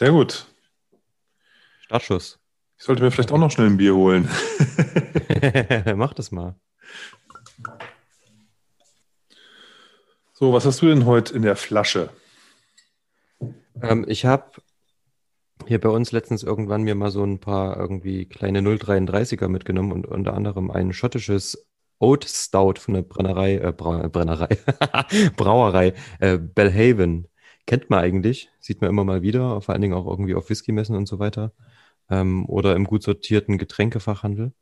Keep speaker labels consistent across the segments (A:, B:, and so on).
A: Sehr gut.
B: Startschuss.
A: Ich sollte mir vielleicht auch noch schnell ein Bier holen.
B: Mach das mal.
A: So, was hast du denn heute in der Flasche?
B: Ähm, ich habe hier bei uns letztens irgendwann mir mal so ein paar irgendwie kleine 033er mitgenommen und unter anderem ein schottisches Oat Stout von der Brennerei, äh, Bra Brennerei, Brauerei, äh, Bellhaven. Kennt man eigentlich, sieht man immer mal wieder, vor allen Dingen auch irgendwie auf Whisky-Messen und so weiter. Ähm, oder im gut sortierten Getränkefachhandel.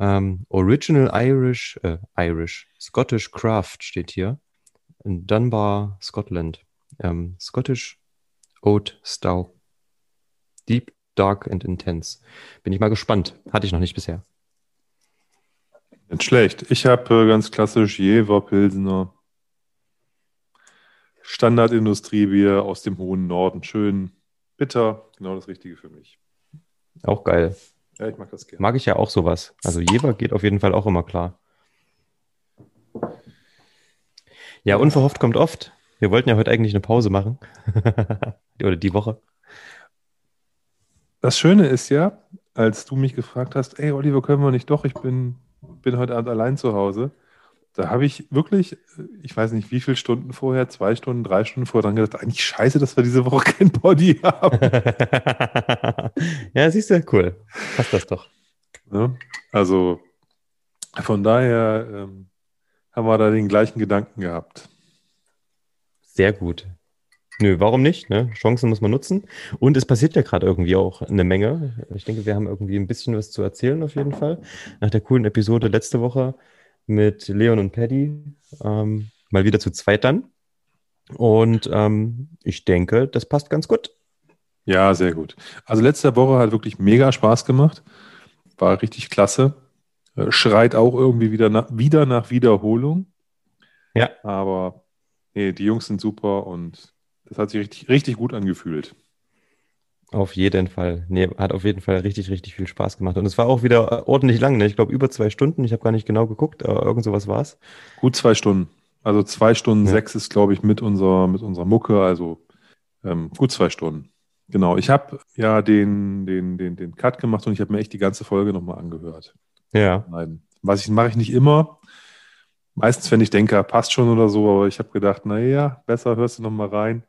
B: Ähm, Original Irish, äh, Irish, Scottish Craft steht hier. In Dunbar, Scotland. Ähm, Scottish Oat Stout. Deep, Dark and Intense. Bin ich mal gespannt. Hatte ich noch nicht bisher.
A: Nicht schlecht. Ich habe äh, ganz klassisch Jever Pilsener. Standardindustriebier aus dem hohen Norden. Schön bitter. Genau das Richtige für mich.
B: Auch geil.
A: Ja, ich mag das gerne.
B: Mag ich ja auch sowas. Also Jever geht auf jeden Fall auch immer klar. Ja, unverhofft kommt oft. Wir wollten ja heute eigentlich eine Pause machen. Oder die Woche.
A: Das Schöne ist ja, als du mich gefragt hast, ey Oliver, können wir nicht doch, ich bin, bin heute Abend allein zu Hause. Da habe ich wirklich, ich weiß nicht wie viele Stunden vorher, zwei Stunden, drei Stunden vorher dran gedacht, eigentlich scheiße, dass wir diese Woche kein Body haben.
B: ja, siehst du, cool. Passt das doch.
A: Ne? Also von daher ähm, haben wir da den gleichen Gedanken gehabt.
B: Sehr gut. Nö, warum nicht? Ne? Chancen muss man nutzen. Und es passiert ja gerade irgendwie auch eine Menge. Ich denke, wir haben irgendwie ein bisschen was zu erzählen auf jeden Fall. Nach der coolen Episode letzte Woche mit Leon und Paddy. Ähm, mal wieder zu zweit dann. Und ähm, ich denke, das passt ganz gut.
A: Ja, sehr gut. Also letzte Woche hat wirklich mega Spaß gemacht. War richtig klasse. Äh, Schreit auch irgendwie wieder nach, wieder nach Wiederholung.
B: Ja.
A: Aber nee, die Jungs sind super und das hat sich richtig, richtig gut angefühlt.
B: Auf jeden Fall. Nee, hat auf jeden Fall richtig, richtig viel Spaß gemacht. Und es war auch wieder ordentlich lang, ne? Ich glaube, über zwei Stunden. Ich habe gar nicht genau geguckt, aber irgend sowas war es.
A: Gut zwei Stunden. Also zwei Stunden
B: Ja.
A: sechs ist, glaube ich, mit unserer, mit unserer Mucke. Also ähm, gut zwei Stunden. Genau. Ich habe ja den, den, den, den Cut gemacht und ich habe mir echt die ganze Folge nochmal angehört.
B: Ja.
A: Nein. Was ich mache ich nicht immer. Meistens, wenn ich denke, passt schon oder so, aber ich habe gedacht, naja, besser hörst du nochmal rein.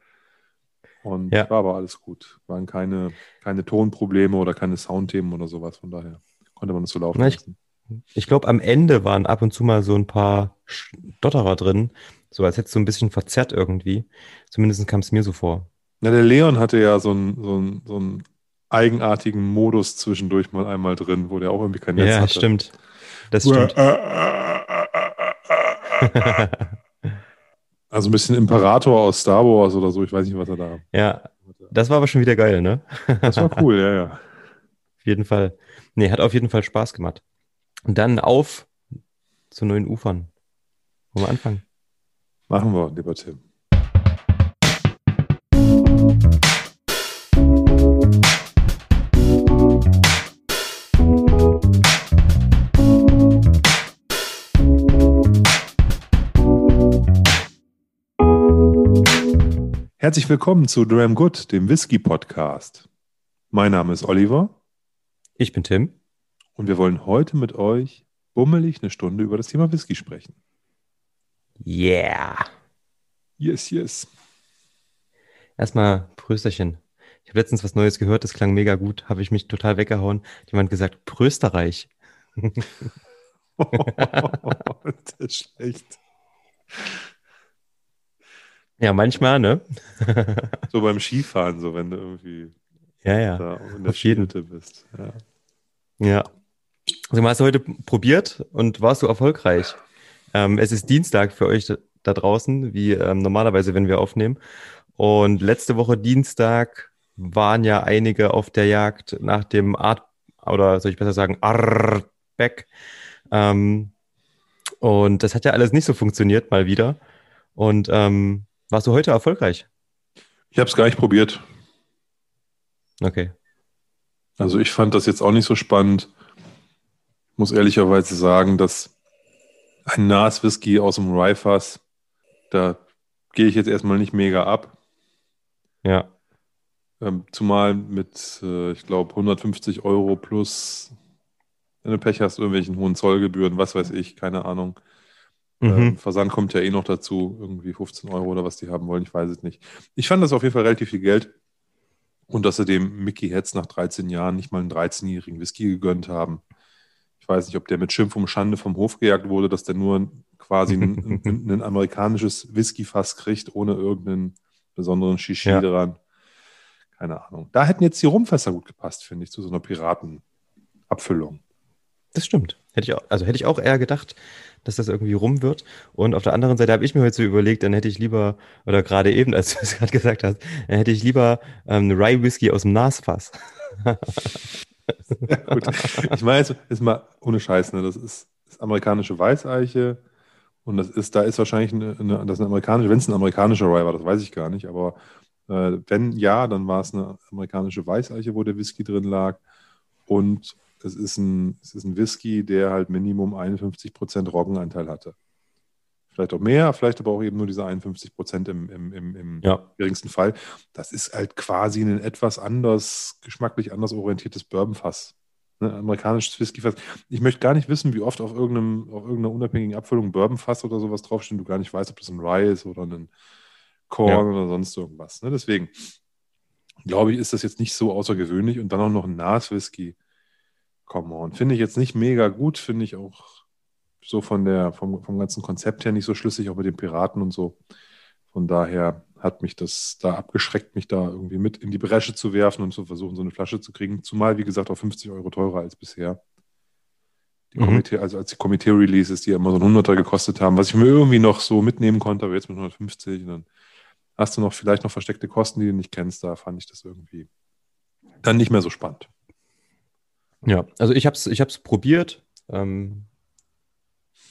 A: Und
B: Ja.
A: war aber alles gut. Waren keine, keine Tonprobleme oder keine Soundthemen oder sowas. Von daher konnte man das so laufen
B: Na, ich-
A: lassen.
B: Ich glaube, am Ende waren ab und zu mal so ein paar Stotterer drin. So als hättest du ein bisschen verzerrt irgendwie. Zumindest kam es mir so vor.
A: Ja, der Leon hatte ja so einen, so, einen, so einen eigenartigen Modus zwischendurch mal einmal drin, wo der auch irgendwie kein Netz
B: ja,
A: hatte.
B: stimmt. Das
A: Äh,
B: stimmt.
A: äh, äh, äh, äh, äh. Also ein bisschen Imperator aus Star Wars oder so. Ich weiß nicht, was er da
B: ja, das war aber schon wieder geil, ne?
A: Das war cool, ja, ja.
B: Auf jeden Fall. Nee, hat auf jeden Fall Spaß gemacht. Und dann auf zu neuen Ufern. Wollen wir anfangen?
A: Machen wir, lieber Tim. Herzlich willkommen zu Dram Good, dem Whisky Podcast. Mein Name ist Oliver
B: Ich bin Tim.
A: und wir wollen heute mit euch bummelig eine Stunde über das Thema Whisky sprechen.
B: Yeah.
A: Yes, yes.
B: Erstmal Prösterchen. Ich habe letztens was Neues gehört, das klang mega gut. Habe ich mich total weggehauen. Jemand gesagt, Prösterreich.
A: das ist schlecht.
B: Ja, manchmal, ne?
A: So beim Skifahren, so wenn du irgendwie
B: ja, ja.
A: da in der. Skihütte bist. Ja.
B: Ja. Also, hast du heute probiert und warst du erfolgreich? Ähm, es ist Dienstag für euch da draußen, wie ähm, normalerweise, wenn wir aufnehmen. Und letzte Woche Dienstag waren ja einige auf der Jagd nach dem Art, oder soll ich besser sagen, Artback. Ähm, und das hat ja alles nicht so funktioniert, mal wieder. Und ähm, warst du heute erfolgreich?
A: Ich habe es gar nicht probiert.
B: Okay.
A: Also ich fand das jetzt auch nicht so spannend. Muss ehrlicherweise sagen, dass ein Nas Whisky aus dem Rye-Fass, da gehe ich jetzt erstmal nicht mega ab.
B: Ja.
A: Ähm, zumal mit, äh, ich glaube, 150 Euro plus, wenn du Pech hast, irgendwelchen hohen Zollgebühren, was weiß ich, keine Ahnung.
B: Mhm.
A: Ähm, Versand kommt ja eh noch dazu, irgendwie 15 Euro oder was die haben wollen, ich weiß es nicht. Ich fand das auf jeden Fall relativ viel Geld. Und dass sie dem Mickey Hetz nach 13 Jahren nicht mal einen 13-jährigen Whisky gegönnt haben. Ich weiß nicht, ob der mit Schimpf und Schande vom Hof gejagt wurde, dass der nur quasi ein, ein, ein amerikanisches Whiskyfass kriegt, ohne irgendeinen besonderen Shishi
B: Ja.
A: dran. Keine Ahnung. Da hätten jetzt die Rumfässer gut gepasst, finde ich, zu so einer Piratenabfüllung.
B: Das stimmt. Hätte ich auch, also hätte ich auch eher gedacht, dass das irgendwie rum wird. Und auf der anderen Seite habe ich mir heute so überlegt, dann hätte ich lieber, oder gerade eben, als du es gerade gesagt hast, dann hätte ich lieber ähm, Rye Whisky aus dem Nasfass.
A: Gut. Ich meine, jetzt ist mal ohne Scheiß, ne? Das ist, das amerikanische Weißeiche und das ist, da ist wahrscheinlich eine, eine, das ist eine amerikanische, wenn es ein amerikanischer Rye war, das weiß ich gar nicht, aber äh, wenn ja, dann war es eine amerikanische Weißeiche, wo der Whisky drin lag und es ist ein, es ist ein Whisky, der halt Minimum 51% Roggenanteil hatte. Vielleicht auch mehr, vielleicht aber auch eben nur diese 51% im, im, im, im
B: Ja.
A: geringsten Fall. Das ist halt quasi ein etwas anders, geschmacklich anders orientiertes Bourbonfass. Ne, amerikanisches Whiskyfass. Ich möchte gar nicht wissen, wie oft auf, irgendeinem, auf irgendeiner unabhängigen Abfüllung Bourbonfass oder sowas draufsteht. Du gar nicht weißt, ob das ein Rye ist oder ein Korn
B: Ja.
A: oder sonst irgendwas. Ne? Deswegen glaube ich, ist das jetzt nicht so außergewöhnlich. Und dann auch noch ein Nas-Whisky. On. Finde ich jetzt nicht mega gut. Finde ich auch so von der, vom, vom ganzen Konzept her nicht so schlüssig, auch mit den Piraten und so. Von daher hat mich das da abgeschreckt, mich da irgendwie mit in die Bresche zu werfen und zu versuchen, so eine Flasche zu kriegen. Zumal, wie gesagt, auch 50 Euro teurer als bisher. Die
B: Mhm.
A: Komitee, also als die Komitee-Releases, die ja immer so ein Hunderter gekostet haben, was ich mir irgendwie noch so mitnehmen konnte, aber jetzt mit 150, und dann hast du noch vielleicht noch versteckte Kosten, die du nicht kennst. Da fand ich das irgendwie dann nicht mehr so spannend.
B: Ja, also ich habe es ich hab's probiert, ähm,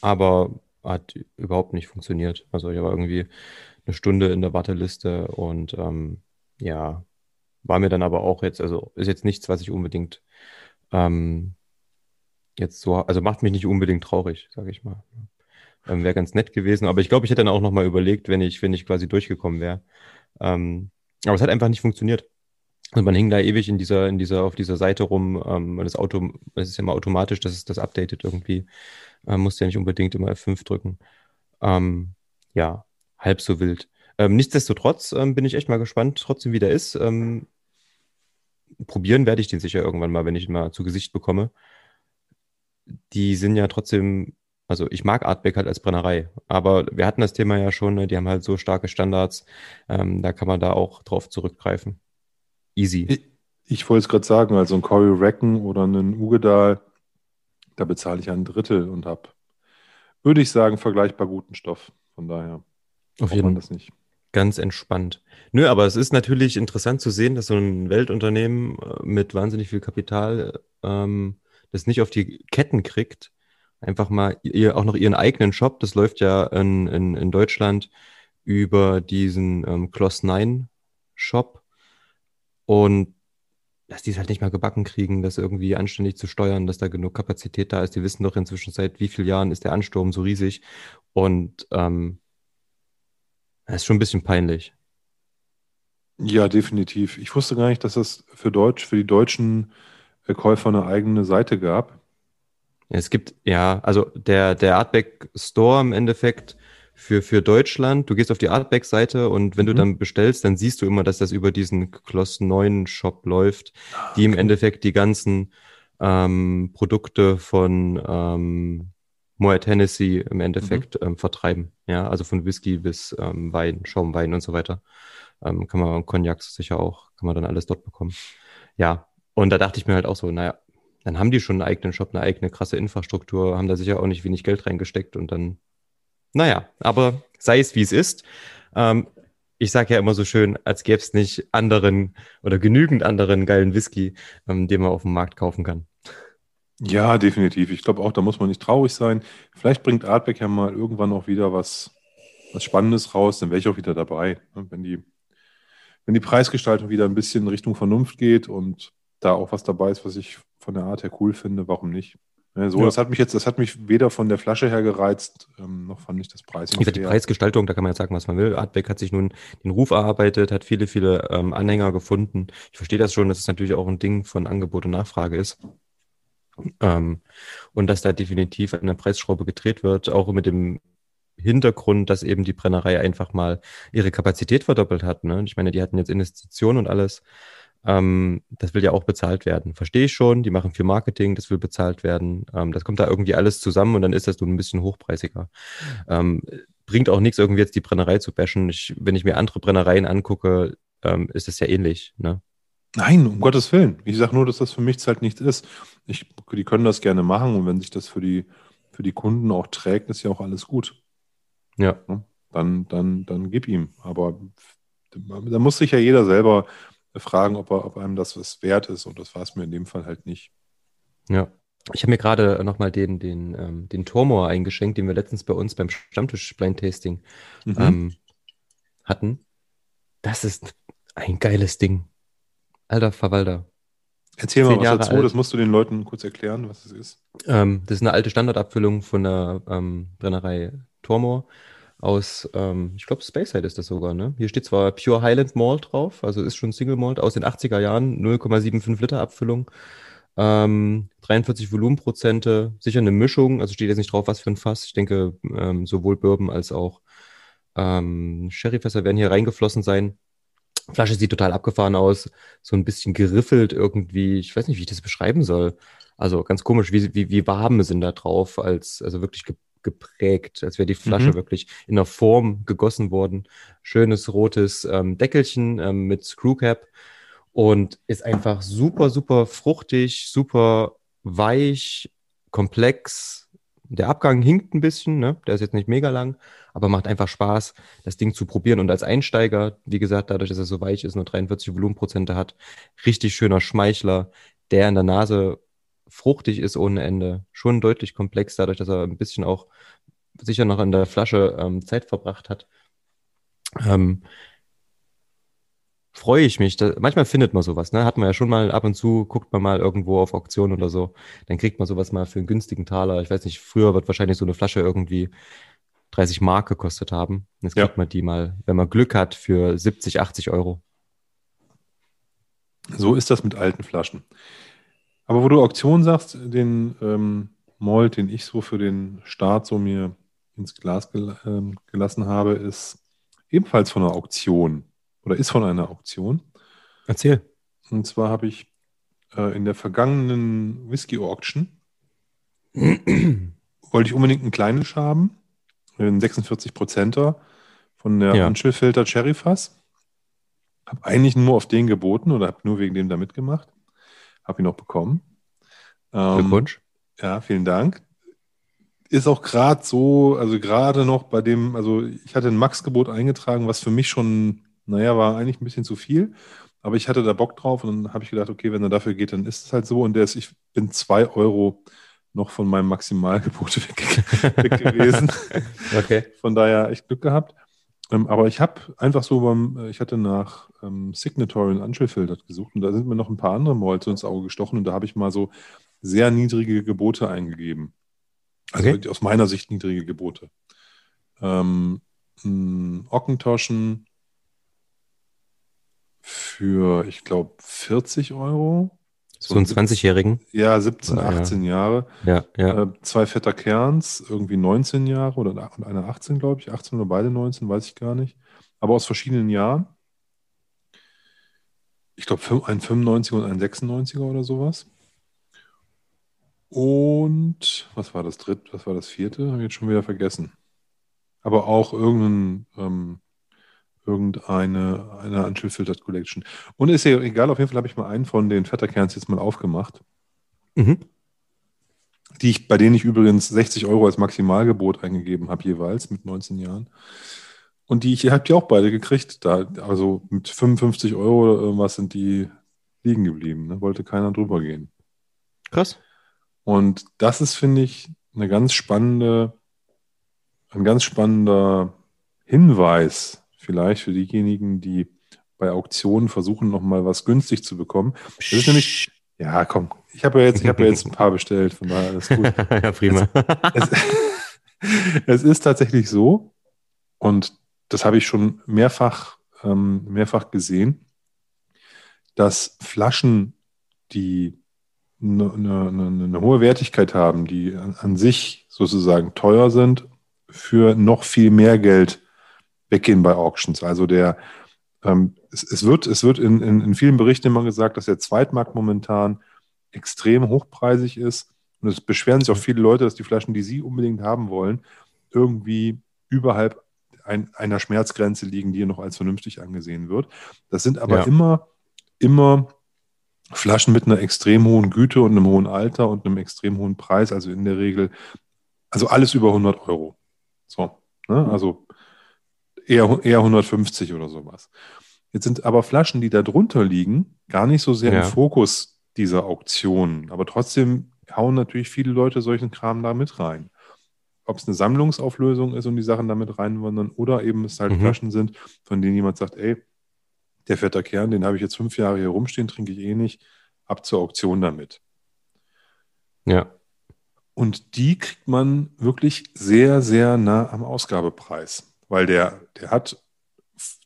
B: aber hat überhaupt nicht funktioniert. Also ich war irgendwie eine Stunde in der Warteliste und ähm, ja, war mir dann aber auch jetzt, also ist jetzt nichts, was ich unbedingt ähm, jetzt so, also macht mich nicht unbedingt traurig, sage ich mal. Ähm, wäre ganz nett gewesen, aber ich glaube, ich hätte dann auch noch mal überlegt, wenn ich, wenn ich quasi durchgekommen wäre. Ähm, aber es hat einfach nicht funktioniert. Und man hing da ewig in dieser, in dieser, auf dieser Seite rum. Ähm, das Auto, es ist ja immer automatisch, dass es das updatet irgendwie. Ähm, musste ja nicht unbedingt immer F5 drücken. Ähm, ja, halb so wild. Ähm, nichtsdestotrotz ähm, bin ich echt mal gespannt, trotzdem wie der ist. Ähm, probieren werde ich den sicher irgendwann mal, wenn ich ihn mal zu Gesicht bekomme. Die sind ja trotzdem, also ich mag Artback halt als Brennerei, aber wir hatten das Thema ja schon, ne? die haben halt so starke Standards, ähm, da kann man da auch drauf zurückgreifen. Easy.
A: Ich, ich wollte es gerade sagen, also ein Cory Recken oder einen Ugedal, da bezahle ich ein Drittel und habe, würde ich sagen, vergleichbar guten Stoff. Von daher
B: Auf jeden Fall.
A: das nicht.
B: Ganz entspannt. Nö, aber es ist natürlich interessant zu sehen, dass so ein Weltunternehmen äh, mit wahnsinnig viel Kapital ähm, das nicht auf die Ketten kriegt. Einfach mal ihr auch noch ihren eigenen Shop. Das läuft ja in, in, in Deutschland über diesen ähm, Kloss 9 Shop. Und dass die es halt nicht mal gebacken kriegen, das irgendwie anständig zu steuern, dass da genug Kapazität da ist. Die wissen doch inzwischen seit wie vielen Jahren ist der Ansturm so riesig. Und ähm, das ist schon ein bisschen peinlich.
A: Ja, definitiv. Ich wusste gar nicht, dass es für Deutsch, für die deutschen äh, Käufer eine eigene Seite gab.
B: Es gibt, ja, also der, der Artback Store im Endeffekt für, für Deutschland, du gehst auf die Artback-Seite und wenn du
A: Mhm.
B: dann bestellst, dann siehst du immer, dass das über diesen Kloss 9 Shop läuft, die im. Endeffekt die ganzen ähm, Produkte von ähm, Moet Hennessy im Endeffekt ähm, vertreiben. Ja, also von Whisky bis ähm, Wein, Schaumwein und so weiter. Ähm, kann man Cognac sicher auch, kann man dann alles dort bekommen. Ja, und da dachte ich mir halt auch so, naja, dann haben die schon einen eigenen Shop, eine eigene krasse Infrastruktur, haben da sicher auch nicht wenig Geld reingesteckt und dann, naja, aber sei es wie es ist. Ähm, ich sage ja immer so schön, als gäbe es nicht anderen oder genügend anderen geilen Whisky, ähm, den man auf dem Markt kaufen kann.
A: Ja, definitiv. Ich glaube auch, da muss man nicht traurig sein. Vielleicht bringt Artback ja mal irgendwann auch wieder was, was Spannendes raus, dann wäre ich auch wieder dabei. ne? Wenn die, wenn die Preisgestaltung wieder ein bisschen in Richtung Vernunft geht und da auch was dabei ist, was ich von der Art her cool finde, warum nicht? Ja, so, ja. das hat mich jetzt, das hat mich weder von der Flasche her gereizt, ähm, noch fand ich das Preis.
B: Ich die Preisgestaltung, da kann man ja sagen, was man will. Artbeck hat sich nun den Ruf erarbeitet, hat viele, viele ähm, Anhänger gefunden. Ich verstehe das schon, dass es natürlich auch ein Ding von Angebot und Nachfrage ist. Ähm, und dass da definitiv an der Preisschraube gedreht wird, auch mit dem Hintergrund, dass eben die Brennerei einfach mal ihre Kapazität verdoppelt hat. Ne? Ich meine, die hatten jetzt Investitionen und alles. Ähm, das will ja auch bezahlt werden. Verstehe ich schon, die machen viel Marketing, das will bezahlt werden. Ähm, das kommt da irgendwie alles zusammen und dann ist das nun ein bisschen hochpreisiger. Ähm, bringt auch nichts, irgendwie jetzt die Brennerei zu bashen. Ich, wenn ich mir andere Brennereien angucke, ähm, ist das ja ähnlich. Ne?
A: Nein, um Gottes Willen. Ich sage nur, dass das für mich halt nichts ist. Ich, die können das gerne machen und wenn sich das für die, für die Kunden auch trägt, ist ja auch alles gut. Ja. Dann, dann, dann gib ihm. Aber da muss sich ja jeder selber fragen, ob, er, ob einem das was wert ist. Und das war es mir in dem Fall halt nicht.
B: Ja. Ich habe mir gerade nochmal den, den, ähm, den Tormor eingeschenkt, den wir letztens bei uns beim Stammtisch Blind Tasting mhm. ähm, hatten. Das ist ein geiles Ding. Alter Verwalter.
A: Erzähl mal was Jahre dazu, alt. das musst du den Leuten kurz erklären, was es ist.
B: Ähm, das ist eine alte Standardabfüllung von der ähm, Brennerei Tormor aus, ähm, ich glaube, Speyside ist das sogar, ne? Hier steht zwar Pure Highland Malt drauf, also ist schon Single Malt aus den 80er Jahren, 0,75 Liter Abfüllung, ähm, 43 Volumenprozente, sicher eine Mischung, also steht jetzt nicht drauf, was für ein Fass. Ich denke, ähm, sowohl Bourbon als auch ähm, Sherryfässer werden hier reingeflossen sein. Flasche sieht total abgefahren aus, so ein bisschen geriffelt irgendwie. Ich weiß nicht, wie ich das beschreiben soll. Also ganz komisch, wie, wie, wie Waben sind da drauf, als also wirklich geprägt, als wäre die Flasche mhm. wirklich in der Form gegossen worden. Schönes rotes ähm, Deckelchen ähm, mit Screwcap und ist einfach super, super fruchtig, super weich, komplex. Der Abgang hinkt ein bisschen, ne? der ist jetzt nicht mega lang, aber macht einfach Spaß, das Ding zu probieren. Und als Einsteiger, wie gesagt, dadurch, dass er so weich ist, nur 43 Volumenprozente hat, richtig schöner Schmeichler, der in der Nase fruchtig ist ohne Ende. Schon deutlich komplex, dadurch, dass er ein bisschen auch sicher noch in der Flasche ähm, Zeit verbracht hat. Ähm, freue ich mich. Da, manchmal findet man sowas, ne? Hat man ja schon mal ab und zu, guckt man mal irgendwo auf Auktion oder so, dann kriegt man sowas mal für einen günstigen Taler. Ich weiß nicht, früher wird wahrscheinlich so eine Flasche irgendwie 30 Mark gekostet haben. Jetzt kriegt ja. man die mal, wenn man Glück hat, für 70, 80 Euro.
A: So ist das mit alten Flaschen. Aber wo du Auktion sagst, den ähm, Mold, den ich so für den Start so mir ins Glas gel ähm, gelassen habe, ist ebenfalls von einer Auktion oder ist von einer Auktion.
B: Erzähl.
A: Und zwar habe ich äh, in der vergangenen Whisky Auction wollte ich unbedingt einen kleinen haben, einen 46 Prozenter von der ja. Anschelfilter Cherry Fass. Habe eigentlich nur auf den geboten oder habe nur wegen dem da mitgemacht. Habe ihn auch bekommen.
B: Ähm, Glückwunsch.
A: Ja, vielen Dank. Ist auch gerade so, also gerade noch bei dem, also ich hatte ein Max-Gebot eingetragen, was für mich schon, naja, war eigentlich ein bisschen zu viel. Aber ich hatte da Bock drauf und dann habe ich gedacht, okay, wenn er dafür geht, dann ist es halt so. Und der ist, ich bin zwei Euro noch von meinem Maximalgebot weg, weg gewesen. okay. Von daher echt Glück gehabt. Ähm, aber ich habe einfach so beim, äh, ich hatte nach ähm, Signatory und Anschelfilter gesucht und da sind mir noch ein paar andere Malls ins Auge gestochen und da habe ich mal so sehr niedrige Gebote eingegeben. Also okay. aus meiner Sicht niedrige Gebote. Ähm, Ockentoschen für, ich glaube, 40 Euro.
B: So einen 20-Jährigen?
A: Ja, 17, 18
B: ja.
A: Jahre.
B: Ja, ja.
A: Äh, zwei Vetter Kerns, irgendwie 19 Jahre oder und einer 18, glaube ich. 18 oder beide 19, weiß ich gar nicht. Aber aus verschiedenen Jahren. Ich glaube, ein 95er und ein 96er oder sowas. Und was war das dritte, was war das vierte? Habe ich jetzt schon wieder vergessen. Aber auch irgendein, ähm, irgendeine eine Unfiltered Collection. Und ist ja egal, auf jeden Fall habe ich mal einen von den Vetterkerns jetzt mal aufgemacht. Mhm. Die ich, bei denen ich übrigens 60 Euro als Maximalgebot eingegeben habe, jeweils mit 19 Jahren. Und die, ich habe die auch beide gekriegt. Da, also mit 55 Euro oder irgendwas sind die liegen geblieben. Ne? Wollte keiner drüber gehen.
B: Krass.
A: Und das ist, finde ich, eine ganz spannende, ein ganz spannender Hinweis vielleicht für diejenigen, die bei Auktionen versuchen, nochmal was günstig zu bekommen. Das ist nämlich, Ja, komm. Ich habe ja jetzt, ich habe ja jetzt ein paar bestellt, von daher alles gut.
B: ja, prima.
A: Es, es, es ist tatsächlich so, und das habe ich schon mehrfach, ähm, mehrfach gesehen, dass Flaschen, die eine, eine, eine hohe Wertigkeit haben, die an, an, sich sozusagen teuer sind, für noch viel mehr Geld weggehen bei Auctions. Also der, ähm, es, es, wird, es wird in, in, in vielen Berichten immer gesagt, dass der Zweitmarkt momentan extrem hochpreisig ist. Und es beschweren sich auch viele Leute, dass die Flaschen, die sie unbedingt haben wollen, irgendwie überhalb ein, einer Schmerzgrenze liegen, die noch als vernünftig angesehen wird. Das sind aber ja. immer, immer Flaschen mit einer extrem hohen Güte und einem hohen Alter und einem extrem hohen Preis, also in der Regel, also alles über 100 Euro. So, ne? also eher, eher 150 oder sowas. Jetzt sind aber Flaschen, die da drunter liegen, gar nicht so sehr ja. im Fokus dieser Auktion. Aber trotzdem hauen natürlich viele Leute solchen Kram da mit rein ob es eine Sammlungsauflösung ist und die Sachen damit reinwandern oder eben es halt mhm. Flaschen sind, von denen jemand sagt, ey, der fette Kern, den habe ich jetzt fünf Jahre hier rumstehen, trinke ich eh nicht, ab zur Auktion damit.
B: Ja.
A: Und die kriegt man wirklich sehr, sehr nah am Ausgabepreis, weil der, der hat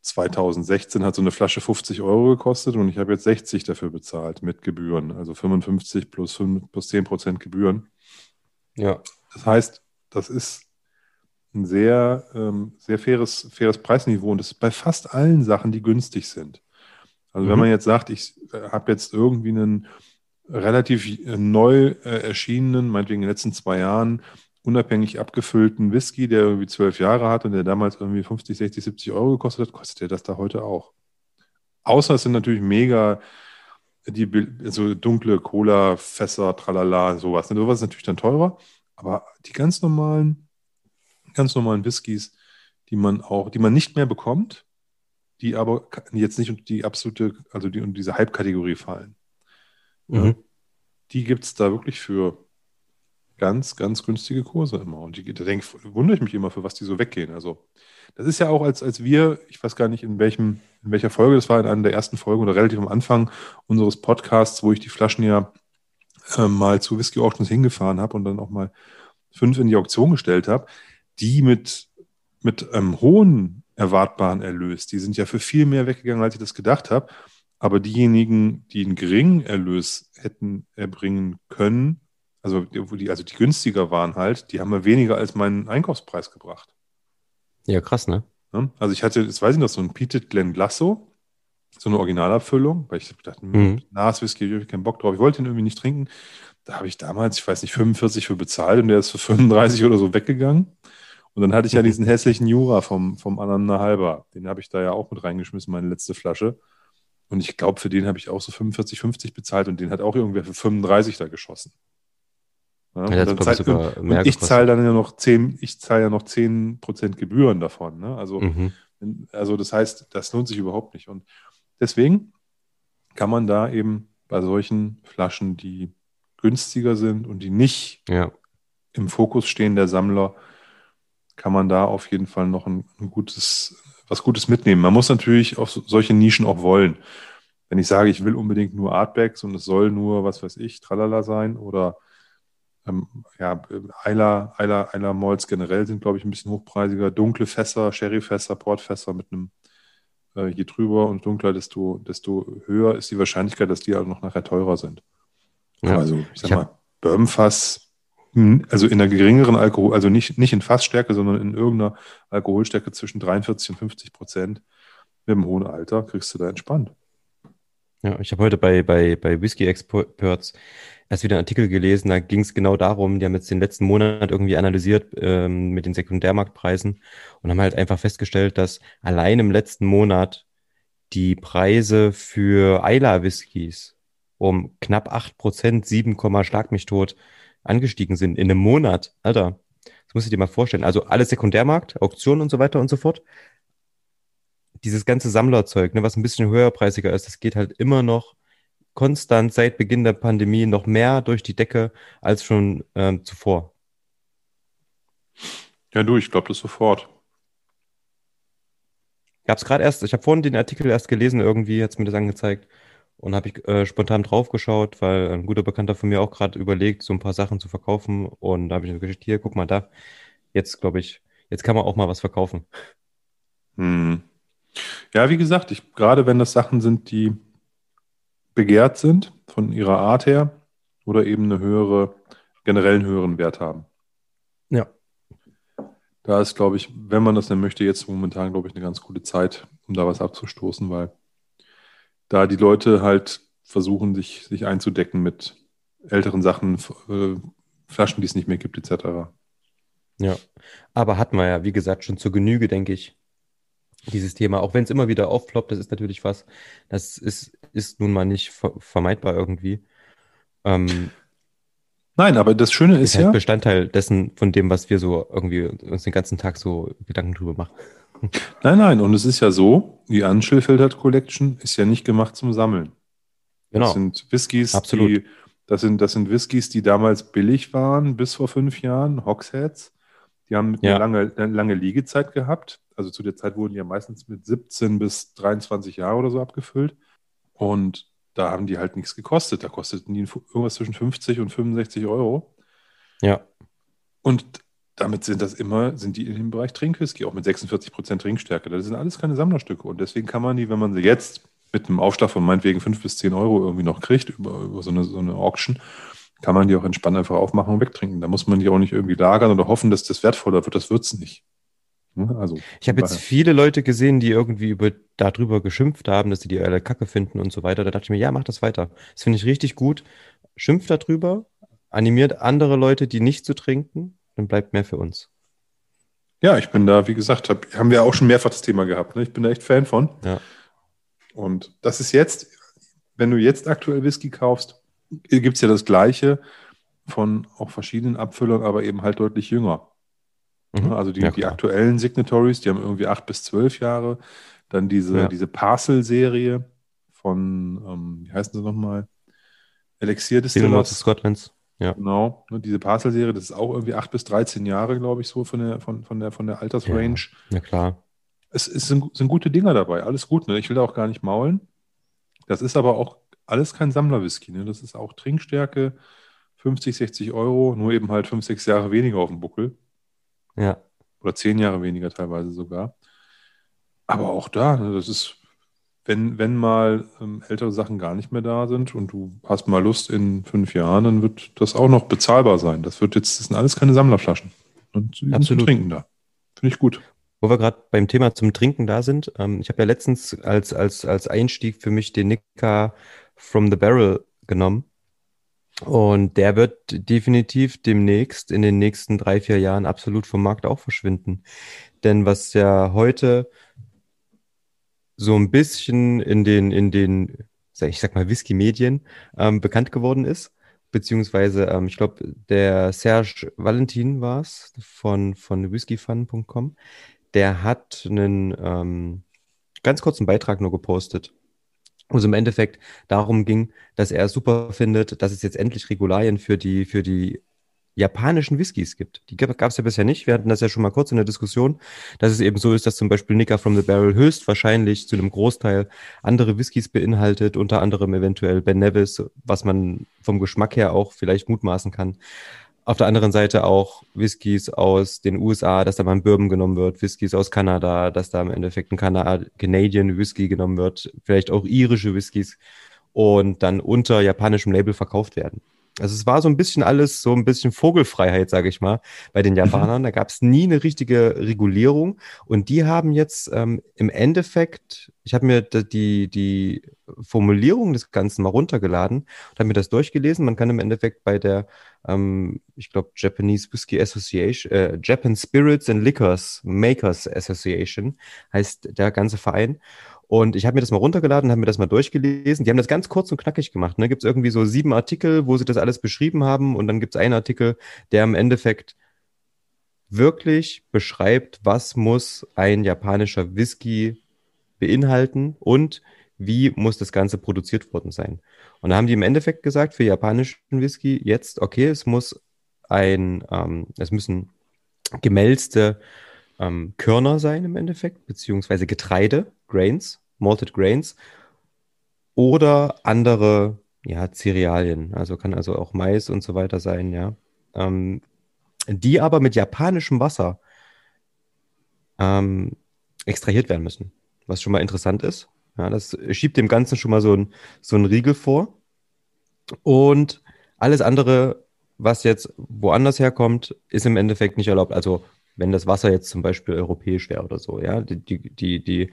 A: 2016 hat so eine Flasche 50 Euro gekostet und ich habe jetzt 60 dafür bezahlt mit Gebühren, also 55 plus, 5, plus 10 Prozent Gebühren.
B: Ja.
A: Das heißt, das ist ein sehr, ähm, sehr faires, faires Preisniveau und das ist bei fast allen Sachen, die günstig sind. Also mhm. wenn man jetzt sagt, ich äh, habe jetzt irgendwie einen relativ äh, neu äh, erschienenen, meinetwegen in den letzten zwei Jahren, unabhängig abgefüllten Whisky, der irgendwie zwölf Jahre hat und der damals irgendwie 50, 60, 70 Euro gekostet hat, kostet der das da heute auch. Außer es sind natürlich mega die also dunkle Cola-Fässer, tralala, sowas. Und sowas ist natürlich dann teurer. Aber die ganz normalen, ganz normalen Whiskys, die man auch, die man nicht mehr bekommt, die aber jetzt nicht unter die absolute, also die unter diese Hype-Kategorie fallen. Mhm. Ja, die gibt es da wirklich für ganz, ganz günstige Kurse immer. Und die, da denke, wundere ich mich immer, für was die so weggehen. Also, das ist ja auch, als, als wir, ich weiß gar nicht, in welchem, in welcher Folge, das war in einer der ersten Folgen oder relativ am Anfang unseres Podcasts, wo ich die Flaschen ja äh, mal zu Whisky Auctions hingefahren habe und dann auch mal fünf in die Auktion gestellt habe, die mit, mit einem hohen erwartbaren Erlös, die sind ja für viel mehr weggegangen, als ich das gedacht habe. Aber diejenigen, die einen geringen Erlös hätten erbringen können, also die, also die günstiger waren halt, die haben mir weniger als meinen Einkaufspreis gebracht.
B: Ja, krass, ne?
A: Also ich hatte, jetzt weiß ich noch, so ein Peated Glen Glasso, so eine Originalabfüllung, weil ich dachte, mhm. Nas Whisky, ich habe keinen Bock drauf. Ich wollte ihn irgendwie nicht trinken. Da habe ich damals, ich weiß nicht, 45 für bezahlt und der ist für 35 oder so weggegangen. Und dann hatte ich ja mhm. diesen hässlichen Jura vom, vom Ananda Halber. Den habe ich da ja auch mit reingeschmissen, meine letzte Flasche. Und ich glaube, für den habe ich auch so 45, 50 bezahlt und den hat auch irgendwer für 35 da geschossen. Ja, ja, und, zahlt, und, und ich zahle dann ja noch 10, ich zahle ja noch 10% Gebühren davon. Ne? Also, mhm. also das heißt, das lohnt sich überhaupt nicht. Und Deswegen kann man da eben bei solchen Flaschen, die günstiger sind und die nicht
B: ja.
A: im Fokus stehen der Sammler, kann man da auf jeden Fall noch ein, ein, gutes, was Gutes mitnehmen. Man muss natürlich auf solche Nischen auch wollen. Wenn ich sage, ich will unbedingt nur Artbacks und es soll nur, was weiß ich, Tralala sein oder ähm, ja, Eiler, Eiler, Eiler Malls generell sind, glaube ich, ein bisschen hochpreisiger. Dunkle Fässer, Sherryfässer, Portfässer mit einem äh, je trüber und dunkler, desto, desto höher ist die Wahrscheinlichkeit, dass die auch noch nachher teurer sind. Ja. Also, ich sag ich mal, Bourbonfass, hm, also in einer geringeren Alkohol, also nicht, nicht in Fassstärke, sondern in irgendeiner Alkoholstärke zwischen 43 und 50 Prozent mit einem hohen Alter, kriegst du da entspannt.
B: Ja, ich habe heute bei, bei, bei Whisky Experts erst wieder einen Artikel gelesen, da ging es genau darum, die haben jetzt den letzten Monat irgendwie analysiert ähm, mit den Sekundärmarktpreisen und haben halt einfach festgestellt, dass allein im letzten Monat die Preise für Eila-Whiskys um knapp 8%, 7, Schlag mich tot angestiegen sind in einem Monat. Alter, das musst du dir mal vorstellen. Also alles Sekundärmarkt, Auktionen und so weiter und so fort. Dieses ganze Sammlerzeug, ne, was ein bisschen höherpreisiger ist, das geht halt immer noch konstant seit Beginn der Pandemie noch mehr durch die Decke als schon ähm, zuvor.
A: Ja, du, ich glaube das sofort.
B: Ich habe es gerade erst, ich habe vorhin den Artikel erst gelesen, irgendwie hat es mir das angezeigt. und habe ich äh, spontan draufgeschaut, weil ein guter Bekannter von mir auch gerade überlegt, so ein paar Sachen zu verkaufen. Und da habe ich mir gesagt, hier, guck mal da. Jetzt glaube ich, jetzt kann man auch mal was verkaufen.
A: Hm. Ja, wie gesagt, ich, gerade wenn das Sachen sind, die begehrt sind von ihrer Art her oder eben eine höhere, generell einen höheren Wert haben.
B: Ja.
A: Da ist, glaube ich, wenn man das denn möchte, jetzt momentan, glaube ich, eine ganz gute Zeit, um da was abzustoßen, weil da die Leute halt versuchen, sich, sich einzudecken mit älteren Sachen, äh, Flaschen, die es nicht mehr gibt, etc.
B: Ja, aber hatten wir ja, wie gesagt, schon zur Genüge, denke ich, dieses Thema. Auch wenn es immer wieder aufploppt, das ist natürlich was, das ist, ist nun mal nicht vermeidbar irgendwie. Ähm,
A: Nein, aber das Schöne ist, ist halt ja.
B: Bestandteil dessen, von dem, was wir so irgendwie uns den ganzen Tag so Gedanken drüber machen.
A: Nein, nein, und es ist ja so, die Anschilfiltert Collection ist ja nicht gemacht zum Sammeln. Genau. Das sind Whiskys, Absolut. die, das sind, das sind Whiskys, die damals billig waren, bis vor fünf Jahren, Hogsheads. Die haben ja. eine, lange, eine lange Liegezeit gehabt. Also zu der Zeit wurden die ja meistens mit 17 bis 23 Jahre oder so abgefüllt. Und da haben die halt nichts gekostet. Da kosteten die irgendwas zwischen 50 und 65 Euro.
B: Ja.
A: Und damit sind das immer, sind die in dem Bereich Trinkwhisky, auch mit 46 Prozent Trinkstärke. Das sind alles keine Sammlerstücke. Und deswegen kann man die, wenn man sie jetzt mit einem Aufschlag von meinetwegen 5 bis 10 Euro irgendwie noch kriegt, über, über so, eine, so eine Auction, kann man die auch entspannt einfach aufmachen und wegtrinken. Da muss man die auch nicht irgendwie lagern oder hoffen, dass das wertvoller wird. Das wird es nicht.
B: Also, ich habe jetzt viele Leute gesehen, die irgendwie über, darüber geschimpft haben, dass sie die alle Kacke finden und so weiter. Da dachte ich mir, ja, mach das weiter. Das finde ich richtig gut. Schimpft darüber, animiert andere Leute, die nicht zu trinken, dann bleibt mehr für uns.
A: Ja, ich bin da, wie gesagt, hab, haben wir auch schon mehrfach das Thema gehabt. Ne? Ich bin da echt Fan von.
B: Ja.
A: Und das ist jetzt, wenn du jetzt aktuell Whisky kaufst, gibt es ja das Gleiche von auch verschiedenen Abfüllern, aber eben halt deutlich jünger. Mhm. Also die, ja, die aktuellen Signatories, die haben irgendwie acht bis zwölf Jahre. Dann diese, ja. diese Parcel-Serie von, ähm, wie heißen sie nochmal? Elixir
B: Distillers. Scotlands.
A: Ja. Genau. Ne, diese Parcel-Serie, das ist auch irgendwie 8 bis 13 Jahre, glaube ich, so von der, von, von der, von der Altersrange. Ja,
B: ja klar.
A: Es, es sind, sind, gute Dinger dabei, alles gut. Ne? Ich will da auch gar nicht maulen. Das ist aber auch alles kein Sammlerwhisky. Ne? Das ist auch Trinkstärke, 50, 60 Euro, nur eben halt 5, 6 Jahre weniger auf dem Buckel.
B: Ja.
A: Oder 10 Jahre weniger teilweise sogar. Aber auch da, ne, das ist wenn, wenn mal ähm, ältere Sachen gar nicht mehr da sind und du hast mal Lust in fünf Jahren, dann wird das auch noch bezahlbar sein. Das wird jetzt, das sind alles keine Sammlerflaschen. Und die Absolut. zum Trinken da. Finde ich gut.
B: Wo wir gerade beim Thema zum Trinken da sind, ähm, ich habe ja letztens als, als, als Einstieg für mich den Nika from the Barrel genommen. Und der wird definitiv demnächst in den nächsten drei, vier Jahren absolut vom Markt auch verschwinden. Denn was ja heute so ein bisschen in den, in den, ich sag mal, Whisky-Medien ähm, bekannt geworden ist. Beziehungsweise, ähm, ich glaube, der Serge Valentin war es von, von whiskyfun.com. Der hat einen ähm, ganz kurzen Beitrag nur gepostet, wo es im Endeffekt darum ging, dass er super findet, dass es jetzt endlich Regularien für die, für die japanischen Whiskys gibt. Die gab es ja bisher nicht. Wir hatten das ja schon mal kurz in der Diskussion, dass es eben so ist, dass zum Beispiel Nika from the Barrel höchstwahrscheinlich zu einem Großteil andere Whiskys beinhaltet, unter anderem eventuell Ben Nevis, was man vom Geschmack her auch vielleicht mutmaßen kann. Auf der anderen Seite auch Whiskys aus den USA, dass da mal ein Bourbon genommen wird, Whiskys aus Kanada, dass da im Endeffekt ein Kanad Canadian Whisky genommen wird, vielleicht auch irische Whiskys und dann unter japanischem Label verkauft werden. Also es war so ein bisschen alles, so ein bisschen Vogelfreiheit, sage ich mal, bei den mhm. Japanern. Da gab es nie eine richtige Regulierung. Und die haben jetzt ähm, im Endeffekt, ich habe mir die, die Formulierung des Ganzen mal runtergeladen und habe mir das durchgelesen. Man kann im Endeffekt bei der, ähm, ich glaube, Japanese Whiskey Association, äh, Japan Spirits and Liquors Makers Association heißt der ganze Verein. Und ich habe mir das mal runtergeladen, habe mir das mal durchgelesen. Die haben das ganz kurz und knackig gemacht. Ne? Gibt es irgendwie so sieben Artikel, wo sie das alles beschrieben haben. Und dann gibt es einen Artikel, der im Endeffekt wirklich beschreibt, was muss ein japanischer Whisky beinhalten und wie muss das Ganze produziert worden sein. Und da haben die im Endeffekt gesagt, für japanischen Whisky jetzt, okay, es muss ein, ähm, es müssen gemälzte ähm, Körner sein im Endeffekt, beziehungsweise Getreide, Grains, Malted Grains. oder andere ja, Cerealien. Also kann also auch Mais und so weiter sein, ja. Ähm, die aber mit japanischem Wasser ähm, extrahiert werden müssen. Was schon mal interessant ist. Ja, das schiebt dem Ganzen schon mal so ein, so ein Riegel vor. Und alles andere, was jetzt woanders herkommt, ist im Endeffekt nicht erlaubt. Also wenn das Wasser jetzt zum Beispiel europäisch wäre oder so, ja, die, die, die, die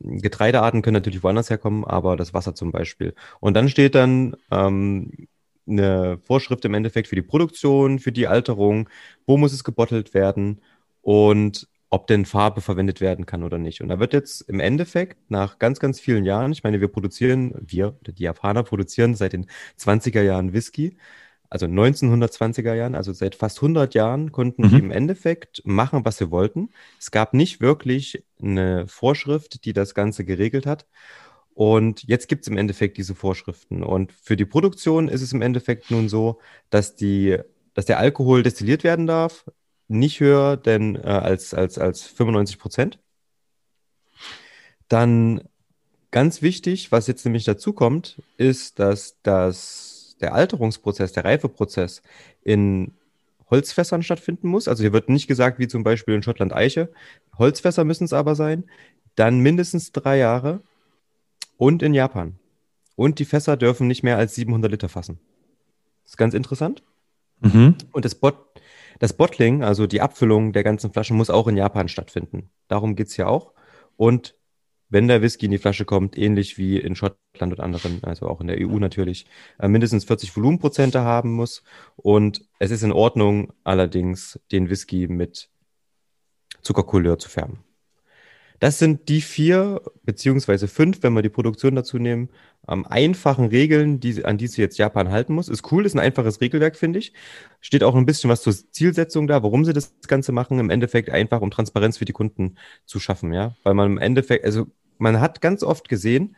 B: Getreidearten können natürlich woanders herkommen, aber das Wasser zum Beispiel. Und dann steht dann ähm, eine Vorschrift im Endeffekt für die Produktion, für die Alterung, wo muss es gebottelt werden und ob denn Farbe verwendet werden kann oder nicht. Und da wird jetzt im Endeffekt nach ganz, ganz vielen Jahren, ich meine, wir produzieren, wir, die Japaner produzieren seit den 20er Jahren Whisky, also 1920er Jahren, also seit fast 100 Jahren konnten mhm. die im Endeffekt machen, was sie wollten. Es gab nicht wirklich eine Vorschrift, die das Ganze geregelt hat. Und jetzt gibt es im Endeffekt diese Vorschriften. Und für die Produktion ist es im Endeffekt nun so, dass, die, dass der Alkohol destilliert werden darf, nicht höher denn äh, als, als, als 95 Prozent. Dann ganz wichtig, was jetzt nämlich dazu kommt, ist, dass das der Alterungsprozess, der Reifeprozess in Holzfässern stattfinden muss. Also hier wird nicht gesagt, wie zum Beispiel in Schottland Eiche. Holzfässer müssen es aber sein. Dann mindestens drei Jahre und in Japan. Und die Fässer dürfen nicht mehr als 700 Liter fassen. Das ist ganz interessant. Mhm. Und das, Bot das Bottling, also die Abfüllung der ganzen Flaschen, muss auch in Japan stattfinden. Darum geht es ja auch. Und wenn der Whisky in die Flasche kommt, ähnlich wie in Schottland und anderen, also auch in der EU natürlich, äh, mindestens 40 Volumenprozente haben muss. Und es ist in Ordnung, allerdings den Whisky mit Zuckercouleur zu färben. Das sind die vier beziehungsweise fünf, wenn wir die Produktion dazu nehmen, ähm, einfachen Regeln, die, an die sich jetzt Japan halten muss. Ist cool, ist ein einfaches Regelwerk, finde ich. Steht auch ein bisschen was zur Zielsetzung da, warum sie das Ganze machen. Im Endeffekt einfach, um Transparenz für die Kunden zu schaffen, ja. Weil man im Endeffekt, also man hat ganz oft gesehen,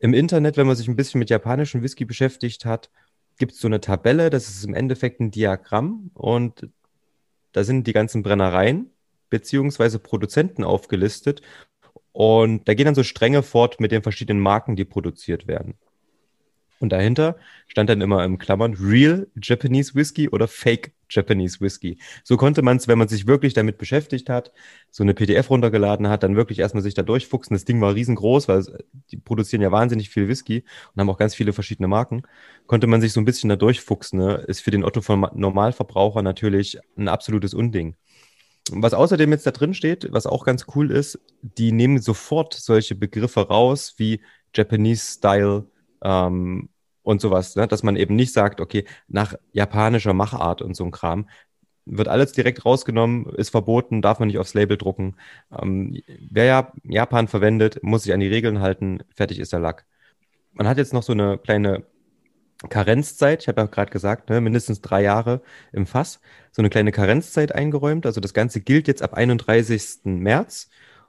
B: im Internet, wenn man sich ein bisschen mit japanischem Whisky beschäftigt hat, gibt es so eine Tabelle, das ist im Endeffekt ein Diagramm und da sind die ganzen Brennereien beziehungsweise Produzenten aufgelistet und da gehen dann so Stränge fort mit den verschiedenen Marken, die produziert werden. Und dahinter stand dann immer im Klammern Real Japanese Whisky oder Fake Japanese Whisky. So konnte man es, wenn man sich wirklich damit beschäftigt hat, so eine PDF runtergeladen hat, dann wirklich erstmal sich da durchfuchsen. Das Ding war riesengroß, weil die produzieren ja wahnsinnig viel Whisky und haben auch ganz viele verschiedene Marken. Konnte man sich so ein bisschen da durchfuchsen. Ne? Ist für den Otto von Normalverbraucher natürlich ein absolutes Unding. Was außerdem jetzt da drin steht, was auch ganz cool ist, die nehmen sofort solche Begriffe raus wie Japanese Style ähm, und sowas, ne? dass man eben nicht sagt, okay, nach japanischer Machart und so ein Kram, wird alles direkt rausgenommen, ist verboten, darf man nicht aufs Label drucken. Ähm, wer ja Japan verwendet, muss sich an die Regeln halten, fertig ist der Lack. Man hat jetzt noch so eine kleine Karenzzeit, ich habe ja gerade gesagt, ne, mindestens drei Jahre im Fass, so eine kleine Karenzzeit eingeräumt. Also das Ganze gilt jetzt ab 31. März.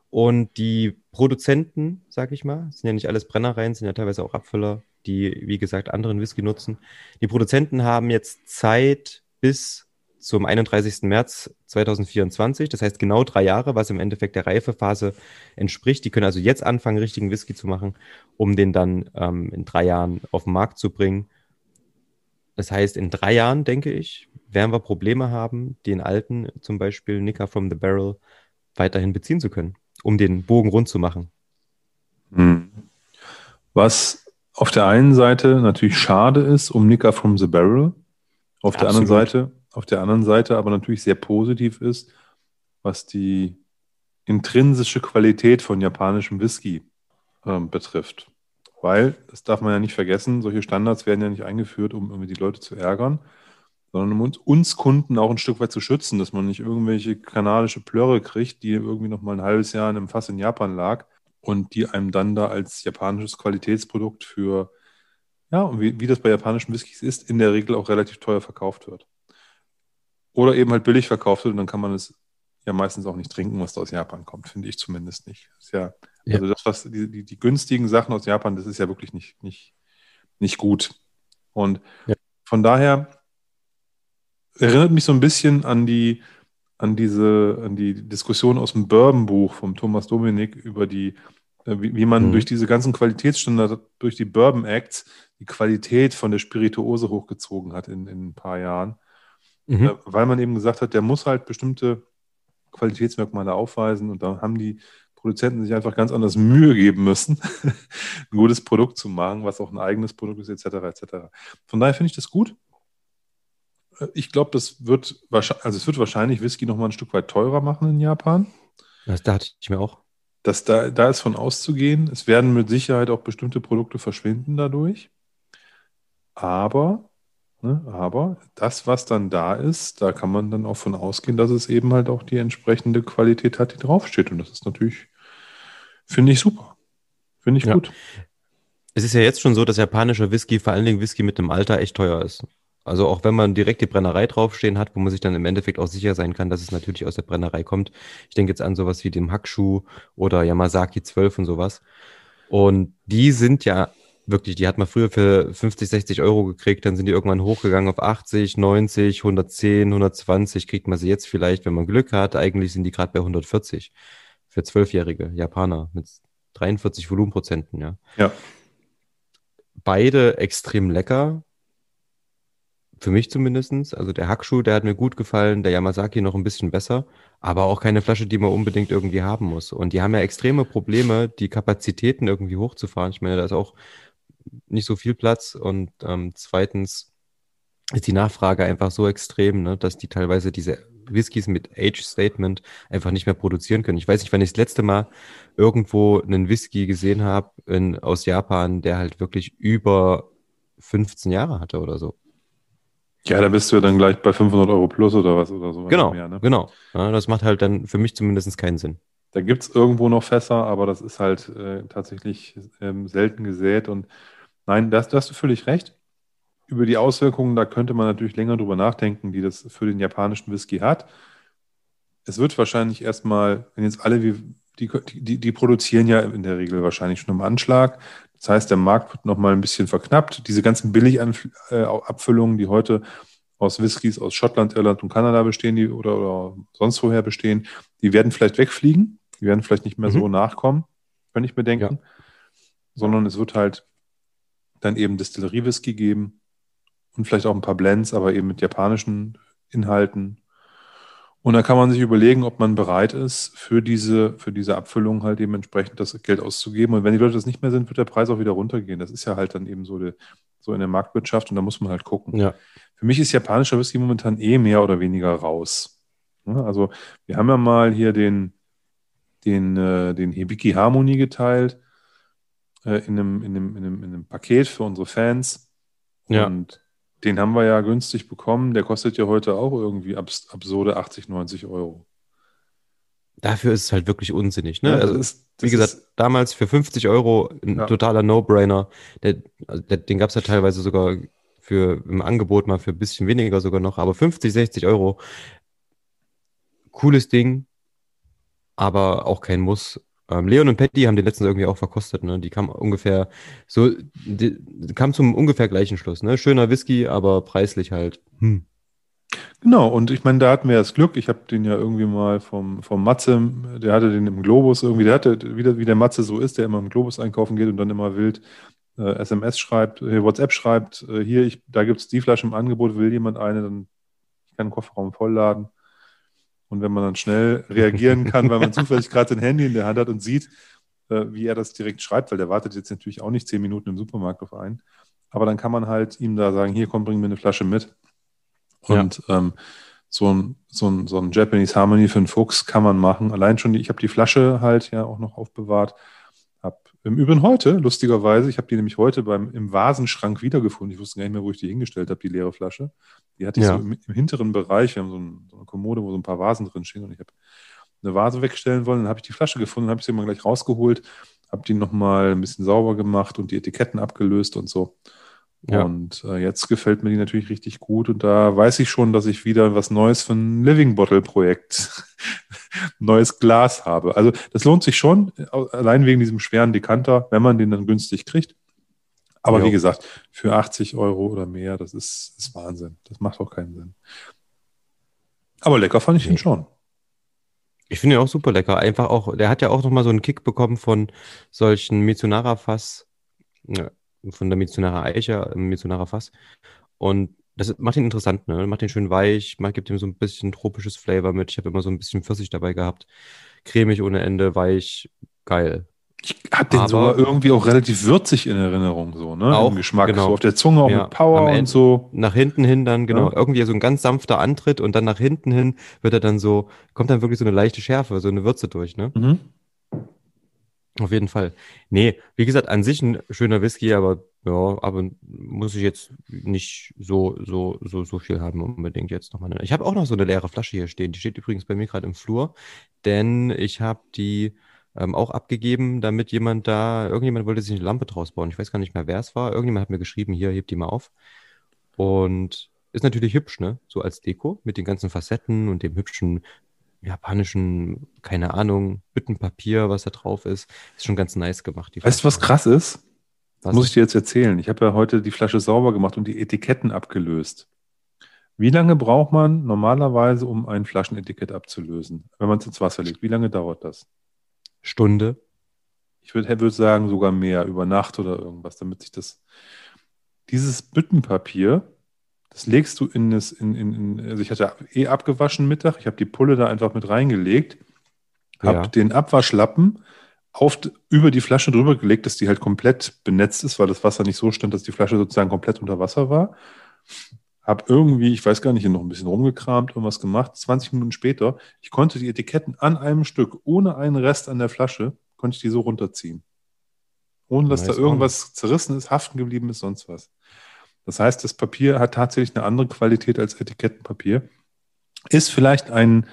B: Und die Produzenten, sag ich mal, sind ja nicht alles Brennereien, sind ja teilweise auch Abfüller, die, wie gesagt, anderen Whisky nutzen. Die Produzenten haben jetzt Zeit bis zum 31. März 2024, das heißt genau drei Jahre, was im Endeffekt der Reifephase entspricht. Die können also jetzt anfangen, richtigen Whisky zu machen, um den dann ähm, in drei Jahren auf den Markt zu bringen. Das heißt, in drei Jahren, denke ich, werden wir Probleme haben, den alten, zum Beispiel Nicker from the Barrel, weiterhin beziehen zu können, um den Bogen rund zu machen.
A: Hm. Was auf der einen Seite natürlich schade ist um Nicker from the Barrel, auf der anderen Seite, auf der anderen Seite aber natürlich sehr positiv ist, was die intrinsische Qualität von japanischem Whisky äh, betrifft. Weil, das darf man ja nicht vergessen, solche Standards werden ja nicht eingeführt, um irgendwie die Leute zu ärgern, sondern um uns, uns Kunden auch ein Stück weit zu schützen, dass man nicht irgendwelche kanadische Plörre kriegt, die irgendwie noch mal ein halbes Jahr in einem Fass in Japan lag und die einem dann da als japanisches Qualitätsprodukt für, ja, und wie, wie das bei japanischen Whiskys ist, in der Regel auch relativ teuer verkauft wird. Oder eben halt billig verkauft wird und dann kann man es ja meistens auch nicht trinken, was da aus Japan kommt, finde ich zumindest nicht. Ist ja, ja, also das, was die, die, die, günstigen Sachen aus Japan, das ist ja wirklich nicht, nicht, nicht gut. Und ja. von daher erinnert mich so ein bisschen an die, an diese, an die Diskussion aus dem Bourbon-Buch vom Thomas Dominik über die äh, wie, wie man mhm. durch diese ganzen Qualitätsstandards, durch die Bourbon Acts, die Qualität von der Spirituose hochgezogen hat in, in ein paar Jahren. Mhm. Äh, weil man eben gesagt hat, der muss halt bestimmte Qualitätsmerkmale aufweisen und da haben die Produzenten sich einfach ganz anders Mühe geben müssen, ein gutes Produkt zu machen, was auch ein eigenes Produkt ist, etc. etc. Von daher finde ich das gut. Äh, ich glaube, das wird wahrscheinlich, also es wird wahrscheinlich Whisky noch mal ein Stück weit teurer machen in Japan.
B: Das dachte ich mir auch.
A: Das, da, da ist von auszugehen. Es werden mit Sicherheit auch bestimmte Produkte verschwinden dadurch. Aber, ne, aber das, was dann da ist, da kann man dann auch von ausgehen, dass es eben halt auch die entsprechende Qualität hat, die draufsteht. Und das ist natürlich, finde ich super. Finde ich ja. gut.
B: Es ist ja jetzt schon so, dass japanischer Whisky, vor allen Dingen Whisky mit dem Alter, echt teuer ist. Also auch wenn man direkt die Brennerei draufstehen hat, wo man sich dann im Endeffekt auch sicher sein kann, dass es natürlich aus der Brennerei kommt. Ich denke jetzt an sowas wie dem Hackschuh oder Yamazaki 12 und sowas. Und die sind ja wirklich, die hat man früher für 50, 60 Euro gekriegt, dann sind die irgendwann hochgegangen auf 80, 90, 110, 120, kriegt man sie jetzt vielleicht, wenn man Glück hat. Eigentlich sind die gerade bei 140 für zwölfjährige Japaner mit 43 Volumenprozenten, ja.
A: Ja.
B: Beide extrem lecker, für mich zumindestens. Also der Hackschuh, der hat mir gut gefallen, der Yamazaki noch ein bisschen besser, aber auch keine Flasche, die man unbedingt irgendwie haben muss. Und die haben ja extreme Probleme, die Kapazitäten irgendwie hochzufahren. Ich meine, da ist auch nicht so viel Platz und ähm, zweitens ist die Nachfrage einfach so extrem, ne, dass die teilweise diese Whiskys mit Age Statement einfach nicht mehr produzieren können. Ich weiß nicht, wann ich das letzte Mal irgendwo einen Whisky gesehen habe aus Japan, der halt wirklich über 15 Jahre hatte oder so.
A: Ja, da bist du ja dann gleich bei 500 Euro plus oder was oder so.
B: Genau, mehr, ne? genau. Ja, das macht halt dann für mich zumindest keinen Sinn.
A: Da gibt es irgendwo noch Fässer, aber das ist halt äh, tatsächlich ähm, selten gesät. Und nein, da hast du völlig recht. Über die Auswirkungen, da könnte man natürlich länger drüber nachdenken, die das für den japanischen Whisky hat. Es wird wahrscheinlich erstmal, wenn jetzt alle die, die, die produzieren ja in der Regel wahrscheinlich schon im Anschlag. Das heißt, der Markt wird nochmal ein bisschen verknappt. Diese ganzen Billigabfüllungen, die heute aus Whiskys aus Schottland, Irland und Kanada bestehen, die oder, oder sonst woher bestehen, die werden vielleicht wegfliegen. Die werden vielleicht nicht mehr mhm. so nachkommen, könnte ich mir denken. Ja. Sondern es wird halt dann eben Distillerie-Whisky geben und vielleicht auch ein paar Blends, aber eben mit japanischen Inhalten und da kann man sich überlegen, ob man bereit ist, für diese, für diese Abfüllung halt eben entsprechend das Geld auszugeben. Und wenn die Leute das nicht mehr sind, wird der Preis auch wieder runtergehen. Das ist ja halt dann eben so, die, so in der Marktwirtschaft und da muss man halt gucken.
B: Ja.
A: Für mich ist japanischer Whisky momentan eh mehr oder weniger raus. Also wir haben ja mal hier den, den, äh, den Hibiki Harmony geteilt äh, in, einem, in, einem, in, einem, in einem Paket für unsere Fans.
B: Ja.
A: Und den haben wir ja günstig bekommen. Der kostet ja heute auch irgendwie abs absurde 80, 90 Euro.
B: Dafür ist es halt wirklich unsinnig. Ne? Ja, also, ist, wie gesagt, ist, damals für 50 Euro ein ja. totaler No-Brainer. Der, also den gab es ja teilweise sogar für im Angebot mal für ein bisschen weniger sogar noch, aber 50, 60 Euro. Cooles Ding, aber auch kein Muss. Ähm, Leon und Patty haben den letztens irgendwie auch verkostet, ne? Die kamen ungefähr so, die, die kam zum ungefähr gleichen Schluss, ne? Schöner Whisky, aber preislich halt. Hm.
A: Genau, und ich meine, da hatten wir das Glück. Ich habe den ja irgendwie mal vom, vom Matze, der hatte den im Globus irgendwie, der hatte, wie der, wie der Matze so ist, der immer im Globus einkaufen geht und dann immer wild äh, SMS schreibt, äh, WhatsApp schreibt, äh, hier, ich, da gibt es die Flasche im Angebot, will jemand eine, dann ich kann den Kofferraum vollladen. Und wenn man dann schnell reagieren kann, weil man zufällig gerade sein Handy in der Hand hat und sieht, äh, wie er das direkt schreibt, weil der wartet jetzt natürlich auch nicht zehn Minuten im Supermarkt auf einen. Aber dann kann man halt ihm da sagen, hier komm, bring mir eine Flasche mit. Und ja. ähm, so ein, so, ein, so ein Japanese Harmony für einen Fuchs kann man machen. Allein schon, die, ich habe die Flasche halt ja auch noch aufbewahrt. Im Übrigen heute, lustigerweise, ich habe die nämlich heute beim, im Vasenschrank wiedergefunden. Ich wusste gar nicht mehr, wo ich die hingestellt habe, die leere Flasche. Die hatte ich ja. so im, im, hinteren Bereich. Wir haben so, ein, so, eine Kommode, wo so ein paar Vasen drin stehen. Und ich habe eine Vase wegstellen wollen. Dann habe ich die Flasche gefunden, habe ich sie mal gleich rausgeholt, habe die nochmal ein bisschen sauber gemacht und die Etiketten abgelöst und so. Ja. Und äh, jetzt gefällt mir die natürlich richtig gut. Und da weiß ich schon, dass ich wieder was Neues für ein Living Bottle Projekt, neues Glas habe. Also das lohnt sich schon, allein wegen diesem schweren Dekanter, wenn man den dann günstig kriegt. Aber jo. wie gesagt, für 80 Euro oder mehr, das ist, ist Wahnsinn. Das macht auch keinen Sinn. Aber lecker fand ich nee. ihn schon.
B: Ich finde ihn auch super lecker. Einfach auch, der hat ja auch nochmal so einen Kick bekommen von solchen Mizunara-Fass, ja, von der Mizunara Eiche, äh, Mizunara Fass. Und das macht ihn interessant, ne? Macht ihn schön weich, man gibt ihm so ein bisschen tropisches Flavor mit. Ich habe immer so ein bisschen Pfirsich dabei gehabt. Cremig ohne Ende, weich, geil.
A: Ich habe den
B: Aber-
A: sogar irgendwie auch relativ würzig in Erinnerung, so, ne?
B: Auch,
A: Im Geschmack.
B: genau.
A: So auf der Zunge auch
B: Ja,
A: mit Power
B: am
A: und
B: Ende-
A: so.
B: Nach hinten hin dann, genau,
A: Ja.
B: irgendwie so ein ganz sanfter Antritt und dann nach hinten hin wird er dann so, kommt dann wirklich so eine leichte Schärfe, so eine Würze durch, ne?
A: Mhm.
B: Auf jeden Fall. Nee, wie gesagt, an sich ein schöner Whisky, aber ja, aber muss ich jetzt nicht so, so, so, so viel haben unbedingt jetzt nochmal. Ich habe auch noch so eine leere Flasche hier stehen. Die steht übrigens bei mir gerade im Flur, denn ich habe die ähm, auch abgegeben, damit jemand da, irgendjemand wollte sich eine Lampe draus bauen. Ich weiß gar nicht mehr, wer es war. Irgendjemand hat mir geschrieben, hier, heb die mal auf. Und ist natürlich hübsch, ne? So als Deko mit den ganzen Facetten und dem hübschen japanischen, keine Ahnung, Büttenpapier, was da drauf ist. Ist schon ganz nice gemacht. Die
A: Weißt du, was krass ist? Das
B: Was?
A: muss ich dir jetzt erzählen. Ich habe ja heute die Flasche sauber gemacht und die Etiketten abgelöst. Wie lange braucht man normalerweise, um ein Flaschenetikett abzulösen, wenn man es ins Wasser legt? Wie lange dauert das?
B: Stunde.
A: Ich würde würd sagen, sogar mehr, über Nacht oder irgendwas, damit sich das. Dieses Büttenpapier, das legst du in das, in, in, in also ich hatte eh abgewaschen Mittag, ich habe die Pulle da einfach mit reingelegt, habe
B: Ja.
A: den Abwaschlappen auf, über die Flasche drüber gelegt, dass die halt komplett benetzt ist, weil das Wasser nicht so stand, dass die Flasche sozusagen komplett unter Wasser war. Hab irgendwie, ich weiß gar nicht, noch ein bisschen rumgekramt, irgendwas gemacht. 20 Minuten später, ich konnte die Etiketten an einem Stück, ohne einen Rest an der Flasche, konnte ich die so runterziehen. Ohne dass da irgendwas zerrissen ist, haften geblieben ist, sonst was. Das heißt, das Papier hat tatsächlich eine andere Qualität als Etikettenpapier. Ist vielleicht ein,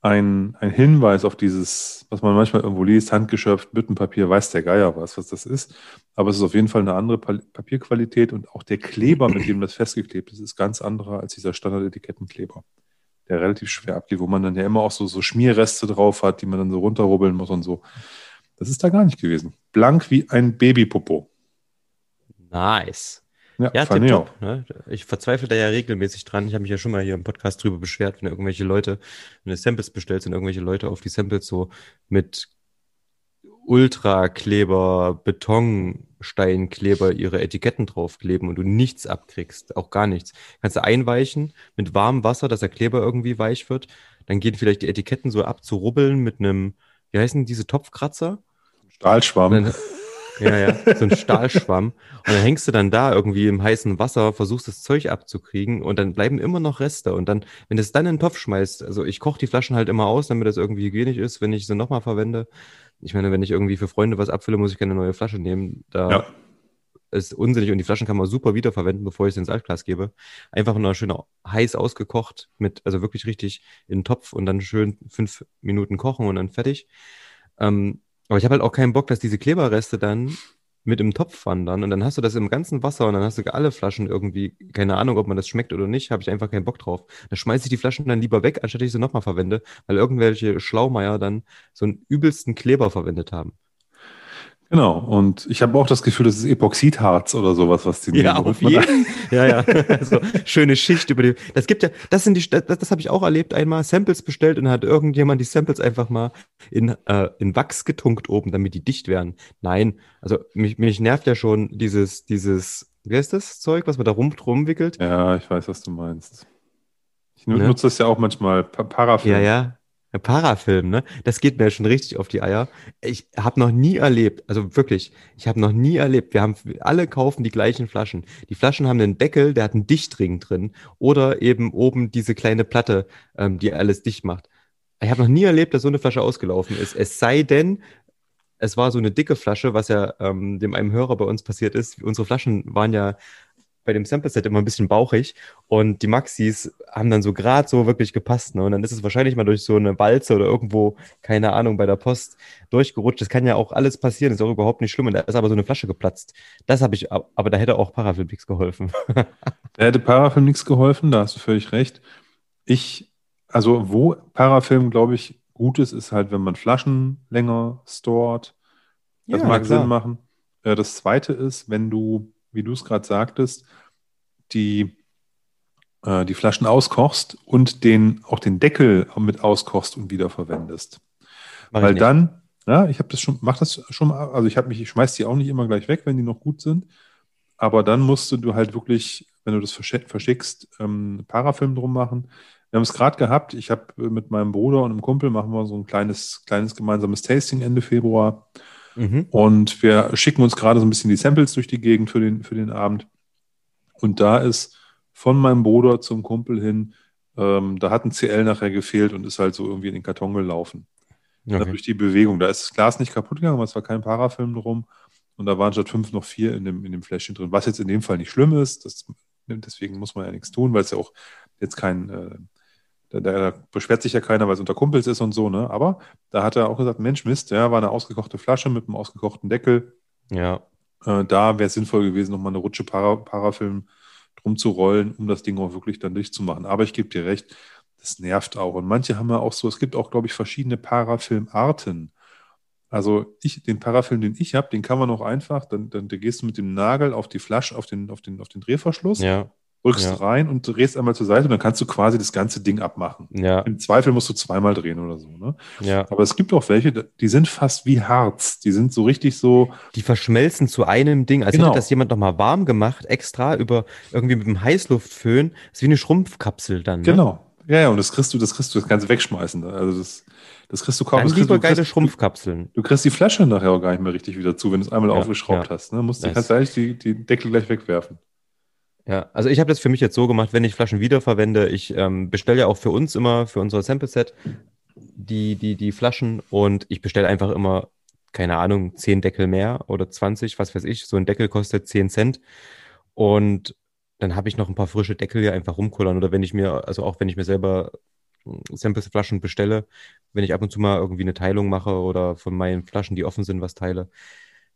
A: ein, ein Hinweis auf dieses, was man manchmal irgendwo liest, handgeschöpft, Büttenpapier, weiß der Geier was, was das ist. Aber es ist auf jeden Fall eine andere Pa- Papierqualität und auch der Kleber, mit dem das festgeklebt ist, ist ganz anderer als dieser Standard-Etikettenkleber, der relativ schwer abgeht, wo man dann ja immer auch so, so Schmierreste drauf hat, die man dann so runterrubbeln muss und so. Das ist da gar nicht gewesen. Blank wie ein Babypopo.
B: Nice.
A: Ja,
B: Ja,
A: fand ich
B: tipptopp. Ne? Ich verzweifle da ja regelmäßig dran. Ich habe mich ja schon mal hier im Podcast drüber beschwert, wenn irgendwelche Leute, wenn du Samples bestellst und irgendwelche Leute auf die Samples so mit Ultrakleber, Betonsteinkleber ihre Etiketten draufkleben und du nichts abkriegst, auch gar nichts. Kannst du einweichen mit warmem Wasser, dass der Kleber irgendwie weich wird. Dann gehen vielleicht die Etiketten so abzurubbeln mit einem, wie heißen diese Topfkratzer?
A: Stahlschwamm.
B: Ja, ja, so ein Stahlschwamm. Und dann hängst du dann da irgendwie im heißen Wasser, versuchst das Zeug abzukriegen und dann bleiben immer noch Reste. Und dann, wenn du es dann in den Topf schmeißt, also ich koche die Flaschen halt immer aus, damit das irgendwie hygienisch ist, wenn ich sie nochmal verwende. Ich meine, wenn ich irgendwie für Freunde was abfülle, muss ich keine neue Flasche nehmen. Da
A: Ja.
B: ist unsinnig und die Flaschen kann man super wiederverwenden, bevor ich sie ins Altglas gebe. Einfach nur schön heiß ausgekocht mit, also wirklich richtig in den Topf und dann schön fünf Minuten kochen und dann fertig. Ähm, aber ich habe halt auch keinen Bock, dass diese Kleberreste dann mit im Topf wandern und dann hast du das im ganzen Wasser und dann hast du alle Flaschen irgendwie, keine Ahnung, ob man das schmeckt oder nicht, habe ich einfach keinen Bock drauf. Da schmeiße ich die Flaschen dann lieber weg, anstatt ich sie nochmal verwende, weil irgendwelche Schlaumeier dann so einen übelsten Kleber verwendet haben.
A: Genau. Und ich habe auch das Gefühl, das ist Epoxidharz oder sowas, was die
B: Ja,
A: nehmen,
B: auf jeden Ja, ja. so, schöne Schicht über die. Das gibt ja, das sind die, das, das habe ich auch erlebt einmal, Samples bestellt und dann hat irgendjemand die Samples einfach mal in, äh, in Wachs getunkt oben, damit die dicht werden. Nein, also mich, mich nervt ja schon dieses, dieses, wie heißt das Zeug, was man da rum, rumwickelt?
A: Ja, ich weiß, was du meinst. Ich
B: Ne?
A: nutze das ja auch manchmal, pa Parafilm.
B: Ja, ja. Parafilm, ne? Das geht mir schon richtig auf die Eier. Ich habe noch nie erlebt, also wirklich, ich habe noch nie erlebt, wir haben alle kaufen die gleichen Flaschen. Die Flaschen haben einen Deckel, der hat einen Dichtring drin oder eben oben diese kleine Platte, ähm, die alles dicht macht. Ich habe noch nie erlebt, dass so eine Flasche ausgelaufen ist. Es sei denn, es war so eine dicke Flasche, was ja ähm, dem einem Hörer bei uns passiert ist. Unsere Flaschen waren ja bei dem Sample-Set immer ein bisschen bauchig und die Maxis haben dann so gerade so wirklich gepasst. Ne? Und dann ist es wahrscheinlich mal durch so eine Walze oder irgendwo, keine Ahnung, bei der Post durchgerutscht. Das kann ja auch alles passieren, ist auch überhaupt nicht schlimm. Und da ist aber so eine Flasche geplatzt. Das habe ich, aber da hätte auch Parafilmix geholfen.
A: Da hätte Parafilm nichts geholfen, da hast du völlig recht. Ich, also wo Parafilm, glaube ich, gut ist, ist halt, wenn man Flaschen länger stored. Das mag Sinn machen. Äh, Das zweite ist, wenn du, wie du es gerade sagtest, die äh, die Flaschen auskochst und den, auch den Deckel mit auskochst und wiederverwendest.
B: Mach
A: Weil dann, ja, ich habe das schon, mach das schon mal, also ich habe mich, ich schmeiß die auch nicht immer gleich weg, wenn die noch gut sind. Aber dann musst du halt wirklich, wenn du das verschi- verschickst, ähm, Parafilm drum machen. Wir haben es gerade gehabt, ich habe mit meinem Bruder und einem Kumpel machen wir so ein kleines, kleines gemeinsames Tasting Ende Februar.
B: Mhm.
A: Und wir schicken uns gerade so ein bisschen die Samples durch die Gegend für den, für den Abend. Und da ist von meinem Bruder zum Kumpel hin, ähm, da hat ein CL nachher gefehlt und ist halt so irgendwie in den Karton gelaufen.
B: Okay.
A: Durch die Bewegung. Da ist das Glas nicht kaputt gegangen, aber es war kein Parafilm drum. Und da waren statt fünf noch vier in dem, in dem Fläschchen drin. Was jetzt in dem Fall nicht schlimm ist. Das, deswegen muss man ja nichts tun, weil es ja auch jetzt kein, äh, da, da beschwert sich ja keiner, weil es unter Kumpels ist und so. Ne? Aber da hat er auch gesagt, Mensch, Mist, ja, war eine ausgekochte Flasche mit einem ausgekochten Deckel.
B: Ja.
A: Äh, da wäre es sinnvoll gewesen, nochmal eine Rutsche Para, Parafilm drum zu rollen, um das Ding auch wirklich dann dicht zu machen. Aber ich gebe dir recht, das nervt auch. Und manche haben ja auch so, es gibt auch, glaube ich, verschiedene Parafilmarten. Also ich, den Parafilm, den ich habe, den kann man auch einfach, dann, dann, da gehst du mit dem Nagel auf die Flasche, auf den, auf den, auf den Drehverschluss,
B: Ja.
A: Drückst
B: ja.
A: rein und drehst einmal zur Seite und dann kannst du quasi das ganze Ding abmachen.
B: Ja.
A: Im Zweifel musst du zweimal drehen oder so. Ne?
B: Ja.
A: Aber es gibt auch welche, die sind fast wie Harz. Die sind so richtig so,
B: Die verschmelzen zu einem Ding, als
A: Genau.
B: hätte das jemand nochmal warm gemacht, extra über irgendwie mit dem Heißluftföhn. Das ist wie eine Schrumpfkapsel dann. Ne?
A: Genau. Ja, ja, und das kriegst du, das kriegst du das Ganze wegschmeißen. Also das, das kriegst du kaum.
B: Dann
A: das kriegst,
B: lieber
A: du,
B: geile Schrumpfkapseln.
A: du kriegst die Flasche nachher auch gar nicht mehr richtig wieder zu, wenn du es einmal
B: Ja,
A: aufgeschraubt
B: ja.
A: hast. Ne? Musst,
B: Nice.
A: kannst du eigentlich die, die Deckel gleich wegwerfen.
B: Ja, also ich habe das für mich jetzt so gemacht, wenn ich Flaschen wiederverwende, ich ähm, bestelle ja auch für uns immer, für unser Sample-Set, die, die, die Flaschen und ich bestelle einfach immer, keine Ahnung, 10 Deckel mehr oder 20, was weiß ich. So ein Deckel kostet 10 Cent und dann habe ich noch ein paar frische Deckel hier einfach rumkullern oder wenn ich mir, also auch wenn ich mir selber mm, Sample-Flaschen bestelle, wenn ich ab und zu mal irgendwie eine Teilung mache oder von meinen Flaschen, die offen sind, was teile,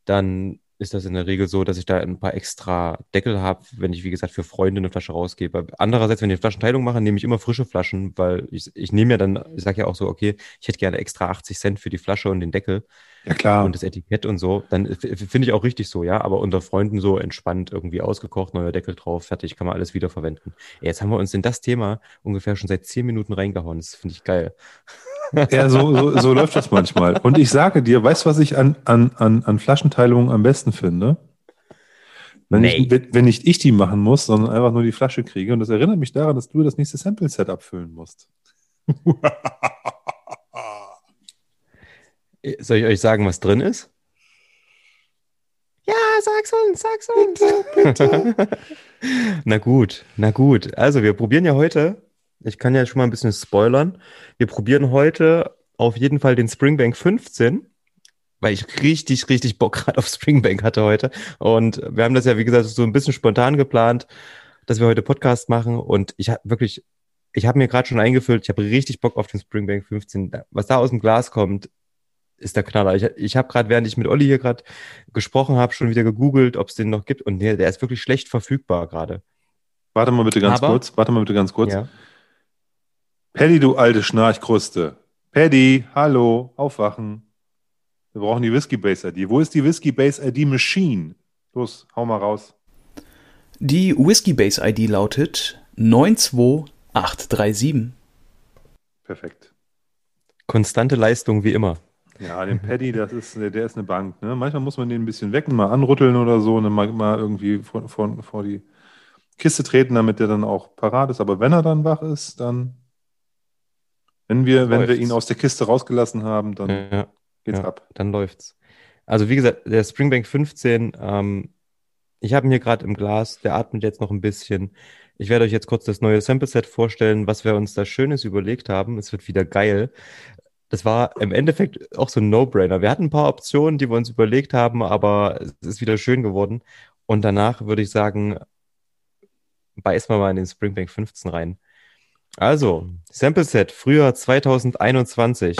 B: dann ist das in der Regel so, dass ich da ein paar extra Deckel habe, wenn ich, wie gesagt, für Freunde eine Flasche rausgebe. Andererseits, wenn ich eine Flaschenteilung mache, nehme ich immer frische Flaschen, weil ich, ich nehme ja dann, ich sage ja auch so, okay, ich hätte gerne extra 80 Cent für die Flasche und den Deckel
A: Ja, klar.
B: und das Etikett und so. Dann finde ich auch richtig so, ja, aber unter Freunden so entspannt irgendwie ausgekocht, neuer Deckel drauf, fertig, kann man alles wiederverwenden. Ey, jetzt haben wir uns in das Thema ungefähr schon seit 10 Minuten reingehauen. Das finde ich geil.
A: Ja, so, so, so läuft das manchmal. Und ich sage dir, weißt du, was ich an, an, an, an Flaschenteilungen am besten finde? Wenn,
B: Nee.
A: ich, wenn, wenn nicht ich die machen muss, sondern einfach nur die Flasche kriege. Und das erinnert mich daran, dass du das nächste Sample-Set abfüllen musst.
B: Soll ich euch sagen, was drin ist? Ja, sag's uns, sag's uns. na gut, na gut. Also, wir probieren ja heute, ich kann ja schon mal ein bisschen spoilern. Wir probieren heute auf jeden Fall den Springbank 15, weil ich richtig, richtig Bock gerade auf Springbank hatte heute. Und wir haben das ja, wie gesagt, so ein bisschen spontan geplant, dass wir heute Podcast machen. Und ich habe wirklich, ich habe mir gerade schon eingefüllt, ich habe richtig Bock auf den Springbank 15. Was da aus dem Glas kommt, ist der Knaller. Ich, ich habe gerade, während ich mit Olli hier gerade gesprochen habe, schon wieder gegoogelt, ob es den noch gibt. Und der, der ist wirklich schlecht verfügbar gerade.
A: Warte mal bitte ganz
B: Aber-
A: kurz. Warte mal bitte ganz kurz.
B: Ja.
A: Paddy, du alte Schnarchkruste. Paddy, hallo, aufwachen. Wir brauchen die Whiskey Base ID. Wo ist die Whiskey Base ID Machine? Los, hau mal raus.
C: Die Whiskey Base ID lautet 92837.
A: Perfekt.
B: Konstante Leistung wie immer.
A: Ja, den Paddy, das ist, der ist eine Bank. Ne? Manchmal muss man den ein bisschen wecken, mal anrütteln oder so und dann mal, mal irgendwie vor, vor, vor die Kiste treten, damit der dann auch parat ist. Aber wenn er dann wach ist, dann, wenn wir, wenn wir ihn aus der Kiste rausgelassen haben, dann
B: Ja,
A: geht's
B: ja.
A: ab.
B: dann läuft's. Also wie gesagt, der Springbank 15, ähm, ich habe ihn hier gerade im Glas, der atmet jetzt noch ein bisschen. Ich werde euch jetzt kurz das neue Sample-Set vorstellen, was wir uns da Schönes überlegt haben. Es wird wieder geil. Das war im Endeffekt auch so ein No-Brainer. Wir hatten ein paar Optionen, die wir uns überlegt haben, aber es ist wieder schön geworden. Und danach würde ich sagen, beiß mal mal in den Springbank 15 rein. Also, Sample-Set, Frühjahr 2021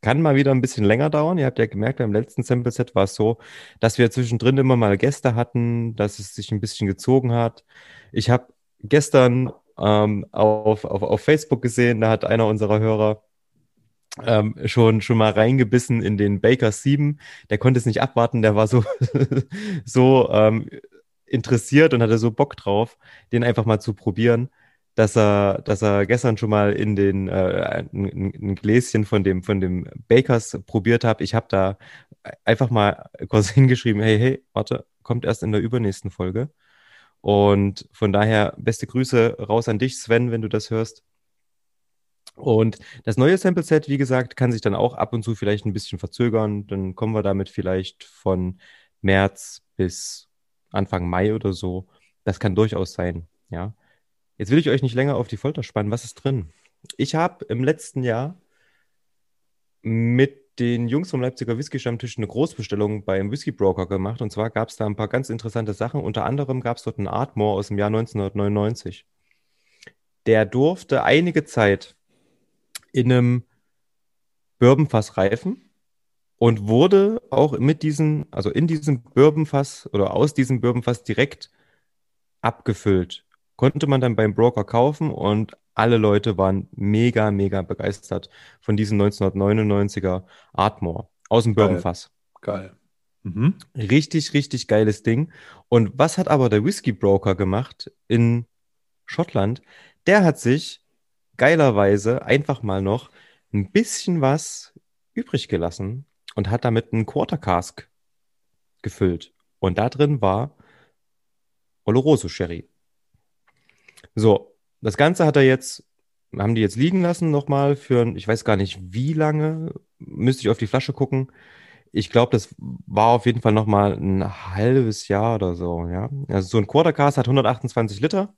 B: kann mal wieder ein bisschen länger dauern. Ihr habt ja gemerkt, beim letzten Sample-Set war es so, dass wir zwischendrin immer mal Gäste hatten, dass es sich ein bisschen gezogen hat. Ich habe gestern ähm, auf, auf, auf Facebook gesehen, da hat einer unserer Hörer ähm, schon, schon mal reingebissen in den Baker 7. Der konnte es nicht abwarten, der war so, so ähm, interessiert und hatte so Bock drauf, den einfach mal zu probieren. dass er, dass er gestern schon mal in den äh, ein, ein Gläschen von dem von dem Bakers probiert hat. Ich habe da einfach mal kurz hingeschrieben, hey, hey, warte, kommt erst in der übernächsten Folge. Und von daher beste Grüße raus an dich, Sven, wenn du das hörst. Und das neue Sample Set, wie gesagt, kann sich dann auch ab und zu vielleicht ein bisschen verzögern. Dann kommen wir damit vielleicht von März bis Anfang Mai oder so. Das kann durchaus sein, ja. Jetzt will ich euch nicht länger auf die Folter spannen. Was ist drin? Ich habe im letzten Jahr mit den Jungs vom Leipziger Whisky-Stammtisch eine Großbestellung beim Whisky Broker gemacht. Und zwar gab es da ein paar ganz interessante Sachen. Unter anderem gab es dort einen Artmore aus dem Jahr 1999. Der durfte einige Zeit in einem Bourbonfass reifen und wurde auch mit diesem, also in diesem Bourbonfass oder aus diesem Bourbonfass direkt abgefüllt. Konnte man dann beim Broker kaufen und alle Leute waren mega, mega begeistert von diesem 1999er Artmore aus dem Bourbonfass.
A: Geil. Mhm.
B: Richtig, richtig geiles Ding. Und was hat aber der Whisky Broker gemacht in Schottland? Der hat sich geilerweise einfach mal noch ein bisschen was übrig gelassen und hat damit einen Quarter Cask gefüllt. Und da drin war Oloroso Sherry. So, das Ganze hat er jetzt, haben die jetzt liegen lassen nochmal für, ich weiß gar nicht wie lange, müsste ich auf die Flasche gucken. Ich glaube, das war auf jeden Fall nochmal ein halbes Jahr oder so, ja. Also so ein Quarter Cask hat 128 Liter.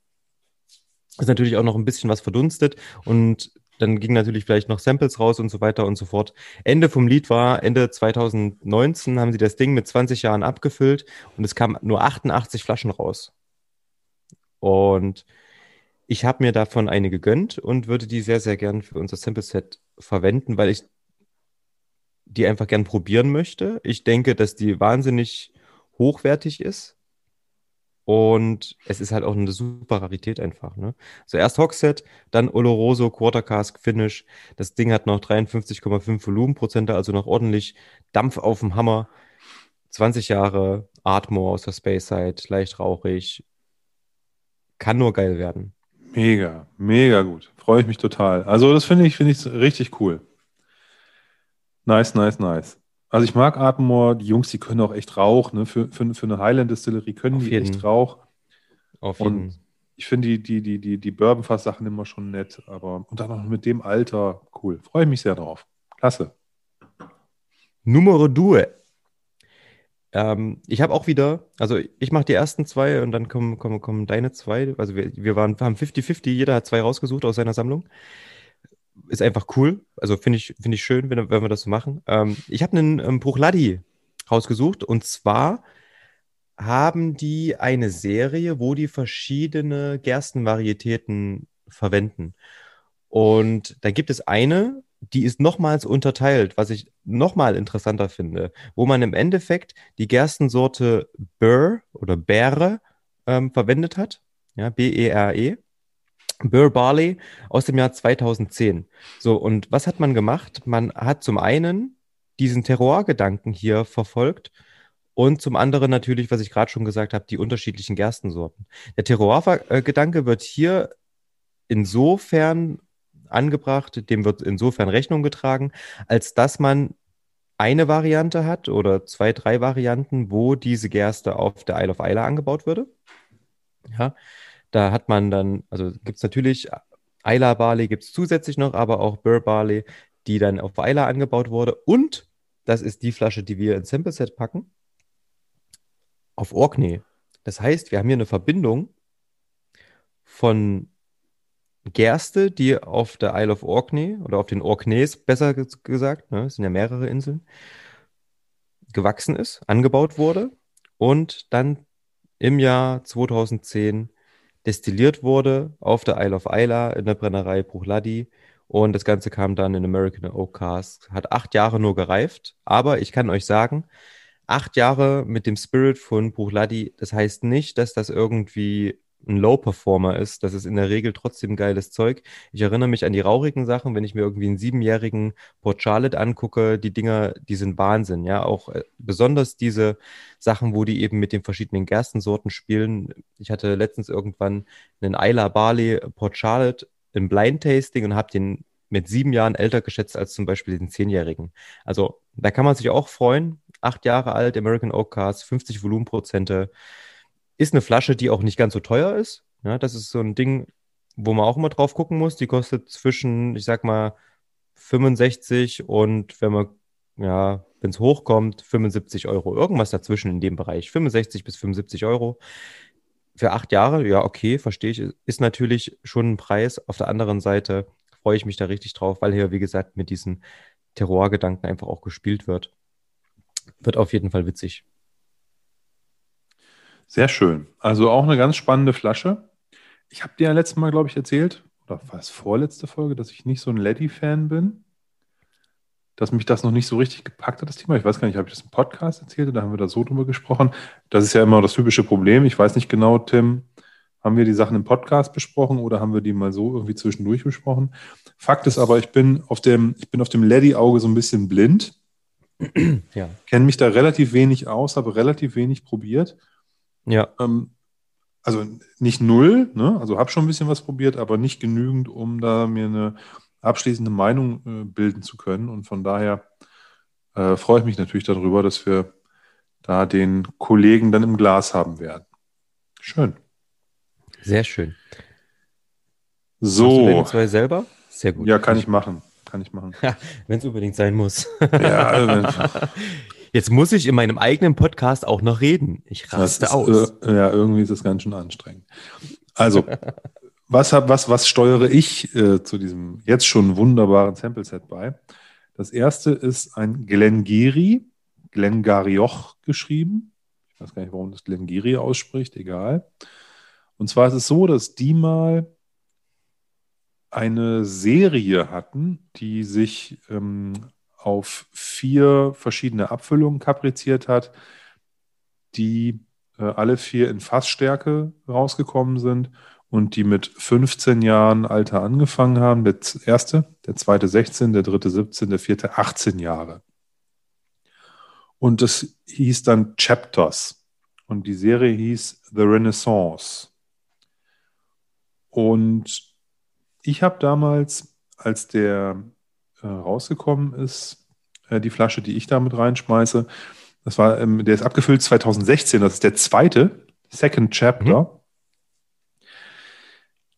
B: Ist natürlich auch noch ein bisschen was verdunstet und dann ging natürlich vielleicht noch Samples raus und so weiter und so fort. Ende vom Lied war, Ende 2019 haben sie das Ding mit 20 Jahren abgefüllt und es kamen nur 88 Flaschen raus. Und ich habe mir davon eine gegönnt und würde die sehr, sehr gern für unser Sample Set verwenden, weil ich die einfach gern probieren möchte. Ich denke, dass die wahnsinnig hochwertig ist und es ist halt auch eine super Rarität einfach. Ne? So erst Hockset, dann Oloroso Quarter Cask Finish. Das Ding hat noch 53,5 Volumenprozente, also noch ordentlich Dampf auf dem Hammer. 20 Jahre Atmo aus der Space Side, leicht rauchig. Kann nur geil werden.
A: Mega, mega gut. Freue ich mich total. Also das finde ich, finde ich richtig cool. Nice, nice, nice. Also ich mag Atmore, die Jungs, die können auch echt Rauch, ne? Für, für, für eine Highland-Distillerie können
B: Auf
A: die
B: jeden.
A: echt Rauch.
B: Auf
A: Und
B: jeden
A: ich finde die, die, die, die, die Bourbonfass-Sachen immer schon nett, aber und dann noch mit dem Alter, cool. Freue ich mich sehr drauf. Klasse.
B: Numero due. Ähm, ich habe auch wieder, also ich mache die ersten zwei und dann kommen, kommen, kommen deine zwei. Also wir, wir waren, haben 50-50, jeder hat zwei rausgesucht aus seiner Sammlung. Ist einfach cool. Also finde ich, finde ich schön, wenn, wenn wir das so machen. Ähm, ich habe einen ähm, Bruchladi rausgesucht und zwar haben die eine Serie, wo die verschiedene Gerstenvarietäten verwenden. Und da gibt es eine, die ist nochmals unterteilt, was ich nochmal interessanter finde, wo man im Endeffekt die Gerstensorte Burr oder Beere ähm, verwendet hat. Ja, B-E-R-E. Burr Barley aus dem Jahr 2010. So, und was hat man gemacht? Man hat zum einen diesen Terroir-Gedanken hier verfolgt und zum anderen natürlich, was ich gerade schon gesagt habe, die unterschiedlichen Gerstensorten. Der Terroir-Gedanke wird hier insofern angebracht, dem wird insofern Rechnung getragen, als dass man eine Variante hat oder zwei, drei Varianten, wo diese Gerste auf der Isle of Isla angebaut würde. Ja, da hat man dann, also gibt es natürlich Isla Barley gibt es zusätzlich noch, aber auch Burr Barley, die dann auf Isla angebaut wurde. Und das ist die Flasche, die wir ins Sample Set packen, auf Orkney. Das heißt, wir haben hier eine Verbindung von Gerste, die auf der Isle of Orkney oder auf den Orkneys besser ge- gesagt, ne, es sind ja mehrere Inseln, gewachsen ist, angebaut wurde und dann im Jahr 2010 destilliert wurde auf der Isle of Isla in der Brennerei Bruchladi. Und das Ganze kam dann in American Oak Cask. Hat acht Jahre nur gereift, aber ich kann euch sagen, acht Jahre mit dem Spirit von Bruchladi, das heißt nicht, dass das irgendwie ein Low-Performer ist, das ist in der Regel trotzdem geiles Zeug. Ich erinnere mich an die rauchigen Sachen, wenn ich mir irgendwie einen siebenjährigen Port Charlotte angucke, die Dinger, die sind Wahnsinn, ja. Auch äh, besonders diese Sachen, wo die eben mit den verschiedenen Gerstensorten spielen. Ich hatte letztens irgendwann einen Isla Barley Port Charlotte im Blind Tasting und habe den mit sieben Jahren älter geschätzt als zum Beispiel den Zehnjährigen. Also da kann man sich auch freuen. Acht Jahre alt, American Oak Cars, 50 Volumenprozente. Ist eine Flasche, die auch nicht ganz so teuer ist. Ja, das ist so ein Ding, wo man auch immer drauf gucken muss. Die kostet zwischen, ich sag mal, 65 und wenn man, ja, wenn es hochkommt, 75 Euro. Irgendwas dazwischen in dem Bereich. 65 bis 75 Euro. Für acht Jahre, ja, okay, verstehe ich. Ist natürlich schon ein Preis. Auf der anderen Seite freue ich mich da richtig drauf, weil hier, wie gesagt, mit diesen Terrorgedanken einfach auch gespielt wird. Wird auf jeden Fall witzig.
A: Sehr schön. Also auch eine ganz spannende Flasche. Ich habe dir ja letztes Mal, glaube ich, erzählt, oder war es vorletzte Folge, dass ich nicht so ein Leddy-Fan bin. Dass mich das noch nicht so richtig gepackt hat, das Thema. Ich weiß gar nicht, habe ich das im Podcast erzählt oder haben wir da so drüber gesprochen? Das ist ja immer das typische Problem. Ich weiß nicht genau, Tim, haben wir die Sachen im Podcast besprochen oder haben wir die mal so irgendwie zwischendurch besprochen? Fakt ist aber, ich bin auf dem, ich bin auf dem Lady-Auge so ein bisschen blind. Ja. Kenne mich da relativ wenig aus, habe relativ wenig probiert.
B: Ja.
A: Ähm, also nicht null, ne? also habe schon ein bisschen was probiert, aber nicht genügend, um da mir eine abschließende Meinung äh, bilden zu können. Und von daher äh, freue ich mich natürlich darüber, dass wir da den Kollegen dann im Glas haben werden. Schön.
B: Sehr schön.
A: So.
B: Machst du zwei selber?
A: Sehr gut. Ja, kann ich machen. Kann ich machen.
B: Wenn es unbedingt sein muss. Ja, also Jetzt muss ich in meinem eigenen Podcast auch noch reden. Ich raste ist, aus.
A: Äh, ja, irgendwie ist das ganz schön anstrengend. Also, was, hab, was, was steuere ich äh, zu diesem jetzt schon wunderbaren Sample-Set bei? Das erste ist ein Glengiri, Glengarioch geschrieben. Ich weiß gar nicht, warum das Glengiri ausspricht, egal. Und zwar ist es so, dass die mal eine Serie hatten, die sich ähm, auf vier verschiedene Abfüllungen kapriziert hat, die äh, alle vier in Fassstärke rausgekommen sind und die mit 15 Jahren Alter angefangen haben. Der erste, der zweite 16, der dritte 17, der vierte 18 Jahre. Und das hieß dann Chapters. Und die Serie hieß The Renaissance. Und ich habe damals, als der äh, rausgekommen ist, äh, die Flasche, die ich damit reinschmeiße, das war, ähm, der ist abgefüllt 2016, das ist der zweite, Second Chapter. Mhm.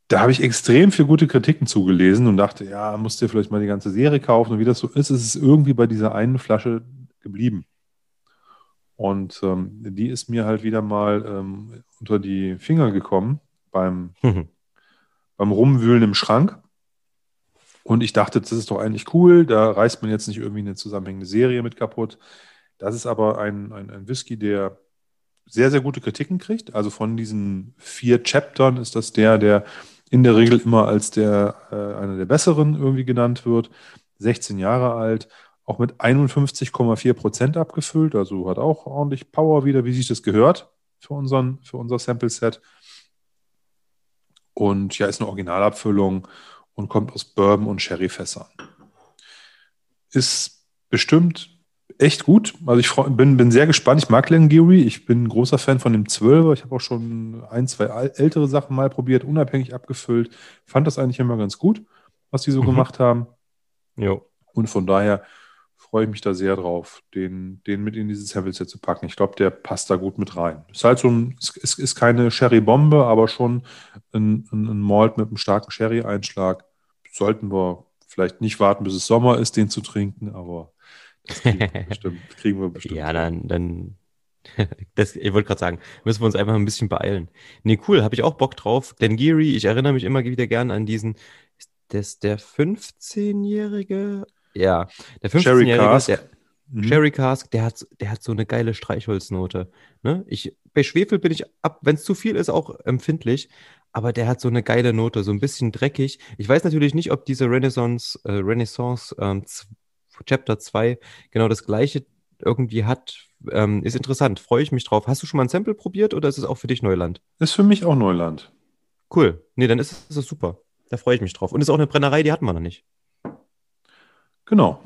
A: Da habe ich extrem viel gute Kritiken zugelesen und dachte, ja, musst dir vielleicht mal die ganze Serie kaufen. Und wie das so ist, ist es irgendwie bei dieser einen Flasche geblieben. Und ähm, die ist mir halt wieder mal ähm, unter die Finger gekommen beim mhm beim Rumwühlen im Schrank. Und ich dachte, das ist doch eigentlich cool, da reißt man jetzt nicht irgendwie eine zusammenhängende Serie mit kaputt. Das ist aber ein, ein, ein Whisky, der sehr, sehr gute Kritiken kriegt. Also von diesen vier Chaptern ist das der, der in der Regel immer als der, äh, einer der besseren irgendwie genannt wird. 16 Jahre alt, auch mit 51,4 Prozent abgefüllt, also hat auch ordentlich Power wieder, wie sich das gehört für, unseren, für unser Sample-Set. Und ja, ist eine Originalabfüllung und kommt aus Bourbon und Sherryfässern. Ist bestimmt echt gut. Also ich bin, bin sehr gespannt. Ich mag Glengarry. Ich bin ein großer Fan von dem 12er. Ich habe auch schon ein, zwei ältere Sachen mal probiert, unabhängig abgefüllt. Fand das eigentlich immer ganz gut, was die so mhm. gemacht haben.
B: Jo.
A: Und von daher freue ich mich da sehr drauf, den, den mit in dieses Sample-Set zu packen. Ich glaube, der passt da gut mit rein. Ist halt so ein, es ist, ist keine Sherry-Bombe, aber schon ein, ein, ein Malt mit einem starken Sherry-Einschlag. Sollten wir vielleicht nicht warten, bis es Sommer ist, den zu trinken, aber das kriegen wir bestimmt. Kriegen wir bestimmt
B: ja, dann, dann das, ich wollte gerade sagen, müssen wir uns einfach ein bisschen beeilen. Nee, cool, habe ich auch Bock drauf. Denn Geary, ich erinnere mich immer wieder gern an diesen, ist das der 15-Jährige ja, der 15-Jährige, der mhm. Sherry Cask, der hat, der hat so eine geile Streichholznote. Ne? Ich, bei Schwefel bin ich ab, wenn es zu viel ist, auch empfindlich, aber der hat so eine geile Note, so ein bisschen dreckig. Ich weiß natürlich nicht, ob diese Renaissance, äh, Renaissance ähm, Chapter 2 genau das gleiche irgendwie hat. Ähm, ist interessant, freue ich mich drauf. Hast du schon mal ein Sample probiert oder ist es auch für dich Neuland?
A: Ist für mich auch Neuland.
B: Cool. Nee, dann ist es super. Da freue ich mich drauf. Und ist auch eine Brennerei, die hatten wir noch nicht.
A: Genau.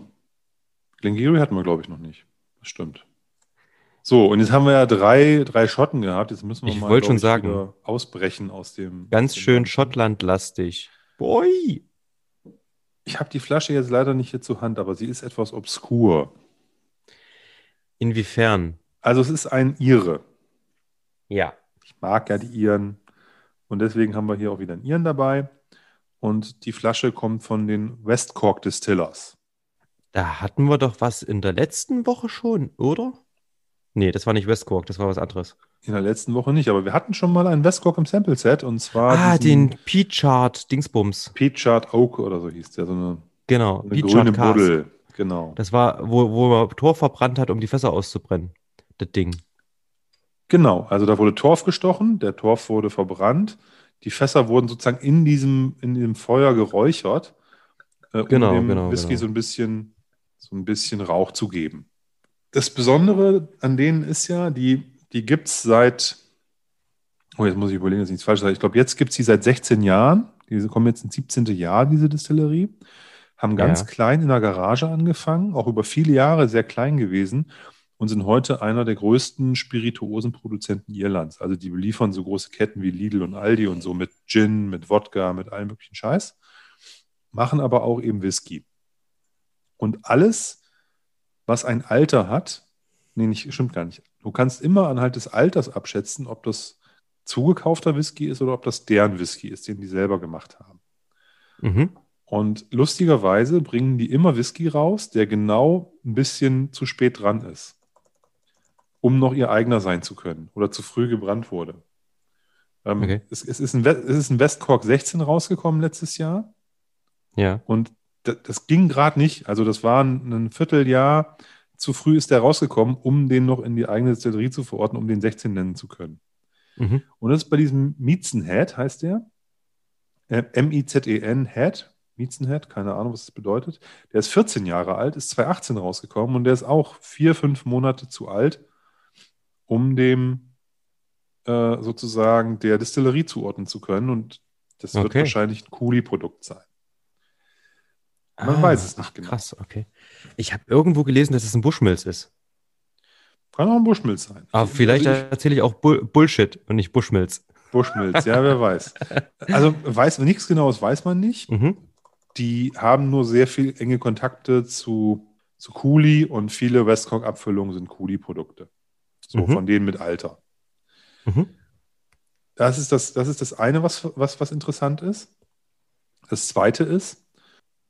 A: Glengarry hatten wir, glaube ich, noch nicht. Das stimmt. So, und jetzt haben wir ja drei, drei Schotten gehabt. Jetzt müssen wir
B: Ich
A: mal
B: wollte schon
A: glaub
B: sagen.
A: ausbrechen aus dem.
B: Ganz
A: dem
B: schön. Schottlandlastig. Boy!
A: Ich habe die Flasche jetzt leider nicht hier zur Hand, aber sie ist etwas obskur.
B: Inwiefern?
A: Also es ist ein Ire.
B: Ja.
A: Ich mag ja die Iren. Und deswegen haben wir hier auch wieder einen Iren dabei. Und die Flasche kommt von den West Cork Distillers.
B: Da hatten wir doch was in der letzten Woche schon, oder? Nee, das war nicht West Cork, das war was anderes.
A: In der letzten Woche nicht, aber wir hatten schon mal einen West Cork im Sample Set und zwar
B: Ah, den P-Chart Dingsbums.
A: Peachard Oak oder so hieß der, so eine,
B: Genau,
A: eine
B: Peachard
A: grüne. Buddel. Genau.
B: Das war, wo, wo man Tor verbrannt hat, um die Fässer auszubrennen. Das Ding.
A: Genau, also da wurde Torf gestochen, der Torf wurde verbrannt, die Fässer wurden sozusagen in diesem, in diesem Feuer geräuchert, äh, um
B: Genau,
A: dem
B: genau,
A: Whisky
B: genau.
A: so ein bisschen, so ein bisschen Rauch zu geben. Das Besondere an denen ist ja, die, die gibt es seit, oh, jetzt muss ich überlegen, dass ich nichts falsch sage. Ich glaube, jetzt gibt es die seit 16 Jahren. Diese kommen jetzt ins 17. Jahr, diese Distillerie. Haben ganz
B: Ja.
A: klein in der Garage angefangen, auch über viele Jahre sehr klein gewesen und sind heute einer der größten Spirituosenproduzenten Irlands. Also die beliefern so große Ketten wie Lidl und Aldi und so mit Gin, mit Wodka, mit allem möglichen Scheiß, machen aber auch eben Whisky. Und alles, was ein Alter hat, nee, nicht, stimmt gar nicht. Du kannst immer anhand des Alters abschätzen, ob das zugekaufter Whisky ist oder ob das deren Whisky ist, den die selber gemacht haben.
B: Mhm.
A: Und lustigerweise bringen die immer Whisky raus, der genau ein bisschen zu spät dran ist, um noch ihr eigener sein zu können oder zu früh gebrannt wurde. Ähm,
B: Okay.
A: es, es, ist ein, es ist ein West Cork 16 rausgekommen letztes Jahr
B: Ja.
A: und das, das ging gerade nicht. Also das war ein, ein Vierteljahr zu früh ist der rausgekommen, um den noch in die eigene Distillerie zu verorten, um den 16 nennen zu können.
B: Mhm.
A: Und das ist bei diesem Miezenhead, heißt der. Äh, M-I-Z-E-N Head. Miezenhead, keine Ahnung, was das bedeutet. Der ist 14 Jahre alt, ist 2018 rausgekommen und der ist auch vier, fünf Monate zu alt, um dem äh, sozusagen der Distillerie zuordnen zu können. Und das wird
B: Okay.
A: wahrscheinlich ein Cooley-Produkt sein. Man weiß es nicht
B: ach,
A: genau.
B: Krass, okay. Ich habe irgendwo gelesen, dass es ein Bushmills ist.
A: Kann auch ein Bushmills sein.
B: Aber vielleicht
A: ich-
B: erzähle ich auch Bull Bullshit und nicht Bushmills.
A: Bushmills, ja, wer weiß. Also weiß nichts Genaues weiß man nicht.
B: Mhm.
A: Die haben nur sehr viel enge Kontakte zu, zu Cooley und viele Westcock-Abfüllungen sind Cooley-Produkte. So
B: Mhm.
A: von denen mit Alter.
B: Mhm.
A: Das ist das, das ist das eine, was, was, was interessant ist. Das zweite ist,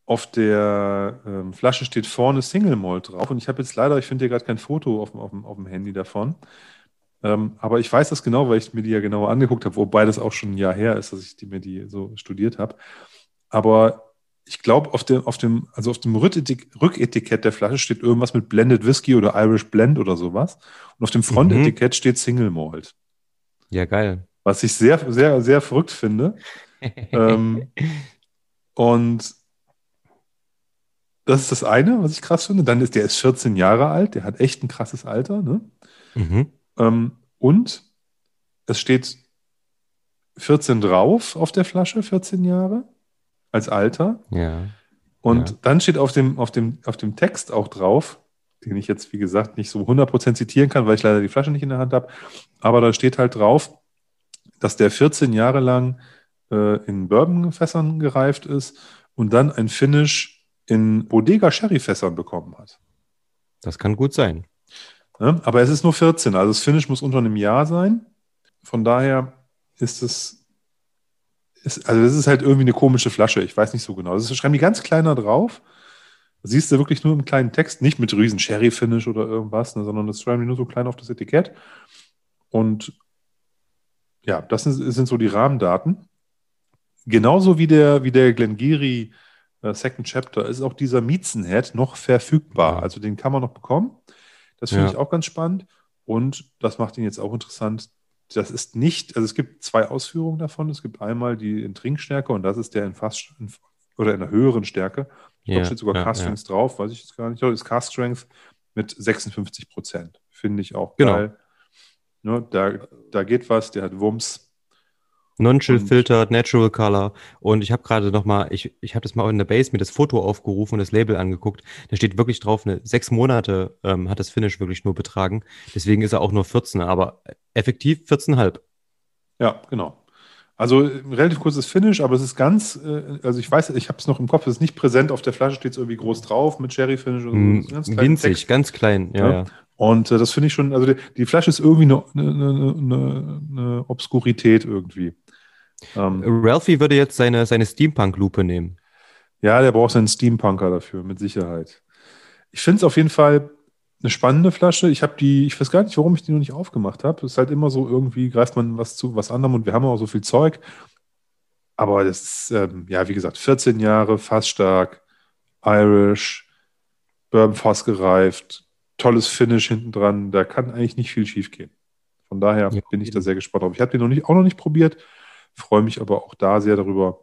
A: auf der ähm, Flasche steht vorne Single Malt drauf und ich habe jetzt leider, ich finde hier gerade kein Foto auf, dem- auf, auf dem Handy davon. Ähm, aber ich weiß das genau, weil ich mir die ja genauer angeguckt habe, wobei das auch schon ein Jahr her ist, dass ich die, mir die so studiert habe. Aber ich glaube, auf dem, auf dem, also auf dem Rücketik- Rücketikett der Flasche steht irgendwas mit Blended Whisky oder Irish Blend oder sowas. Und auf dem Frontetikett steht Single Malt.
B: Ja, geil.
A: Was ich sehr, sehr, sehr verrückt finde. ähm, und das ist das eine, was ich krass finde. Dann ist der ist 14 Jahre alt, der hat echt ein krasses Alter. Ne?
B: mhm.
A: Ähm, und es steht 14 drauf auf der Flasche, 14 Jahre als Alter.
B: Ja.
A: Und
B: Ja.
A: dann steht auf dem, auf, dem, auf dem Text auch drauf, den ich jetzt, wie gesagt, nicht so 100% zitieren kann, weil ich leider die Flasche nicht in der Hand habe. Aber da steht halt drauf, dass der 14 Jahre lang äh, in Bourbonfässern gereift ist und dann ein Finish in Bodega Sherryfässern bekommen hat.
B: Das kann gut sein.
A: Ne? Aber es ist nur 14, also das Finish muss unter einem Jahr sein. Von daher ist es, ist, also das ist halt irgendwie eine komische Flasche. Ich weiß nicht so genau. Das schreiben die ganz kleiner drauf. Das siehst du wirklich nur im kleinen Text, nicht mit riesen Sherry-Finish oder irgendwas, ne, sondern das schreiben die nur so klein auf das Etikett. Und ja, das sind, sind so die Rahmendaten. Genauso wie der, wie der Glengarry Second Chapter ist auch dieser Miezenhead noch verfügbar.
B: Ja.
A: Also den kann man noch bekommen. Das finde
B: Ja.
A: ich auch ganz spannend. Und das macht ihn jetzt auch interessant. Das ist nicht, also es gibt zwei Ausführungen davon. Es gibt einmal die in Trinkstärke und das ist der in fast in, oder in einer höheren Stärke. Ich glaube,
B: Ja,
A: steht sogar
B: ja,
A: Cast. Strength drauf, weiß ich jetzt gar nicht. Ich glaube, ist Cast Strength mit 56 Prozent. Finde ich auch
B: Genau.
A: geil. Ne, da, da geht was, der hat Wumms.
B: Non-Chill
A: Und-
B: Filtered, Natural Color. Und ich habe gerade noch mal, ich, ich habe das mal in der Base mir das Foto aufgerufen und das Label angeguckt. Da steht wirklich drauf, eine sechs Monate ähm, hat das Finish wirklich nur betragen. Deswegen ist er auch nur 14, aber effektiv 14,5.
A: Ja, genau. Also äh, relativ kurzes Finish, aber es ist ganz, äh, also ich weiß, ich habe es noch im Kopf, es ist nicht präsent, auf der Flasche steht es irgendwie groß drauf mit Cherry Finish oder so.
B: Mm,
A: ganz
B: Winzig,
A: Text.
B: ganz klein. Ja,
A: Ja.
B: ja.
A: Und äh, das finde ich schon, also die, die Flasche ist irgendwie eine, eine, eine, eine, eine Obskurität irgendwie. Ähm,
B: Ralphie würde jetzt seine, seine Steampunk-Lupe nehmen.
A: ja, der braucht seinen Steampunker dafür, mit Sicherheit. Ich finde es auf jeden Fall eine spannende Flasche. Ich habe die, ich weiß gar nicht, warum ich die noch nicht aufgemacht habe. Es ist halt immer so, irgendwie greift man was zu was anderem und wir haben auch so viel Zeug. Aber das ist, ähm, ja, wie gesagt, 14 Jahre, fast stark, Irish, Bourbon fast gereift, tolles Finish hinten dran. Da kann eigentlich nicht viel schief gehen. Von daher
B: Ja,
A: bin ich da sehr gespannt drauf. Ich habe den noch nicht, auch noch nicht probiert, freue mich aber auch da sehr darüber,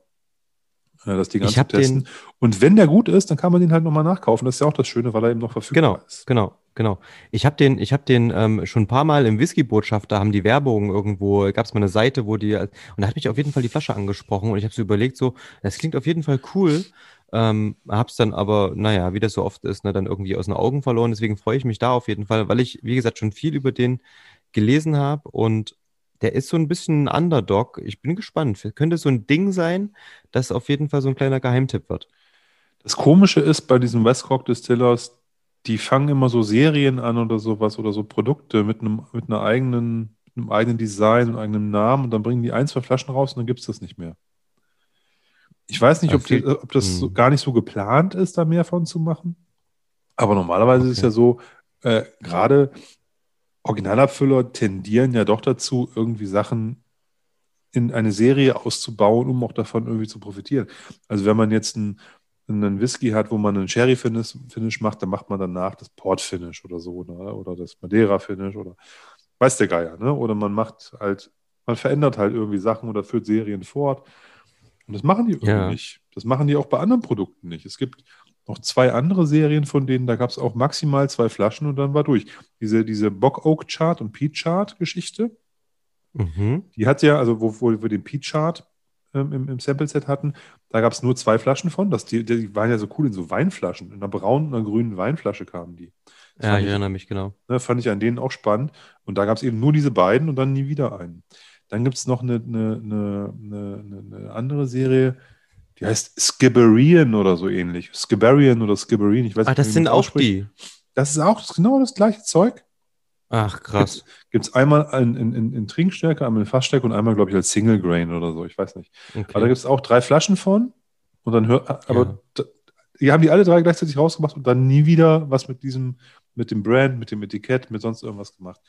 A: äh, das Ding
B: hab
A: anzutesten. Und wenn der gut ist, dann kann man den halt nochmal nachkaufen. Das ist ja auch das Schöne, weil er eben noch verfügbar
B: Genau,
A: ist.
B: genau, genau. Ich habe den, ich habe den ähm, schon ein paar Mal im Whisky-Botschaft, da haben die Werbung irgendwo, gab es mal eine Seite, wo die, und da hat mich auf jeden Fall die Flasche angesprochen und ich habe so überlegt, so, das klingt auf jeden Fall cool. Ähm, hab's dann aber, naja, wie das so oft ist, ne, dann irgendwie aus den Augen verloren. Deswegen freue ich mich da auf jeden Fall, weil ich, wie gesagt, schon viel über den gelesen habe und der ist so ein bisschen ein Underdog. Ich bin gespannt. Könnte so ein Ding sein, das auf jeden Fall so ein kleiner Geheimtipp wird.
A: Das Komische ist bei diesen Westcock Distillers, die fangen immer so Serien an oder sowas oder so Produkte mit einem, mit einer eigenen, mit einem eigenen Design und eigenem Namen und dann bringen die ein, zwei Flaschen raus und dann gibt es das nicht mehr. Ich weiß nicht, ob, die, ob das so,
B: Hm.
A: gar nicht so geplant ist, da mehr von zu machen. Aber normalerweise ist es
B: Okay.
A: ja so, äh, gerade Originalabfüller tendieren ja doch dazu, irgendwie Sachen in eine Serie auszubauen, um auch davon irgendwie zu profitieren. Also wenn man jetzt einen, einen Whisky hat, wo man einen Sherry-Finish Finish macht, dann macht man danach das Port-Finish oder so, ne? oder das Madeira-Finish oder weiß der Geier, ne? Oder man macht halt, man verändert halt irgendwie Sachen oder führt Serien fort. Und das machen die irgendwie
B: Ja.
A: nicht. Das machen die auch bei anderen Produkten nicht. Es gibt noch zwei andere Serien, von denen da gab es auch maximal zwei Flaschen und dann war durch. Diese, diese Bock Oak Chart und Peat Chart Geschichte,
B: Mhm.
A: die hat ja, also wo, wo wir den Peat Chart ähm, im, im Sample-Set hatten, da gab es nur zwei Flaschen von. Das, die, die waren ja so cool in so Weinflaschen. In einer braunen und einer grünen Weinflasche kamen die. Das
B: Ja, ich erinnere mich genau.
A: Ne, fand ich an denen auch spannend. Und da gab es eben nur diese beiden und dann nie wieder einen. Dann gibt es noch eine, eine, eine, eine andere Serie, die heißt Skibberien oder so ähnlich. Skibberien oder Skibberien, ich weiß
B: Ah,
A: nicht,
B: das
A: wie
B: sind auch
A: ausspricht.
B: die.
A: Das ist auch genau das gleiche Zeug.
B: Ach, krass.
A: Gibt es einmal in, in, in, in Trinkstärke, einmal in Fassstärke und einmal, glaube ich, als Single Grain oder so. Ich weiß nicht. Aber da
B: Okay.
A: gibt es auch drei Flaschen von. Und dann hört, aber
B: Ja.
A: da, die haben die alle drei gleichzeitig rausgemacht und dann nie wieder was mit diesem, mit dem Brand, mit dem Etikett, mit sonst irgendwas gemacht.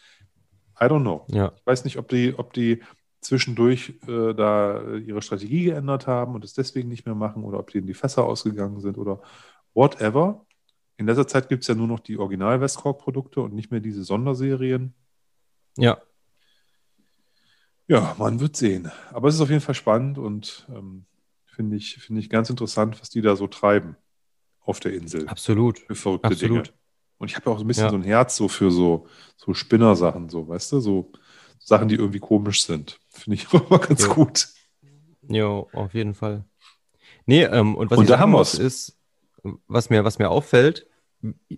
A: I don't know.
B: Ja,
A: Ich weiß nicht, ob die, ob die zwischendurch äh, da äh, ihre Strategie geändert haben und es deswegen nicht mehr machen oder ob denen die Fässer ausgegangen sind oder whatever. In letzter Zeit gibt es ja nur noch die Original-Westcork-Produkte und nicht mehr diese Sonderserien.
B: ja,
A: Ja, man wird sehen. Aber es ist auf jeden Fall spannend und ähm, finde ich, finde ich ganz interessant, was die da so treiben auf der Insel.
B: absolut.
A: Für verrückte
B: absolut.
A: Dinge. Und ich habe ja auch so ein bisschen
B: Ja.
A: so ein Herz so für so, so Spinnersachen, so, weißt du, so Sachen, die irgendwie komisch sind. Finde ich immer ganz
B: Ja.
A: gut.
B: Jo, auf jeden Fall. Nee, ähm, und was
A: Und
B: ich
A: da haben
B: muss, ist, was mir, was mir auffällt,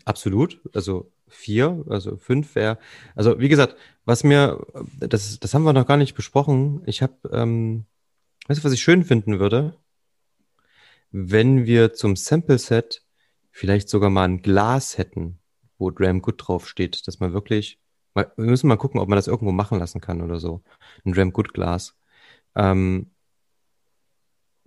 B: absolut, also vier, also fünf wäre, also wie gesagt, was mir, das, das haben wir noch gar nicht besprochen. Ich habe, ähm, weißt du, was ich schön finden würde? Wenn wir zum Sample-Set vielleicht sogar mal ein Glas hätten, wo Dram Good draufsteht, dass man wirklich, wir müssen mal gucken, ob man das irgendwo machen lassen kann oder so. Ein Dram Good Glas. Ähm,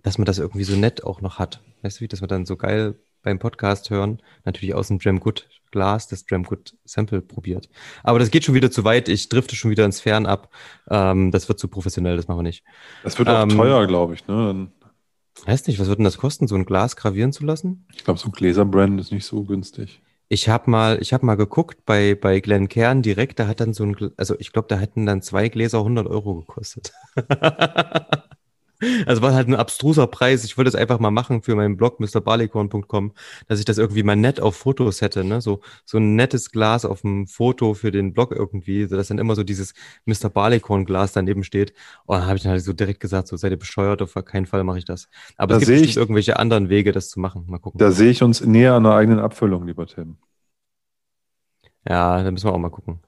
B: dass man das irgendwie so nett auch noch hat. Weißt du, wie, dass man dann so geil beim Podcast hören, natürlich aus dem Dram Good Glas das Dram Good Sample probiert. Aber das geht schon wieder zu weit. Ich drifte schon wieder ins Fern ab. Ähm, das wird zu professionell, das machen wir nicht.
A: Das wird auch
B: Ähm,
A: teuer, glaube ich. Ne?
B: Weiß nicht, was wird denn das kosten, so ein Glas gravieren zu lassen?
A: ich glaube, so ein Gläserbrand ist nicht so günstig.
B: Ich habe mal, ich habe mal geguckt bei bei Glen Kern direkt, da hat dann so ein, also ich glaube, da hätten dann zwei Gläser 100 Euro gekostet. Also war halt ein abstruser Preis. Ich wollte es einfach mal machen für meinen Blog mrbarleycorn.com, dass ich das irgendwie mal nett auf Fotos hätte, ne? So, so ein nettes Glas auf dem Foto für den Blog irgendwie, sodass dann immer so dieses Mr. Barleycorn Glas daneben steht. Und dann habe ich dann halt so direkt gesagt, so seid ihr bescheuert, auf keinen Fall mache ich das. Aber
A: Da
B: es gibt
A: ich-
B: irgendwelche anderen Wege, das zu machen. Mal gucken.
A: Da sehe ich uns näher an einer eigenen Abfüllung, lieber Tim.
B: Ja, da müssen wir auch mal gucken.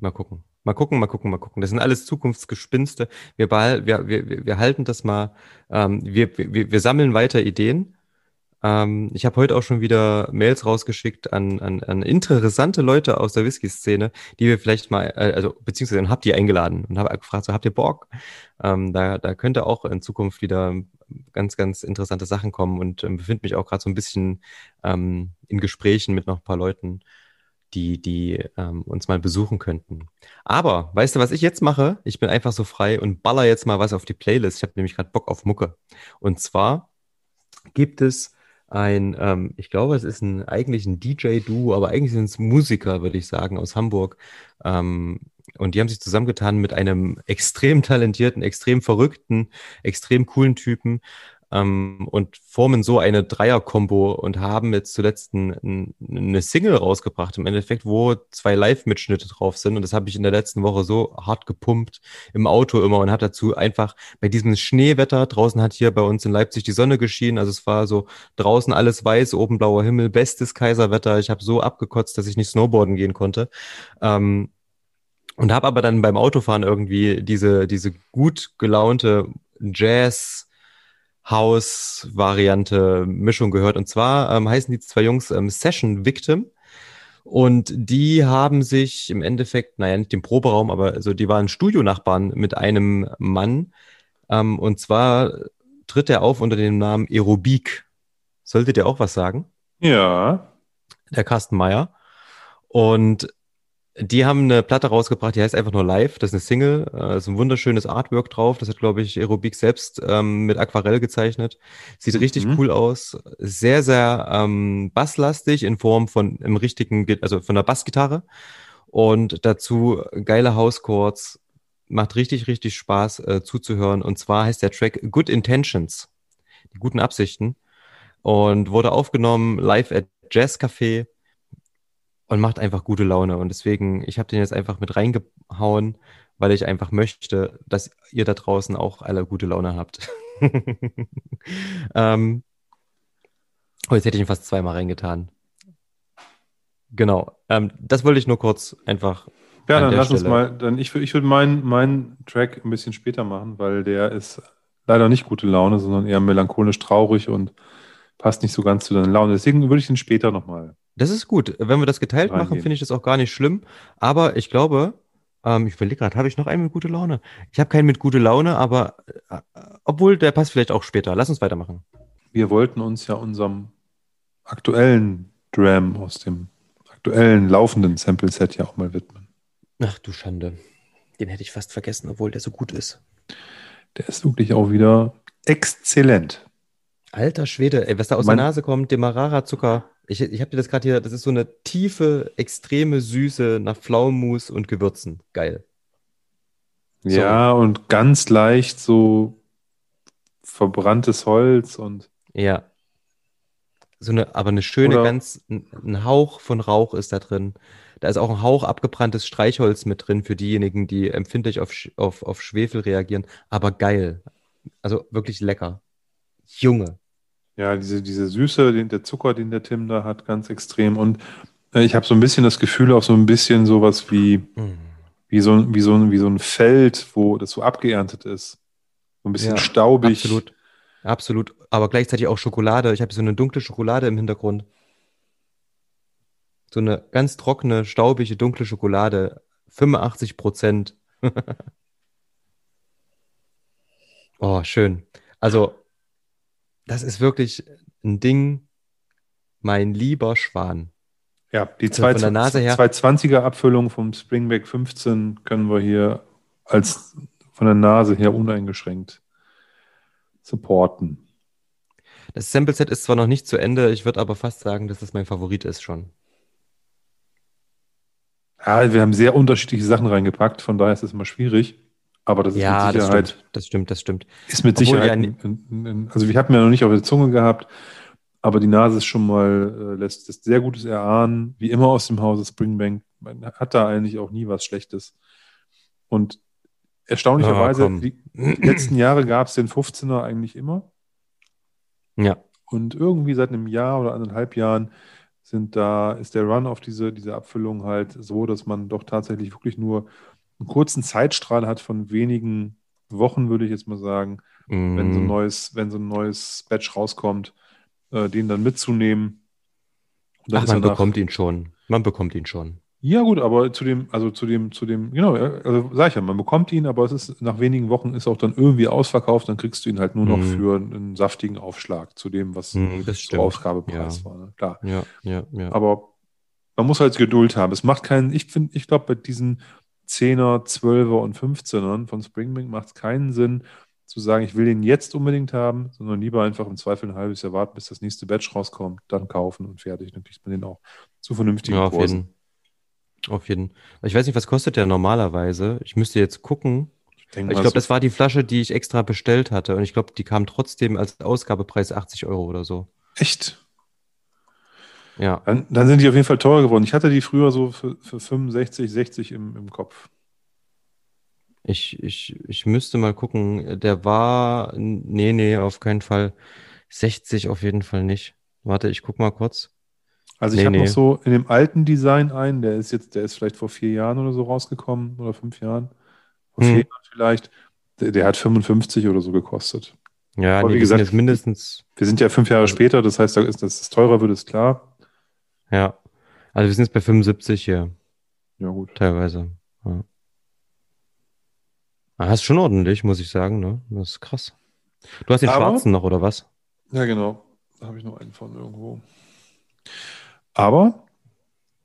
B: Mal gucken. Mal gucken, mal gucken, mal gucken. Das sind alles Zukunftsgespinste. Wir, behal wir, wir, wir- halten das mal, ähm, wir, wir, wir sammeln weiter Ideen. Ähm, ich habe heute auch schon wieder Mails rausgeschickt an, an, an interessante Leute aus der Whisky-Szene, die wir vielleicht mal, äh, also beziehungsweise habt die eingeladen und habe gefragt, so habt ihr Bock? Ähm, da, da könnte auch in Zukunft wieder ganz, ganz interessante Sachen kommen und ähm, befinde mich auch gerade so ein bisschen ähm, in Gesprächen mit noch ein paar Leuten, die, die ähm, uns mal besuchen könnten. Aber, weißt du, was ich jetzt mache? Ich bin einfach so frei und baller jetzt mal was auf die Playlist. Ich habe nämlich gerade Bock auf Mucke. Und zwar gibt es ein, ähm, ich glaube, es ist ein, eigentlich ein DJ-Duo, aber eigentlich sind es Musiker, würde ich sagen, aus Hamburg. Ähm, und die haben sich zusammengetan mit einem extrem talentierten, extrem verrückten, extrem coolen Typen ähm, und formen so eine Dreier-Kombo und haben jetzt zuletzt ein, ein, eine Single rausgebracht, im Endeffekt, wo zwei Live-Mitschnitte drauf sind. Und das habe ich in der letzten Woche so hart gepumpt im Auto immer und habe dazu einfach bei diesem Schneewetter, draußen hat hier bei uns in Leipzig die Sonne geschienen, also es war so draußen alles weiß, oben blauer Himmel, bestes Kaiserwetter. Ich habe so abgekotzt, dass ich nicht snowboarden gehen konnte. Ähm, und habe aber dann beim Autofahren irgendwie diese, diese gut gelaunte Jazz House-Variante Mischung gehört. Und zwar ähm, heißen die zwei Jungs ähm, Session Victim. Und die haben sich im Endeffekt, naja, nicht im Proberaum, aber also die waren Studionachbarn mit einem Mann. Ähm, und zwar tritt er auf unter dem Namen Aerobik. Solltet ihr auch was sagen?
A: Ja.
B: der Carsten Meyer. Und die haben eine Platte rausgebracht, die heißt einfach nur Live. Das ist eine Single. äh, ist ein wunderschönes Artwork drauf. Das hat, glaube ich, Aerobik selbst ähm, mit Aquarell gezeichnet. Sieht richtig
A: Mhm.
B: cool aus. Sehr, sehr ähm, basslastig in Form von im richtigen, also von der Bassgitarre. Und dazu geile Housechords. Macht richtig, richtig Spaß äh, zuzuhören. Und zwar heißt der Track Good Intentions. Die guten Absichten. Und wurde aufgenommen live at Jazz Café und macht einfach gute Laune. Und deswegen, ich habe den jetzt einfach mit reingehauen, weil ich einfach möchte, dass ihr da draußen auch alle gute Laune habt. ähm, oh, jetzt hätte ich ihn fast zweimal reingetan. Genau. Ähm, das wollte ich nur kurz einfach.
A: Ja,
B: An
A: dann lass uns
B: Stelle.
A: mal, dann ich, ich würde meinen meinen Track ein bisschen später machen, weil der ist leider nicht gute Laune, sondern eher melancholisch traurig und passt nicht so ganz zu deiner Laune. Deswegen würde ich den später nochmal.
B: Das ist gut. Wenn wir das geteilt machen,
A: Reingehen.
B: finde ich das auch gar nicht schlimm. Aber ich glaube, ähm, ich überlege gerade, habe ich noch einen mit gute Laune? Ich habe keinen mit gute Laune, aber äh, obwohl der passt vielleicht auch später. Lass uns weitermachen.
A: Wir wollten uns ja unserem aktuellen Dram aus dem aktuellen laufenden Sample-Set ja auch mal widmen.
B: Ach du Schande. Den hätte ich fast vergessen, obwohl der so gut ist.
A: Der ist wirklich auch wieder exzellent.
B: Alter Schwede, ey, was da aus
A: Mein-
B: der Nase kommt, Demerara-Zucker. Ich, ich habe dir das gerade hier, das ist so eine tiefe, extreme Süße nach Pflaumenmus und Gewürzen. Geil. So.
A: Ja, und ganz leicht so verbranntes Holz und
B: Ja. So eine, aber eine schöne,
A: Oder-
B: ganz, ein, Hauch von Rauch ist da drin. Da ist auch ein Hauch abgebranntes Streichholz mit drin für diejenigen, die empfindlich auf, auf, auf Schwefel reagieren. Aber geil. Also wirklich lecker. Junge.
A: ja, diese, diese Süße, den, der Zucker, den der Tim da hat, ganz extrem. Und äh, ich habe so ein bisschen das Gefühl, auch so ein bisschen sowas wie,
B: Mm.
A: wie, so, ein- wie, so, wie so ein Feld, wo das so abgeerntet ist. So ein bisschen
B: Ja,
A: staubig.
B: Absolut. Absolut. Aber gleichzeitig auch Schokolade. Ich habe so eine dunkle Schokolade im Hintergrund. So eine ganz trockene, staubige, dunkle Schokolade. 85 Prozent. oh, schön. Also, das ist wirklich ein Ding, mein lieber Schwan.
A: Ja, die
B: Also von der Nase her-
A: 220er Abfüllung vom Springback 15 können wir hier als von der Nase her uneingeschränkt supporten.
B: Das Sample-Set ist zwar noch nicht zu Ende, ich würde aber fast sagen, dass das mein Favorit ist schon.
A: Ja, wir haben sehr unterschiedliche Sachen reingepackt, von daher ist es immer schwierig. Aber das ist
B: Ja,
A: mit
B: das
A: Sicherheit,
B: stimmt, das stimmt, das stimmt.
A: ist mit
B: Obwohl
A: Sicherheit,
B: ja
A: also wir hatten ja noch nicht auf der Zunge gehabt, aber die Nase ist schon mal, äh, lässt das sehr Gutes erahnen, wie immer aus dem Hause Springbank. Man hat da eigentlich auch nie was Schlechtes. Und erstaunlicherweise,
B: komm.
A: die, die letzten Jahre gab es den 15er eigentlich immer.
B: Ja,
A: Und irgendwie seit einem Jahr oder anderthalb Jahren sind da, ist der Run auf diese, diese Abfüllung halt so, dass man doch tatsächlich wirklich nur einen kurzen Zeitstrahl hat von wenigen Wochen, würde ich jetzt mal sagen, wenn so ein
B: Mm,
A: neues, wenn so ein neues Batch rauskommt, äh, den dann mitzunehmen. Dann
B: Ach, man
A: nach-
B: bekommt ihn schon. Man bekommt ihn schon.
A: Ja, gut, aber zu dem, also zu dem, zu dem, genau, also sag ich ja, man bekommt ihn, aber es ist nach wenigen Wochen ist auch dann irgendwie ausverkauft, dann kriegst du ihn halt nur noch
B: Mhm.
A: für einen saftigen Aufschlag zu dem, was
B: Mm, stimmt.
A: Ausgabepreis
B: Ja.
A: war. Ne? Klar.
B: Ja, ja, ja.
A: Aber man muss halt Geduld haben. Es macht keinen, ich finde, ich glaube, bei diesen 10er, 12er und 15ern von Springbank macht es keinen Sinn, zu sagen, ich will den jetzt unbedingt haben, sondern lieber einfach im Zweifel ein halbes Jahr warten, bis das nächste Batch rauskommt, dann kaufen und fertig. Dann kriegt man den auch zu vernünftigen
B: Ja, auf
A: Kursen.
B: jeden. Auf jeden. Ich weiß nicht, was kostet der normalerweise? Ich müsste jetzt gucken. Ich
A: mal,
B: glaube,
A: so-
B: das war die Flasche, die ich extra bestellt hatte. Und ich glaube, die kam trotzdem als Ausgabepreis 80 Euro oder so.
A: echt.
B: Ja.
A: Dann, dann sind die auf jeden Fall teurer geworden. Ich hatte die früher so für, für 65, 60 im, im Kopf.
B: Ich, ich, ich müsste mal gucken. Der war, nee, nee, auf keinen Fall. 60 auf jeden Fall nicht. Warte, ich guck mal kurz.
A: Also ich
B: Nee,
A: habe
B: nee.
A: noch so in dem alten Design einen, der ist jetzt, der ist vielleicht vor vier Jahren oder so rausgekommen oder fünf Jahren. Vor
B: Hm.
A: vier Jahren vielleicht. Der, der hat 55 oder so gekostet.
B: Ja,
A: Aber
B: nee,
A: wie gesagt,
B: mindestens,
A: Wir sind ja fünf Jahre später, das heißt, da ist, dass es teurer wird, ist klar.
B: Ja. Also wir sind jetzt bei 75 hier,
A: Ja, gut.
B: teilweise. Ja. Ah, Das ist schon ordentlich, muss ich sagen, ne? Das ist krass. Du hast den
A: Aber-
B: schwarzen noch, oder was?
A: Ja, genau. Da habe ich noch einen von irgendwo. Aber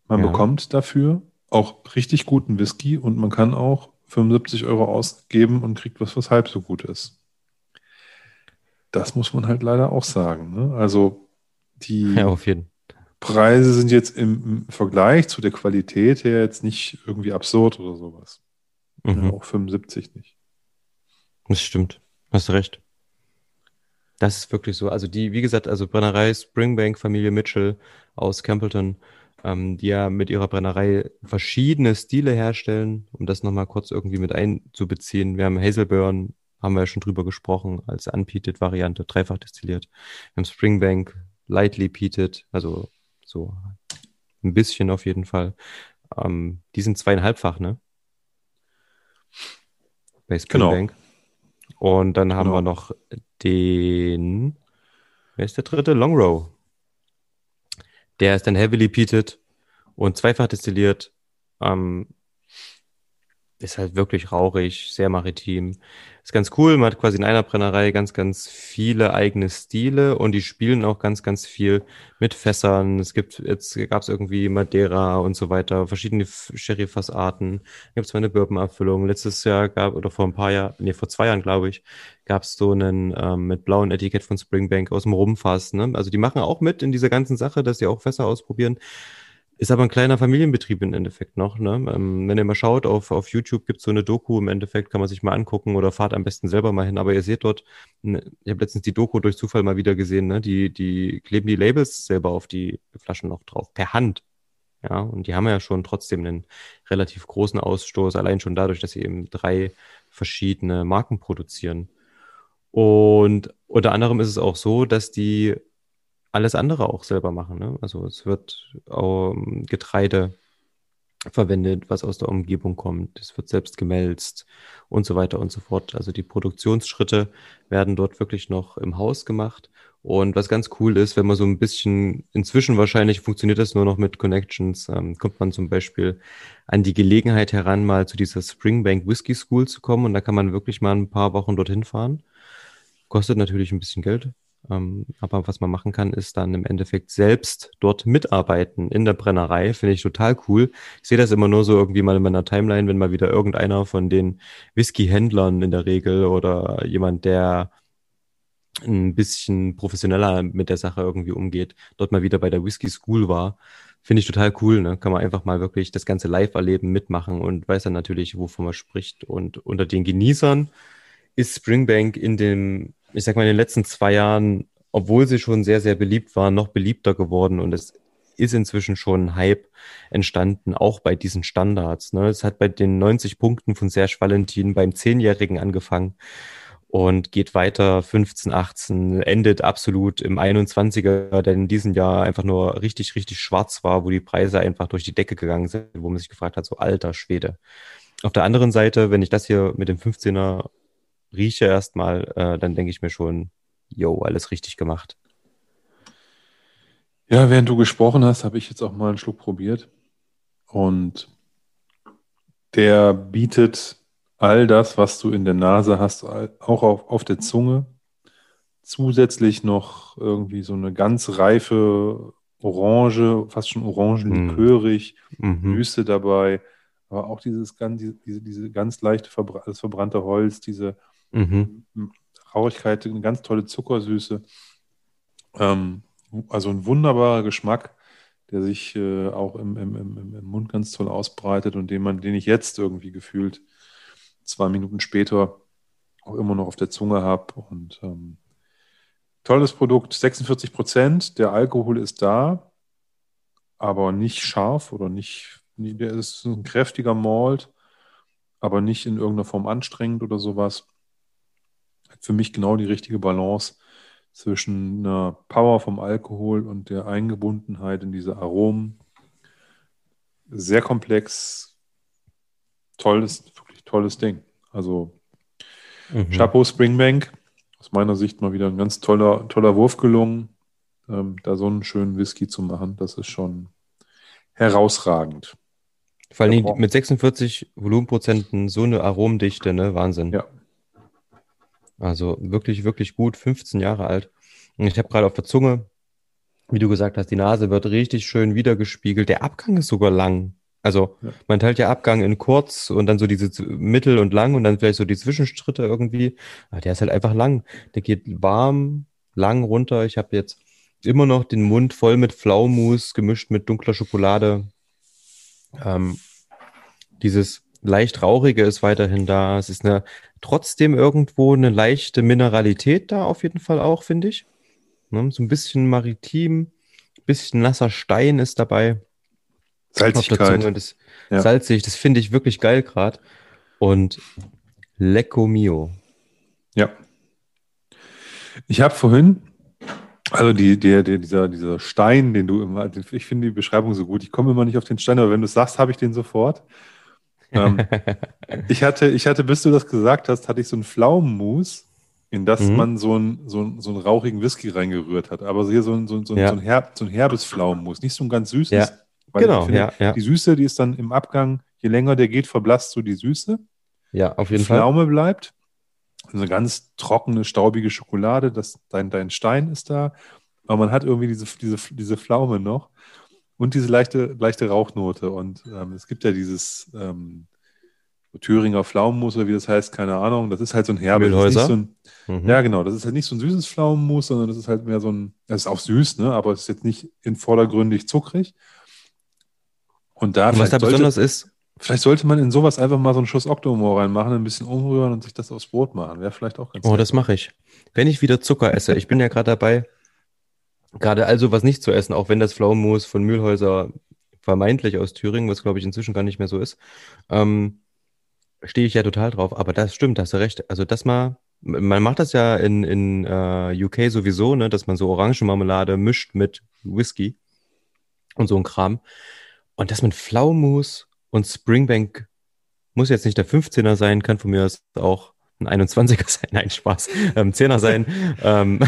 A: man
B: Ja.
A: bekommt dafür auch richtig guten Whisky und man kann auch 75 Euro ausgeben und kriegt was, was halb so gut ist. Das muss man halt leider auch sagen. Ne? Also die
B: Ja, auf jeden
A: Preise sind jetzt im, im Vergleich zu der Qualität her jetzt nicht irgendwie absurd oder sowas.
B: Mhm.
A: Ja, auch 75 nicht.
B: Das stimmt. Hast recht. Das ist wirklich so. Also die, wie gesagt, also Brennerei Springbank, Familie Mitchell aus Campbellton, ähm, die ja mit ihrer Brennerei verschiedene Stile herstellen, um das nochmal kurz irgendwie mit einzubeziehen. Wir haben Hazelburn, haben wir ja schon drüber gesprochen, als Unpeated-Variante, dreifach destilliert. Wir haben Springbank, lightly peated, also so ein bisschen auf jeden Fall. Ähm, die sind zweieinhalbfach, ne? Bei
A: Genau.
B: Springbank. Und dann haben
A: Genau.
B: wir noch den, wer ist der dritte? Long Row. Der ist dann heavily peated und zweifach destilliert. Ähm, ist halt wirklich rauchig, sehr maritim. Ist ganz cool. Man hat quasi in einer Brennerei ganz, ganz viele eigene Stile und die spielen auch ganz, ganz viel mit Fässern. Es gibt, jetzt gab es irgendwie Madeira und so weiter, verschiedene Sherry-Fassarten. Gibt es mal eine Bourbon-Abfüllung. Letztes Jahr gab, oder vor ein paar Jahren, nee, vor zwei Jahren, glaube ich, gab es so einen ähm, mit blauen Etikett von Springbank aus dem Rumfass. Ne? Also die machen auch mit in dieser ganzen Sache, dass sie auch Fässer ausprobieren. Ist aber ein kleiner Familienbetrieb im Endeffekt noch. Ne? Ähm, wenn ihr mal schaut, auf, auf YouTube gibt es so eine Doku im Endeffekt, kann man sich mal angucken oder fahrt am besten selber mal hin. Aber ihr seht dort, ne, ich habe letztens die Doku durch Zufall mal wieder gesehen, ne? die, die kleben die Labels selber auf die Flaschen noch drauf, per Hand. Ja, und die haben ja schon trotzdem einen relativ großen Ausstoß, allein schon dadurch, dass sie eben drei verschiedene Marken produzieren. Und unter anderem ist es auch so, dass die alles andere auch selber machen. Ne? Also es wird ähm, Getreide verwendet, was aus der Umgebung kommt. Es wird selbst gemälzt und so weiter und so fort. Also die Produktionsschritte werden dort wirklich noch im Haus gemacht. Und was ganz cool ist, wenn man so ein bisschen, inzwischen wahrscheinlich funktioniert das nur noch mit Connections, ähm, kommt man zum Beispiel an die Gelegenheit heran, mal zu dieser Springbank Whisky School zu kommen. Und da kann man wirklich mal ein paar Wochen dorthin fahren. Kostet natürlich ein bisschen Geld. Ähm, aber was man machen kann, ist dann im Endeffekt selbst dort mitarbeiten in der Brennerei. Finde ich total cool. Ich sehe das immer nur so irgendwie mal in meiner Timeline, wenn mal wieder irgendeiner von den Whisky-Händlern in der Regel oder jemand, der ein bisschen professioneller mit der Sache irgendwie umgeht, dort mal wieder bei der Whisky School war. Finde ich total cool, ne? Kann man einfach mal wirklich das ganze live erleben, mitmachen und weiß dann natürlich, wovon man spricht. Und unter den Genießern ist Springbank in dem, ich sag mal, in den letzten zwei Jahren, obwohl sie schon sehr, sehr beliebt war, noch beliebter geworden und es ist inzwischen schon ein Hype entstanden, auch bei diesen Standards. Ne? Es hat bei den 90 Punkten von Serge Valentin beim Zehnjährigen angefangen und geht weiter 15, 18, endet absolut im 21er, der in diesem Jahr einfach nur richtig, richtig schwarz war, wo die Preise einfach durch die Decke gegangen sind, wo man sich gefragt hat, so alter Schwede. Auf der anderen Seite, wenn ich das hier mit dem 15er rieche erstmal, äh, dann denke ich mir schon, yo, alles richtig gemacht.
A: Ja, während du gesprochen hast, habe ich jetzt auch mal einen Schluck probiert. Und der bietet all das, was du in der Nase hast, auch auf, auf der Zunge. Zusätzlich noch irgendwie so eine ganz reife Orange, fast schon orangenlikörig, mhm. Süße dabei, aber auch dieses ganz, diese, diese ganz leichte Verbra das verbrannte Holz, diese mhm. Rauchigkeit, eine ganz tolle Zuckersüße. Ähm, also ein wunderbarer Geschmack, der sich äh, auch im, im, im, im Mund ganz toll ausbreitet und den man, den ich jetzt irgendwie gefühlt zwei Minuten später auch immer noch auf der Zunge habe. Und ähm, tolles Produkt, 46 Prozent. Der Alkohol ist da, aber nicht scharf oder nicht, der ist ein kräftiger Malt, aber nicht in irgendeiner Form anstrengend oder sowas. Für mich genau die richtige Balance zwischen einer Power vom Alkohol und der Eingebundenheit in diese Aromen. Sehr komplex, tolles, tolles Ding. Also mhm. Chapeau Springbank, aus meiner Sicht mal wieder ein ganz toller, toller Wurf gelungen, ähm, da so einen schönen Whisky zu machen. Das ist schon herausragend.
B: Vor allem mit 46 Volumenprozenten so eine Aromendichte, ne? Wahnsinn.
A: Ja.
B: Also wirklich, wirklich gut, 15 Jahre alt. Und ich habe gerade auf der Zunge, wie du gesagt hast, die Nase wird richtig schön wiedergespiegelt. Der Abgang ist sogar lang. Also ja. man teilt ja Abgang in kurz und dann so diese mittel und lang und dann vielleicht so die Zwischenschritte irgendwie. Aber der ist halt einfach lang. Der geht warm, lang runter. Ich habe jetzt immer noch den Mund voll mit Pflaumus gemischt mit dunkler Schokolade. Ähm, dieses leicht rauchige ist weiterhin da. Es ist eine trotzdem irgendwo eine leichte Mineralität da auf jeden Fall auch, finde ich. Ne? So ein bisschen maritim, bisschen nasser Stein ist dabei.
A: Salzigkeit.
B: Das, ja. Salzig, das finde ich wirklich geil gerade. Und Lecco Mio.
A: Ja. Ich habe vorhin, also die, die, die, dieser, dieser Stein, den du immer, ich finde die Beschreibung so gut. Ich komme immer nicht auf den Stein, aber wenn du es sagst, habe ich den sofort. Ähm, ich, hatte, ich hatte, bis du das gesagt hast, hatte ich so ein Pflaumenmus, in das mhm. man so, ein, so, ein, so einen rauchigen Whisky reingerührt hat. Aber hier so ein, so, so, ja. so, ein, Herb, so ein herbes Pflaumenmus, nicht so ein ganz süßes,
B: ja. Weil genau, finde, ja, ja.
A: Die Süße, die ist dann im Abgang, je länger der geht, verblasst so die Süße.
B: Ja, auf jeden
A: die
B: Fall.
A: Pflaume bleibt. Eine ganz trockene, staubige Schokolade, das, dein, dein Stein ist da. Aber man hat irgendwie diese, diese, diese Pflaume noch und diese leichte, leichte Rauchnote. Und ähm, es gibt ja dieses ähm, Thüringer Pflaumenmus oder wie das heißt, keine Ahnung. Das ist halt so ein herbe.
B: So
A: mhm. Ja, genau. Das ist halt nicht so ein süßes Pflaumenmus, sondern das ist halt mehr so ein, das ist auch süß, ne? aber es ist jetzt nicht in vordergründig zuckrig. Und da
B: und was da sollte, besonders ist.
A: Vielleicht sollte man in sowas einfach mal so einen Schuss Octomore reinmachen, ein bisschen umrühren und sich das aufs Brot machen. Wäre vielleicht auch
B: ganz Oh, das mache ich. Wenn ich wieder Zucker esse, ich bin ja gerade dabei, gerade also was nicht zu essen, auch wenn das Pflaumenmus von Mühlhäuser vermeintlich aus Thüringen, was glaube ich inzwischen gar nicht mehr so ist, ähm, stehe ich ja total drauf. Aber das stimmt, hast du recht. Also das mal, man macht das ja in, in äh, UK sowieso, ne, dass man so Orangenmarmelade mischt mit Whisky und so ein Kram. Und das mit Pflaumus und Springbank muss jetzt nicht der 15er sein, kann von mir aus auch ein 21er sein. Nein, Spaß. Ähm, 10er sein. ähm,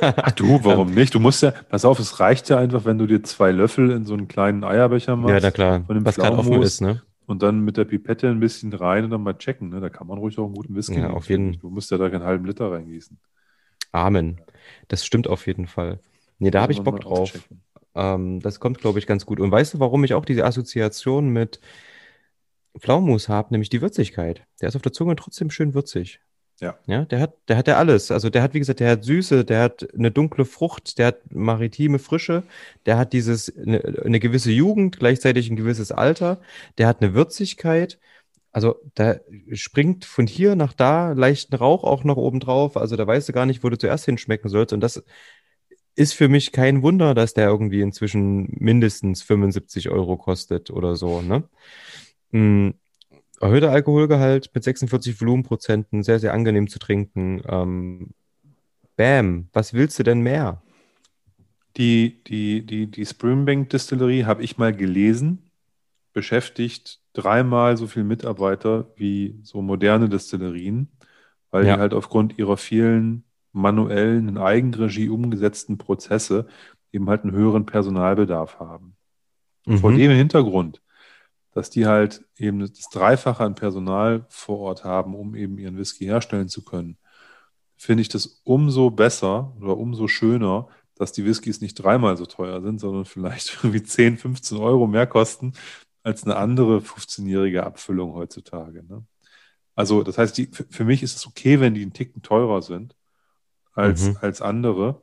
A: Ach du, warum ähm, nicht? Du musst ja, pass auf, es reicht ja einfach, wenn du dir zwei Löffel in so einen kleinen Eierbecher machst.
B: Ja, na klar. Was gerade offen ist, ne?
A: Und dann mit der Pipette ein bisschen rein und dann mal checken. Ne? Da kann man ruhig auch einen guten Whisky
B: Ja, auf jeden
A: Du musst ja da keinen halben Liter reingießen.
B: Amen. Das stimmt auf jeden Fall. Nee, da habe ich Bock drauf. Ähm, das kommt, glaube ich, ganz gut. Und weißt du, warum ich auch diese Assoziation mit Pflaumenmus habe? Nämlich die Würzigkeit. Der ist auf der Zunge trotzdem schön würzig.
A: Ja.
B: Ja, der hat, der hat ja alles. Also der hat, wie gesagt, der hat Süße, der hat eine dunkle Frucht, der hat maritime Frische, der hat dieses, eine, eine gewisse Jugend, gleichzeitig ein gewisses Alter, der hat eine Würzigkeit. Also da springt von hier nach da leichten Rauch auch noch oben drauf. Also da weißt du gar nicht, wo du zuerst hinschmecken sollst. Und das ist für mich kein Wunder, dass der irgendwie inzwischen mindestens 75 Euro kostet oder so. Ne? Mm, erhöhter Alkoholgehalt mit 46 Volumenprozenten, sehr, sehr angenehm zu trinken. Ähm, bam, was willst du denn mehr?
A: Die, die, die, die Springbank Distillerie habe ich mal gelesen, beschäftigt dreimal so viele Mitarbeiter wie so moderne Destillerien, weil
B: Ja.
A: die halt aufgrund ihrer vielen manuellen, in Eigenregie umgesetzten Prozesse eben halt einen höheren Personalbedarf haben. Vor
B: Mhm.
A: dem Hintergrund, dass die halt eben das Dreifache an Personal vor Ort haben, um eben ihren Whisky herstellen zu können, finde ich das umso besser oder umso schöner, dass die Whiskys nicht dreimal so teuer sind, sondern vielleicht irgendwie 10, 15 Euro mehr kosten als eine andere 15-jährige Abfüllung heutzutage. Ne? Also, das heißt, die, für mich ist es okay, wenn die einen Ticken teurer sind als,
B: Mhm.
A: als andere,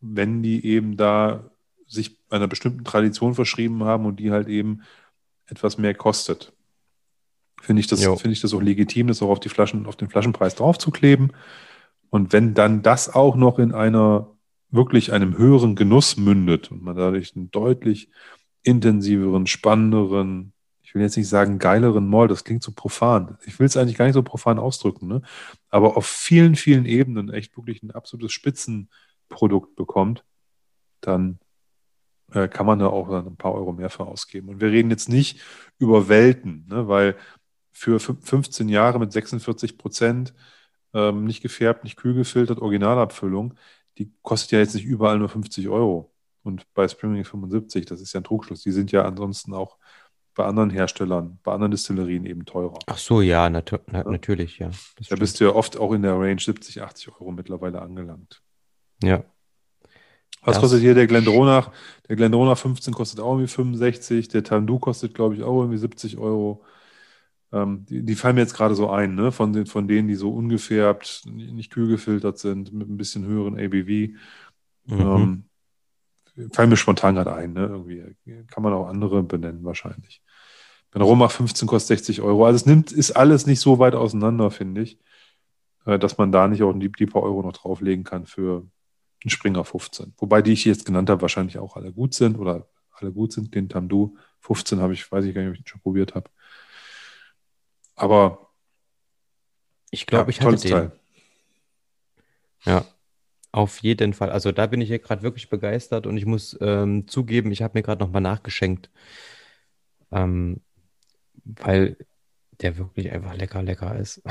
A: wenn die eben da sich einer bestimmten Tradition verschrieben haben und die halt eben etwas mehr kostet. Finde ich das, finde ich das auch legitim, das auch auf die Flaschen, auf den Flaschenpreis draufzukleben. Und wenn dann das auch noch in einer wirklich einem höheren Genuss mündet und man dadurch einen deutlich intensiveren, spannenderen, ich will jetzt nicht sagen geileren Malt, das klingt so profan. Ich will es eigentlich gar nicht so profan ausdrücken, ne? aber auf vielen, vielen Ebenen echt wirklich ein absolutes Spitzenprodukt bekommt, dann äh, kann man da auch dann ein paar Euro mehr für ausgeben. Und wir reden jetzt nicht über Welten, ne? weil für fün- 15 Jahre mit 46 Prozent ähm, nicht gefärbt, nicht kühl gefiltert, Originalabfüllung, die kostet ja jetzt nicht überall nur 50 Euro. Und bei Springing 75, das ist ja ein Trugschluss. Die sind ja ansonsten auch bei anderen Herstellern, bei anderen Distillerien eben teurer.
B: Ach so, ja, natu na, natürlich, ja.
A: Da
B: stimmt.
A: bist du ja oft auch in der Range 70, 80 Euro mittlerweile angelangt.
B: Ja.
A: Was
B: Das-
A: kostet hier der Glendronach? Der Glendronach 15 kostet auch irgendwie 65. Der Tandu kostet, glaube ich, auch irgendwie 70 Euro. Ähm, die, die fallen mir jetzt gerade so ein, ne? Von, den, von denen, die so ungefärbt, nicht kühl gefiltert sind, mit ein bisschen höheren ABV.
B: Mhm.
A: Ähm, fallen mir spontan gerade ein, ne? Irgendwie kann man auch andere benennen, wahrscheinlich. Der Romach 15 kostet 60 Euro. Also es nimmt, ist alles nicht so weit auseinander, finde ich, äh, dass man da nicht auch die, die paar Euro noch drauflegen kann für einen Springer 15. Wobei die ich jetzt genannt habe, wahrscheinlich auch alle gut sind oder alle gut sind. Den Tamdu 15 habe ich, weiß ich gar nicht, ob ich den schon probiert habe. Aber
B: Ich glaube,
A: ja,
B: ich hatte den.
A: Teil.
B: Ja, auf jeden Fall. Also da bin ich ja gerade wirklich begeistert und ich muss ähm, zugeben, ich habe mir gerade nochmal nachgeschenkt, ähm, weil der wirklich einfach lecker, lecker ist.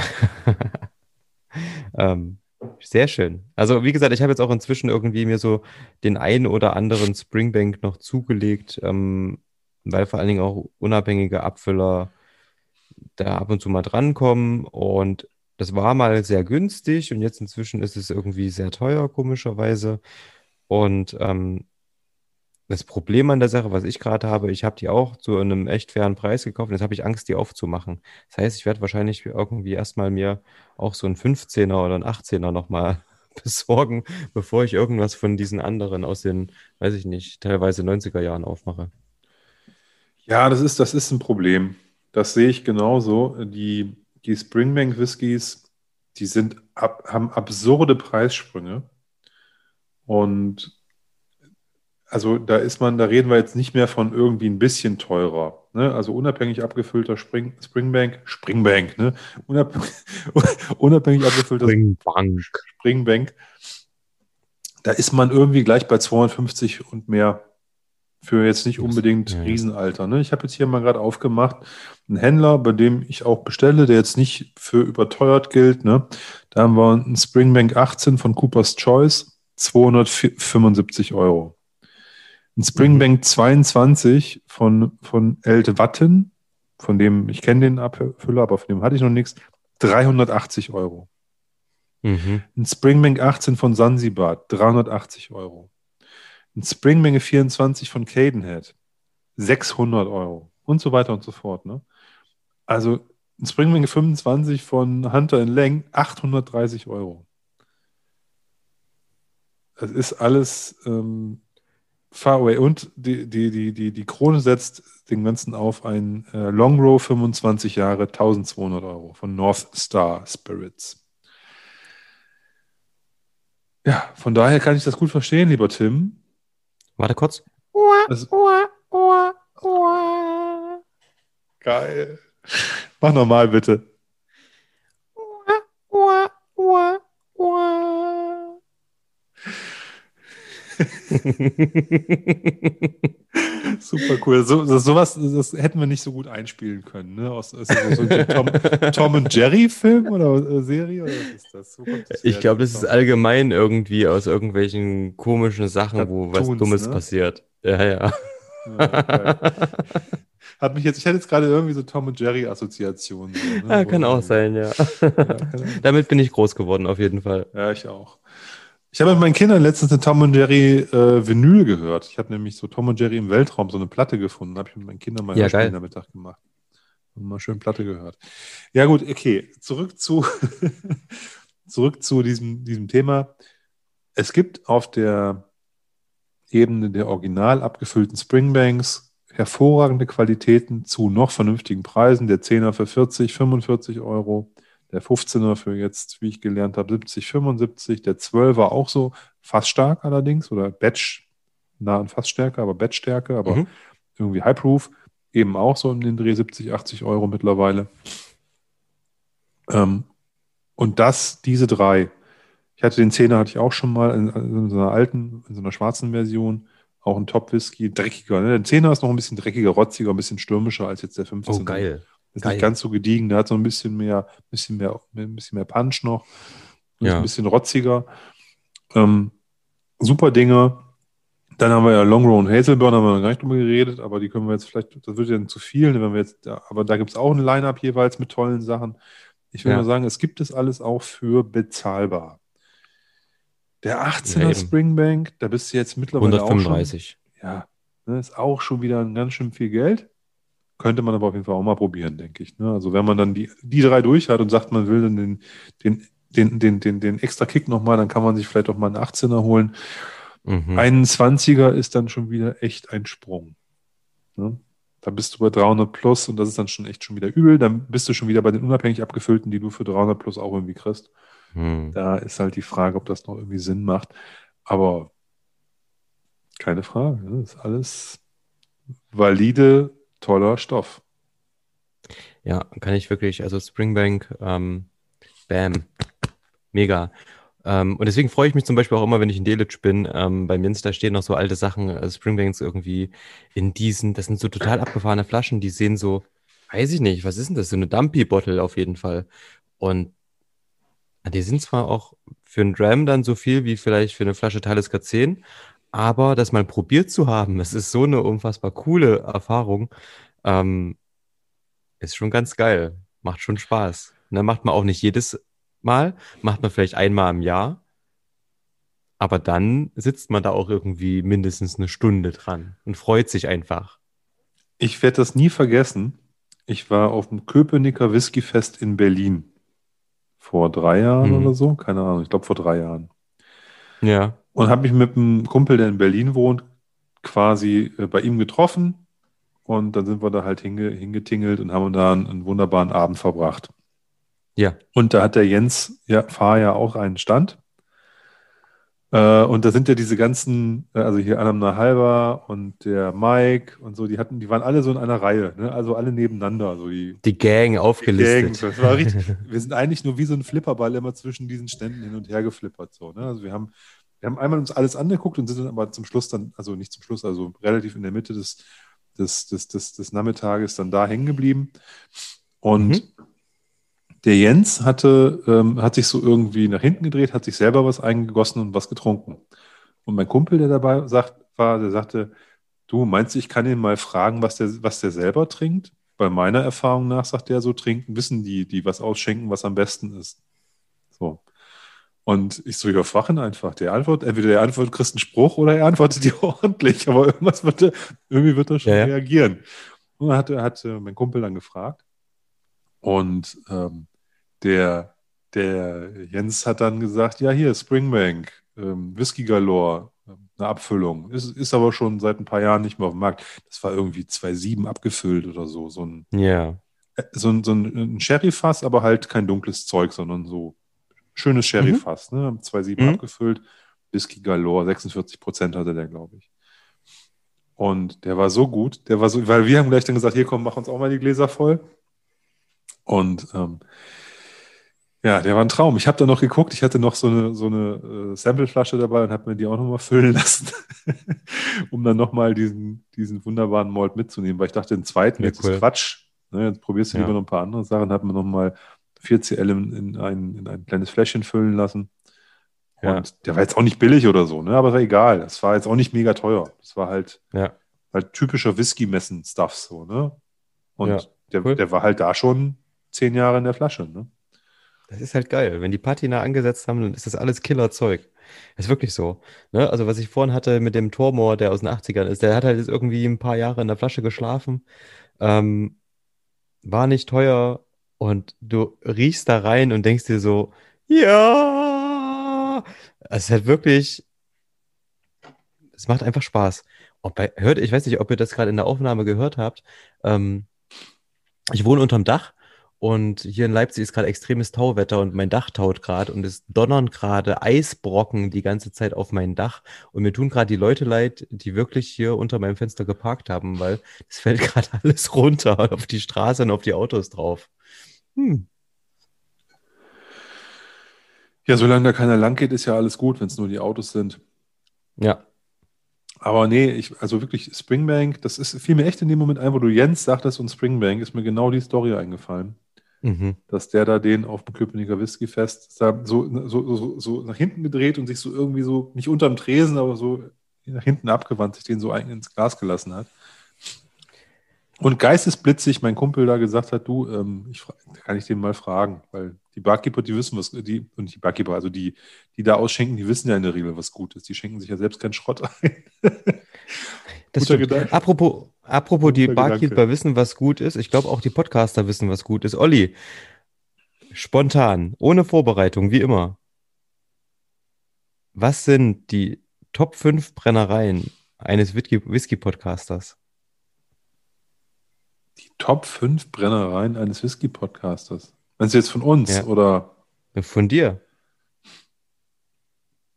B: ähm, sehr schön. Also wie gesagt, ich habe jetzt auch inzwischen irgendwie mir so den einen oder anderen Springbank noch zugelegt, ähm, weil vor allen Dingen auch unabhängige Abfüller da ab und zu mal drankommen und das war mal sehr günstig und jetzt inzwischen ist es irgendwie sehr teuer, komischerweise. Und ähm, das Problem an der Sache, was ich gerade habe, ich habe die auch zu einem echt fairen Preis gekauft und jetzt habe ich Angst, die aufzumachen. Das heißt, ich werde wahrscheinlich irgendwie erstmal mir auch so einen 15er oder einen 18er nochmal besorgen, bevor ich irgendwas von diesen anderen aus den, weiß ich nicht, teilweise 90er Jahren aufmache.
A: Ja, das ist, das ist ein Problem. Das sehe ich genauso. Die, die Springbank Whiskys, die sind ab, haben absurde Preissprünge. Und also da ist man, da reden wir jetzt nicht mehr von irgendwie ein bisschen teurer. Ne? Also unabhängig abgefüllter Spring, Springbank, Springbank, ne? Unab, unabhängig abgefüllter
B: Springbank.
A: Springbank, da ist man irgendwie gleich bei 250 und mehr für jetzt nicht unbedingt. Riesenalter. Ne? Ich habe jetzt hier mal gerade aufgemacht, einen Händler, bei dem ich auch bestelle, der jetzt nicht für überteuert gilt. Ne? Da haben wir einen Springbank 18 von Cooper's Choice, 275 Euro. Ein Springbank 22 von, von Elte Watten, von dem, ich kenne den Abfüller, aber von dem hatte ich noch nichts, 380 Euro.
B: Mhm.
A: Ein Springbank 18 von Sansibar, 380 Euro. Ein Springmenge 24 von Cadenhead, 600 Euro. Und so weiter und so fort. Ne? Also ein Springbank 25 von Hunter in Leng, 830 Euro. Es ist alles ähm, far away. Und die, die, die, die, die Krone setzt den ganzen auf ein äh, Long Row 25 Jahre, 1200 Euro von North Star Spirits. Ja, von daher kann ich das gut verstehen, lieber Tim.
B: Warte kurz.
A: Das, geil. Mach nochmal bitte. Super cool. So, so, sowas das hätten wir nicht so gut einspielen können. Ne? Aus, ist das so ein Tom, Tom und Jerry Film oder äh, Serie? Oder was ist das? So das
B: Ich glaube, das ist allgemein irgendwie aus irgendwelchen komischen Sachen, wo was Dummes
A: ne?
B: passiert. Ja, ja.
A: Ja. Hat mich jetzt, ich hatte jetzt gerade irgendwie so Tom und Jerry Assoziationen. So, ne?
B: ja,
A: Wo-
B: kann auch sein, ja.
A: Ja.
B: Damit bin ich groß geworden, auf jeden Fall.
A: Ja, ich auch. Ich habe mit meinen Kindern letztens eine Tom und Jerry äh, Vinyl gehört. Ich habe nämlich so Tom und Jerry im Weltraum so eine Platte gefunden. Habe ich mit meinen Kindern mal
B: Ja,
A: am
B: geil.
A: Nachmittag gemacht. Und mal schön Platte gehört. Ja gut, okay. Zurück zu zurück zu diesem, diesem Thema. Es gibt auf der Ebene der original abgefüllten Springbanks hervorragende Qualitäten zu noch vernünftigen Preisen. Der 10er für 40, 45 Euro. Der 15er für jetzt, wie ich gelernt habe, 70, 75. Der 12er auch so, fast stark allerdings, oder Batch, nah an Fassstärke, aber Batchstärke, aber
B: Mhm.
A: irgendwie High Proof, eben auch so in den Dreh 70, 80 Euro mittlerweile. Ähm, und das, diese drei, ich hatte den 10er, hatte ich auch schon mal in, in so einer alten, in so einer schwarzen Version, auch ein Top-Whisky, dreckiger. Ne? Der 10er ist noch ein bisschen dreckiger, rotziger, ein bisschen stürmischer als jetzt der 15er.
B: Oh, geil.
A: Ist
B: Geil.
A: nicht ganz so gediegen, der hat so ein bisschen mehr, bisschen mehr, ein bisschen mehr Punch noch.
B: Ja.
A: ein bisschen rotziger. Ähm, super Dinge. Dann haben wir ja Longrow und Hazelburn, haben wir noch gar nicht drüber geredet, aber die können wir jetzt vielleicht, das wird ja dann zu viel, wenn wir jetzt, aber da gibt es auch ein Line-Up jeweils mit tollen Sachen. Ich will
B: Ja.
A: mal sagen, es gibt es alles auch für bezahlbar. Der 18er
B: Ja.
A: Springbank, da bist du jetzt mittlerweile auch schon,
B: 135.
A: ja, ne, ist auch schon wieder ein ganz schön viel Geld. Könnte man aber auf jeden Fall auch mal probieren, denke ich. Ne? Also wenn man dann die, die drei durch hat und sagt, man will dann den, den, den, den, den, den extra Kick nochmal, dann kann man sich vielleicht auch mal einen 18er holen.
B: Mhm.
A: Ein 20er ist dann schon wieder echt ein Sprung. Ne? Da bist du bei 300 plus und das ist dann schon echt schon wieder übel. Dann bist du schon wieder bei den unabhängig abgefüllten, die du für 300 plus auch irgendwie kriegst.
B: Hm.
A: Da ist halt die Frage, ob das noch irgendwie Sinn macht. Aber keine Frage. Ne? Das ist alles valide, toller Stoff.
B: Ja, kann ich wirklich, also Springbank, ähm, bam, mega. Ähm, und deswegen freue ich mich zum Beispiel auch immer, wenn ich in Delitzsch bin. Ähm, bei Minster stehen noch so alte Sachen, äh, Springbanks irgendwie in diesen, das sind so total abgefahrene Flaschen, die sehen so, weiß ich nicht, was ist denn das? So eine Dumpy-Bottle auf jeden Fall. Und die sind zwar auch für einen Dram dann so viel wie vielleicht für eine Flasche Talisker 10, aber das mal probiert zu haben, es ist so eine unfassbar coole Erfahrung. Ähm, ist schon ganz geil. Macht schon Spaß. Ne, macht man auch nicht jedes Mal, macht man vielleicht einmal im Jahr. Aber dann sitzt man da auch irgendwie mindestens eine Stunde dran und freut sich einfach.
A: Ich werde das nie vergessen. Ich war auf dem Köpenicker Whiskyfest in Berlin. Vor drei Jahren
B: Mhm.
A: oder so. Keine Ahnung. Ich glaube vor drei Jahren.
B: Ja.
A: Und habe mich mit einem Kumpel, der in Berlin wohnt, quasi äh, bei ihm getroffen. Und dann sind wir da halt hinge hingetingelt und haben da einen, einen wunderbaren Abend verbracht.
B: Ja.
A: Und da hat der Jens ja, Fahr ja auch einen Stand. Äh, und da sind ja diese ganzen, äh, also hier Anna Halber und der Mike und so, die hatten, die waren alle so in einer Reihe, ne? also alle nebeneinander. So die,
B: Die Gang
A: die
B: aufgelistet.
A: Gang. Das war richtig, wir sind eigentlich nur wie so ein Flipperball immer zwischen diesen Ständen hin und her geflippert. So, ne? Also wir haben, wir haben einmal uns alles angeguckt und sind dann aber zum Schluss dann, also nicht zum Schluss, also relativ in der Mitte des, des, des, des, des Nachmittages dann da hängen geblieben. Und
B: Mhm.
A: Der Jens hatte, ähm, hat sich so irgendwie nach hinten gedreht, hat sich selber was eingegossen und was getrunken. Und mein Kumpel, der dabei sagt, war, der sagte, du meinst ich kann ihn mal fragen, was der, was der selber trinkt? Bei meiner Erfahrung nach, sagt er so, trinken, wissen die, die was ausschenken, was am besten ist. So. Und ich so, frag ihn einfach. Der antwortet, entweder der antwortet, kriegst einen Spruch oder er antwortet dir ordentlich, aber irgendwas wird er, irgendwie wird er schon
B: Ja,
A: reagieren. Und dann hat, er- hat äh, mein Kumpel dann gefragt. Und ähm, der, der Jens hat dann gesagt, ja hier, Springbank, ähm, Whisky Galore, ähm, eine Abfüllung. Ist, ist aber schon seit ein paar Jahren nicht mehr auf dem Markt. Das war irgendwie 2,7 abgefüllt oder so. So ein,
B: Ja.
A: äh, so ein, so ein, Sherry-Fass, aber halt kein dunkles Zeug, sondern so schönes Sherry-Fass. Ne? 2,7
B: Mhm.
A: abgefüllt. Whisky Galore, 46 Prozent hatte der, glaube ich. Und der war so gut, der war so, weil wir haben gleich dann gesagt, hier komm, mach uns auch mal die Gläser voll. Und ähm, ja, der war ein Traum. Ich habe da noch geguckt, ich hatte noch so eine, so eine äh, Sampleflasche dabei und habe mir die auch nochmal füllen lassen, um dann nochmal diesen, diesen wunderbaren Malt mitzunehmen, weil ich dachte, den zweiten,
B: Ja,
A: jetzt
B: cool.
A: ist Quatsch. Ne, jetzt probierst du
B: Ja.
A: lieber noch ein paar andere Sachen, habe mir nochmal 4CL in, in, ein, in ein kleines Fläschchen füllen lassen.
B: Ja.
A: Und der war jetzt auch nicht billig oder so, ne? aber war egal. Das war jetzt auch nicht mega teuer. Das war halt,
B: Ja.
A: halt typischer Whisky-Messen-Stuff so, ne? Und
B: Ja,
A: der,
B: cool.
A: der war halt da schon zehn Jahre in der Flasche, ne?
B: Das ist halt geil. Wenn die Patina angesetzt haben, dann ist das alles Killerzeug. Ist wirklich so. Ne? Also, was ich vorhin hatte mit dem Tormor, der aus den 80ern ist, der hat halt jetzt irgendwie ein paar Jahre in der Flasche geschlafen. Ähm, war nicht teuer und du riechst da rein und denkst dir so, ja, es ist halt wirklich, es macht einfach Spaß. Und bei, hört, ich weiß nicht, ob ihr das gerade in der Aufnahme gehört habt. Ähm, ich wohne unterm Dach und hier in Leipzig ist gerade extremes Tauwetter und mein Dach taut gerade und es donnern gerade Eisbrocken die ganze Zeit auf mein Dach. Und mir tun gerade die Leute leid, die wirklich hier unter meinem Fenster geparkt haben, weil es fällt gerade alles runter auf die Straße und auf die Autos drauf. Hm.
A: Ja, solange da keiner lang geht, ist ja alles gut, wenn es nur die Autos sind.
B: Ja,
A: Aber nee, ich, also wirklich Springbank, das ist, fiel mir echt in dem Moment ein, wo du Jens sagtest und Springbank, ist mir genau die Story eingefallen.
B: Mhm.
A: dass der da den auf dem Köpenicker Whisky-Fest da so, so, so, so nach hinten gedreht und sich so irgendwie so, nicht unterm Tresen, aber so nach hinten abgewandt, sich den so eigentlich ins Glas gelassen hat. Und geistesblitzig mein Kumpel da gesagt hat, du, ähm, ich, kann ich den mal fragen, weil die Barkeeper, die wissen, was, die, und die Barkeeper, also die, die da ausschenken, die wissen ja in der Regel, was gut ist. Die schenken sich ja selbst keinen Schrott ein.
B: Das. Apropos, apropos die
A: Guter Gedanke.
B: Barkeeper wissen, was gut ist. Ich glaube auch die Podcaster wissen, was gut ist. Olli, spontan, ohne Vorbereitung, wie immer. Was sind die Top 5 Brennereien eines Whisky- Whisky-Podcasters?
A: Die Top 5 Brennereien eines Whisky-Podcasters. Meinst du jetzt von uns
B: Ja.
A: oder?
B: Von dir?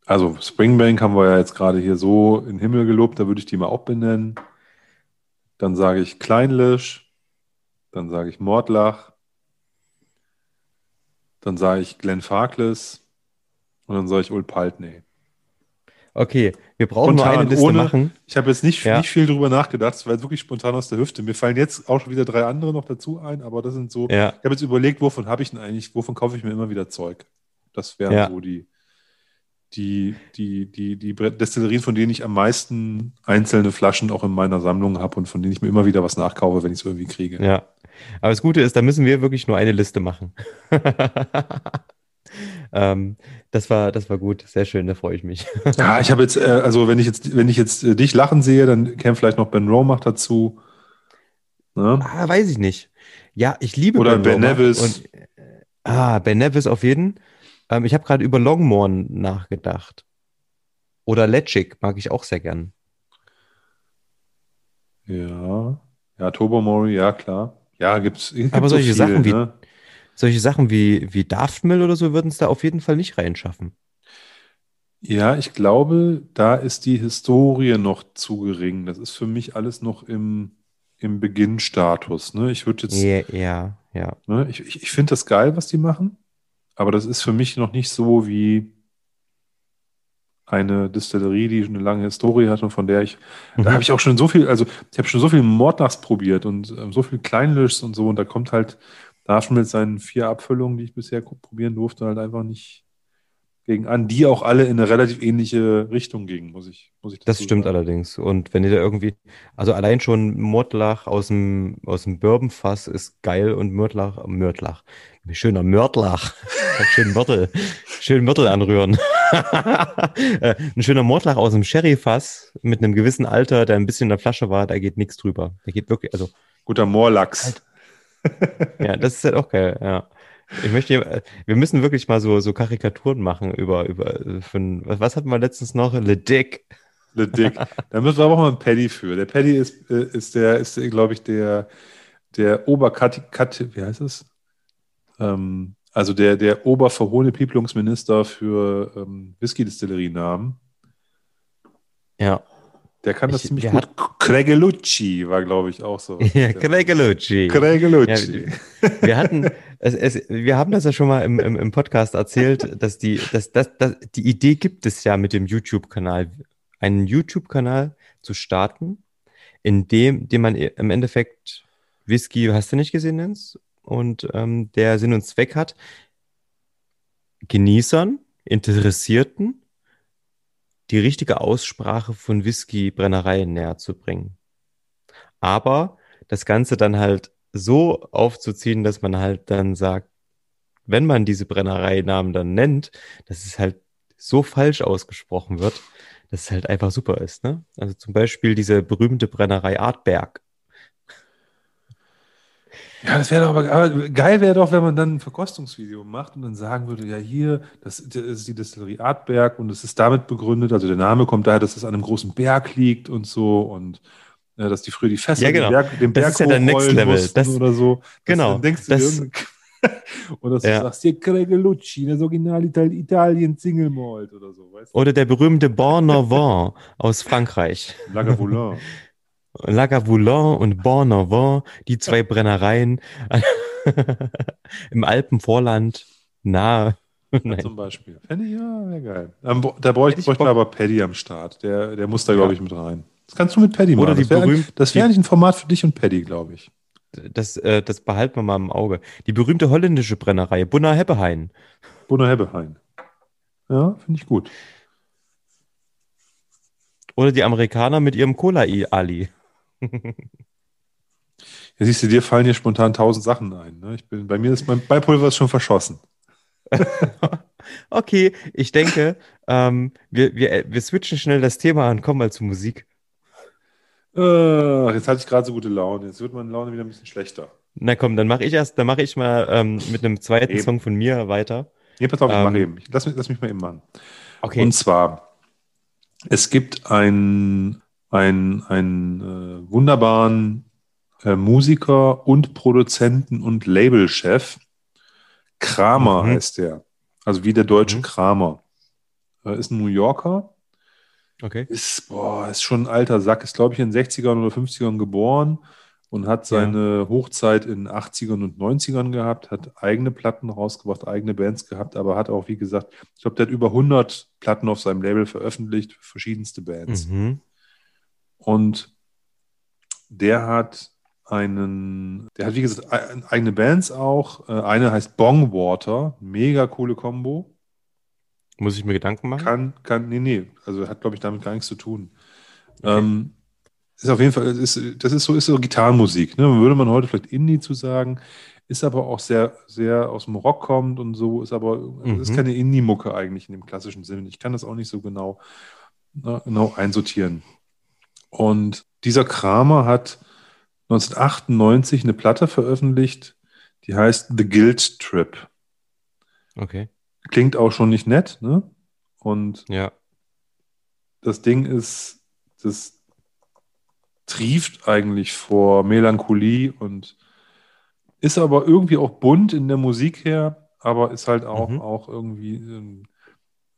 A: Also Springbank haben wir ja jetzt gerade hier so in den Himmel gelobt, da würde ich die mal auch benennen. Dann sage ich Kleinlisch, dann sage ich Mordlach, dann sage ich Glenn Farkless und dann sage ich Old Paltney.
B: Okay, wir brauchen nur
A: Spontan,
B: eine Liste
A: ohne-
B: machen.
A: Ich habe jetzt nicht,
B: Ja.
A: nicht viel drüber nachgedacht, es war jetzt wirklich spontan aus der Hüfte. Mir fallen jetzt auch schon wieder drei andere noch dazu ein, aber das sind so,
B: Ja,
A: ich habe jetzt überlegt, wovon habe ich denn eigentlich, wovon kaufe ich mir immer wieder Zeug? Das wären
B: Ja.
A: so die, die, die, die, die Destillerien, von denen ich am meisten einzelne Flaschen auch in meiner Sammlung habe und von denen ich mir immer wieder was nachkaufe, wenn ich es irgendwie kriege.
B: ja. Aber das Gute ist, da müssen wir wirklich nur eine Liste machen. ähm, das war, das war gut, sehr schön, da freue ich mich.
A: Ja, ich habe jetzt, äh, also wenn ich jetzt, wenn ich jetzt äh, dich lachen sehe, dann käme vielleicht noch Ben Romach dazu. Ne?
B: Ah, weiß ich nicht. Ja, ich liebe
A: Oder Ben
B: Romach
A: Nevis.
B: Und, äh, ah, Ben Nevis auf jeden. Ähm, ich habe gerade über Longmorn nachgedacht. Oder Letchik mag ich auch sehr gern.
A: Ja. Ja, Tobermory, ja, klar. Ja, gibt's. gibt's
B: Aber
A: so
B: solche
A: viele,
B: Sachen wie-
A: ne?
B: Solche Sachen wie, wie Daftmill oder so würden es da auf jeden Fall nicht reinschaffen.
A: Ja, ich glaube, da ist die Historie noch zu gering. Das ist für mich alles noch im, im Beginnstatus. Ne? Ich würde jetzt,
B: Ja, ja, ja.
A: ne, ich, ich, ich finde das geil, was die machen, aber das ist für mich noch nicht so wie eine Distillerie, die eine lange Historie hat und von der ich, da
B: Mhm.
A: habe ich auch schon so viel, also ich habe schon so viel Mordlachs probiert und ähm, so viel Kleinlischs und so und da kommt halt, da schon mit seinen vier Abfüllungen, die ich bisher probieren durfte, halt einfach nicht gegen an, die auch alle in eine relativ ähnliche Richtung gingen, muss ich, muss ich
B: Das stimmt
A: sagen.
B: allerdings. Und wenn ihr da irgendwie, also allein schon Mordlach aus dem, aus dem Bourbonfass ist geil und Mörtlach, Mörtlach, schöner Mörtlach, schön Mörtel, schön Mörtel anrühren. Äh, Ein schöner Mordlach aus dem Sherryfass mit einem gewissen Alter, der ein bisschen in der Flasche war, da geht nichts drüber. Da geht wirklich, also
A: Guter Moorlachs.
B: Halt. Ja, das ist halt auch geil, ja. Ich möchte, hier- wir müssen wirklich mal so, so Karikaturen machen über, über, äh, von, was, hatten wir letztens noch? Le Dick.
A: Le Dick. Da müssen wir aber auch mal einen Paddy für. Der Paddy ist, äh, ist der, ist, glaube ich, der, der Oberkat, Kat, wie heißt es? Ähm, also der, der Oberverhohne-Pieplungsminister für ähm, Whisky-Distillerienamen.
B: Ja.
A: Der kann das
B: Ich-
A: ziemlich gut. Cregelucci war, glaube ich, auch so.
B: Ja, Gregelucci.
A: Cregelucci.
B: Wir hatten, es, es, wir haben das ja schon mal im, im, im Podcast erzählt, dass die, dass, dass, dass, die Idee gibt es ja mit dem YouTube-Kanal, einen YouTube-Kanal zu starten, in dem, dem man im Endeffekt Whisky, hast du nicht gesehen, Nens? Und ähm, der Sinn und Zweck hat, Genießern, Interessierten die richtige Aussprache von Whisky-Brennereien näher zu bringen. Aber das Ganze dann halt so aufzuziehen, dass man halt dann sagt, wenn man diese Brennereinamen dann nennt, dass es halt so falsch ausgesprochen wird, dass es halt einfach super ist. Ne? Also zum Beispiel diese berühmte Brennerei Artberg.
A: Ja, das wäre doch aber, aber geil wäre doch, wenn man dann ein Verkostungsvideo macht und dann sagen würde, ja hier, das, das ist die Distillerie Artberg und es ist damit begründet, also der Name kommt daher, dass es an einem großen Berg liegt und so und äh, dass die früher die Fässer
B: Ja, genau.
A: den Berg, den
B: Das
A: Berg
B: ist ja der Next Level. Das-
A: oder so. Das,
B: genau.
A: Du
B: Das-
A: irgendein- oder dass
B: Ja.
A: du sagst, hier Cregelucci, das Original Ital Italien Single Malt oder so, weißt du?
B: Oder der berühmte Bon Novant aus Frankreich.
A: Lagavulin.
B: Lagavulin und Bon Novant, die zwei Brennereien im Alpenvorland nahe. Nein.
A: Zum Beispiel. Fände ich, ja, wäre geil. Da bräuchte bräuchten wir aber Paddy am Start. Der, der muss da, glaube ich, mit rein. Das kannst du mit Paddy machen.
B: Oder die
A: das wäre wär
B: die-
A: eigentlich ein Format für dich und Paddy, glaube ich.
B: Das, äh, das behalten wir mal im Auge. Die berühmte holländische Brennerei, Bunner Hebbehain.
A: Bruno Hebbehain. Ja, finde ich gut.
B: Oder die Amerikaner mit ihrem Cola-Ali.
A: Ja, siehst du, dir fallen hier spontan tausend Sachen ein. Ne? Ich bin, bei mir ist mein Beipulver schon verschossen.
B: Okay, ich denke, ähm, wir, wir, wir switchen schnell das Thema und kommen mal zur Musik.
A: Äh, jetzt hatte ich gerade so gute Laune. Jetzt wird meine Laune wieder ein bisschen schlechter.
B: Na komm, dann mache ich erst, dann mache ich mal ähm, mit einem zweiten
A: Eben.
B: Song von mir weiter.
A: Nee, pass auf, ich
B: Ähm,
A: mache eben. Ich, lass, mich, lass mich mal eben machen.
B: Okay.
A: Und zwar, es gibt einen, einen, einen äh, wunderbaren äh, Musiker und Produzenten und Labelchef. Kramer
B: Mhm.
A: heißt der. Also wie der deutsche
B: Mhm.
A: Kramer. Äh, ist ein New Yorker.
B: okay.
A: Ist, boah, ist schon ein alter Sack. Ist, glaube ich, in den 60ern oder 50ern geboren und hat seine Hochzeit in den 80ern und 90ern gehabt, hat eigene Platten rausgebracht, eigene Bands gehabt, aber hat auch, wie gesagt, ich glaube, der hat über 100 Platten auf seinem Label veröffentlicht, verschiedenste Bands.
B: Mhm.
A: Und der hat einen, der hat, wie gesagt, eigene Bands auch. Äh, Eine heißt Bongwater, mega coole Kombo.
B: Muss ich mir Gedanken machen?
A: Kann, kann, nee, nee, also hat, glaube ich, damit gar nichts zu tun.
B: Okay.
A: Ähm, ist auf jeden Fall, ist, das ist so, ist so Gitarrenmusik, ne? Würde man heute vielleicht Indie zu sagen, ist aber auch sehr, sehr aus dem Rock kommt und so, ist aber, also ist
B: Mhm.
A: keine Indie-Mucke eigentlich in dem klassischen Sinne. Ich kann das auch nicht so genau, na, genau einsortieren. Und dieser Kramer hat 1998 eine Platte veröffentlicht, die heißt The Guild Trip.
B: Okay.
A: Klingt auch schon nicht nett, ne? Und
B: Ja.
A: das Ding ist, das trieft eigentlich vor Melancholie und ist aber irgendwie auch bunt in der Musik her, aber ist halt auch,
B: Mhm.
A: auch irgendwie ein,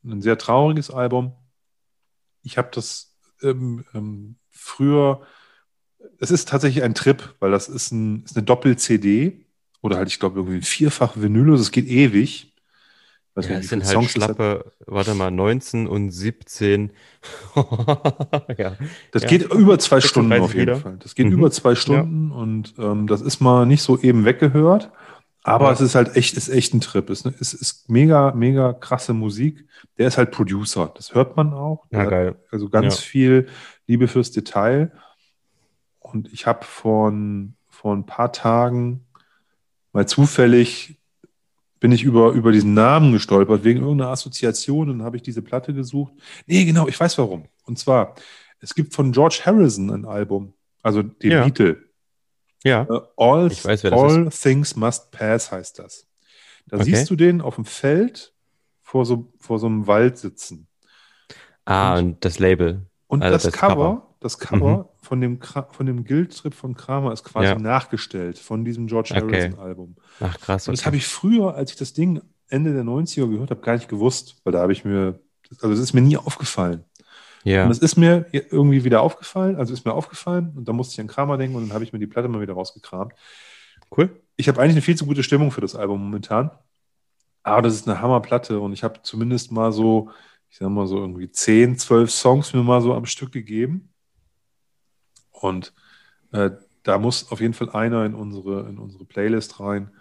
A: ein sehr trauriges Album. Ich habe das ähm, ähm, früher, es ist tatsächlich ein Trip, weil das ist, ein, ist eine Doppel-CD oder halt, ich glaube, irgendwie ein vierfach Vinyl, also es geht ewig. Weiß
B: Ja, es sind halt
A: Songs
B: schlappe, warte mal, 19 und 17. ja.
A: Das
B: Ja.
A: geht über zwei
B: 36
A: Stunden auf jeden
B: Lieder.
A: Fall. Das geht
B: Mhm.
A: über zwei Stunden und ähm, das ist mal nicht so eben weggehört. Aber
B: Ja.
A: es ist halt echt, ist echt ein Trip. Es ist, ist mega, mega krasse Musik. Der ist halt Producer. Das hört man auch.
B: Ja, geil.
A: also ganz
B: Ja.
A: viel Liebe fürs Detail. Und ich habe vor, vor ein paar Tagen mal zufällig bin ich über, über diesen Namen gestolpert, wegen irgendeiner Assoziation und habe ich diese Platte gesucht. Nee, genau, ich weiß warum. Und zwar, es gibt von George Harrison ein Album, also den
B: Ja.
A: Beatle.
B: Ja.
A: Äh, All,
B: weiß,
A: All Things Must Pass heißt das. Da
B: Okay.
A: siehst du den auf dem Feld vor so, vor so einem Wald sitzen.
B: Ah,
A: Und-
B: und das Label.
A: Und
B: Also
A: das,
B: das
A: Cover,
B: Cover. Mhm.
A: das Cover von dem, von dem Guild-Trip von Kramer ist quasi
B: Ja.
A: nachgestellt von diesem George
B: Okay.
A: Harrison-Album.
B: Ach, krass.
A: Und das
B: okay.
A: habe ich früher, als ich das Ding Ende der 90er gehört habe, gar nicht gewusst, weil da habe ich mir, also es ist mir nie aufgefallen.
B: Ja.
A: Und es ist mir irgendwie wieder aufgefallen, also ist mir aufgefallen und da musste ich an Kramer denken und dann habe ich mir die Platte mal wieder rausgekramt.
B: Cool.
A: Ich habe eigentlich eine viel zu gute Stimmung für das Album momentan, aber das ist eine Hammerplatte und ich habe zumindest mal so, ich sag mal so irgendwie 10, 12 Songs mir mal so am Stück gegeben und äh, da muss auf jeden Fall einer in unsere, in unsere Playlist rein.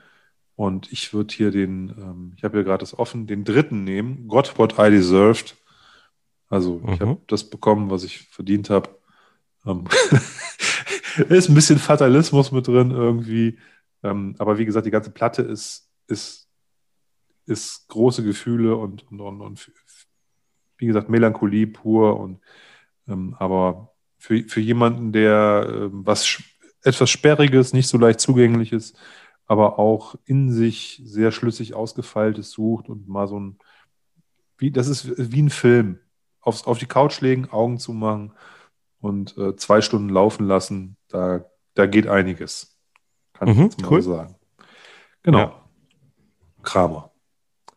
A: Und ich würde hier den, ähm, ich habe hier gerade das offen, den dritten nehmen, Got What I Deserved. Also ich
B: Mhm.
A: habe das bekommen, was ich verdient habe. Ähm, ist ein bisschen Fatalismus mit drin irgendwie. Ähm, aber wie gesagt, die ganze Platte ist, ist, ist große Gefühle und, und, und, und wie gesagt, Melancholie pur. Und, ähm, aber für, für jemanden, der ähm, was etwas Sperriges, nicht so leicht zugängliches, aber auch in sich sehr schlüssig ausgefeiltes sucht und mal so ein, wie, das ist wie ein Film. Aufs, auf die Couch legen, Augen zumachen und äh, zwei Stunden laufen lassen, da, da geht einiges. Kann ich
B: Mhm,
A: jetzt mal
B: cool.
A: sagen. Genau.
B: Ja.
A: Kramer.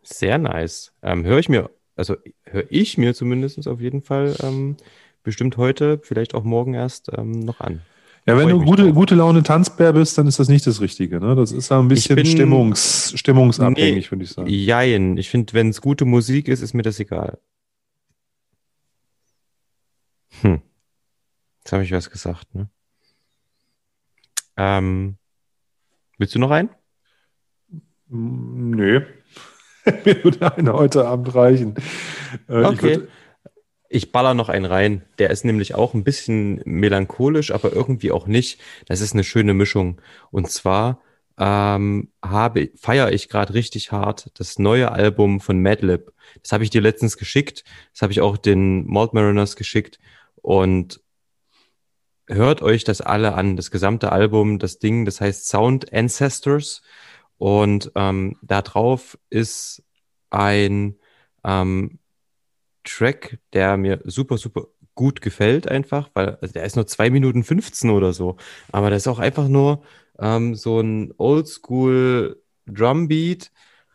B: Sehr nice. Ähm, höre ich mir, also höre ich mir zumindest auf jeden Fall ähm, bestimmt heute, vielleicht auch morgen erst ähm, noch an.
A: Ja, wenn
B: ich
A: du gute,
B: drauf.
A: gute Laune Tanzbär bist, dann ist das nicht das Richtige. Ne? Das ist ja ein bisschen
B: bin-
A: Stimmungs, stimmungsabhängig,
B: Nee.
A: würde ich sagen.
B: Jein. Ich finde, wenn es gute Musik ist, ist mir das egal. Hm. Jetzt habe ich was gesagt, ne? Ähm, willst du noch einen?
A: Mm, Nö. Mir würde einer heute Abend reichen. Äh, Ich
B: Okay.
A: würde,
B: Ich baller noch einen rein. Der ist nämlich auch ein bisschen melancholisch, aber irgendwie auch nicht. Das ist eine schöne Mischung. Und zwar ähm, habe feiere ich gerade richtig hart das neue Album von Madlib. Das habe ich dir letztens geschickt. Das habe ich auch den Malt Mariners geschickt. Und hört euch das alle an, das gesamte Album, das Ding, das heißt Sound Ancestors. Und ähm, da drauf ist ein ähm, Track, der mir super, super gut gefällt einfach, weil also der ist nur zwei Minuten 15 oder so. Aber das ist auch einfach nur ähm, so ein Oldschool Drumbeat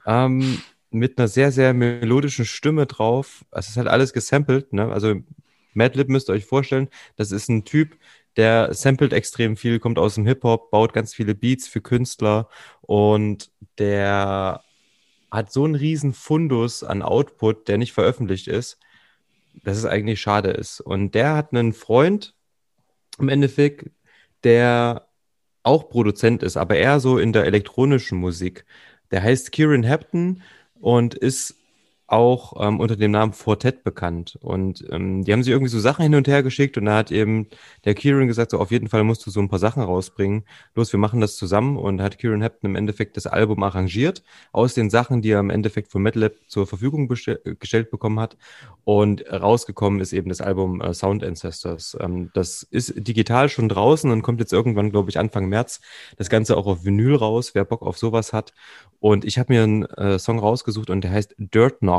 B: ähm, mit einer sehr, sehr melodischen Stimme drauf. Es ist halt alles gesampelt, ne? Also Madlib müsst ihr euch vorstellen, das ist ein Typ, der samplet extrem viel, kommt aus dem Hip-Hop, baut ganz viele Beats für Künstler und der hat so einen riesen Fundus an Output, der nicht veröffentlicht ist, dass es eigentlich schade ist. Und der hat einen Freund im Endeffekt, der auch Produzent ist, aber eher so in der elektronischen Musik. Der heißt Kieran Hampton und ist auch ähm, unter dem Namen Fortet bekannt. Und ähm, die haben sich irgendwie so Sachen hin und her geschickt und da hat eben der Kieran gesagt, so auf jeden Fall musst du so ein paar Sachen rausbringen. Los, wir machen das zusammen und hat Kieran Hampton im Endeffekt das Album arrangiert aus den Sachen, die er im Endeffekt von MedLab zur Verfügung bestell- gestellt bekommen hat. Und rausgekommen ist eben das Album äh, Sound Ancestors. Ähm, das ist digital schon draußen und kommt jetzt irgendwann, glaube ich, Anfang März. Das Ganze auch auf Vinyl raus, wer Bock auf sowas hat. Und ich habe mir einen äh, Song rausgesucht und der heißt Dirt Knock.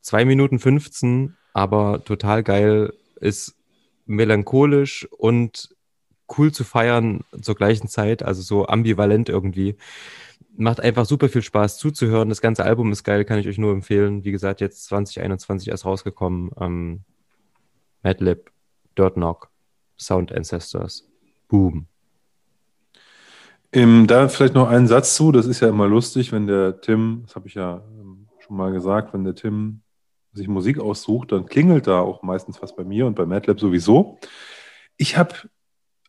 B: Zwei Minuten 15, aber total geil, ist melancholisch und cool zu feiern zur gleichen Zeit, also so ambivalent irgendwie. Macht einfach super viel Spaß zuzuhören. Das ganze Album ist geil, kann ich euch nur empfehlen. Wie gesagt, jetzt 2021 erst rausgekommen. Ähm, Madlib, Dirt Knock, Sound Ancestors. Boom.
A: Ähm, da vielleicht noch einen Satz zu. Das ist ja immer lustig, wenn der Tim, das habe ich ja ähm, schon mal gesagt, wenn der Tim sich Musik aussucht, dann klingelt da auch meistens was bei mir und bei MATLAB sowieso. Ich habe,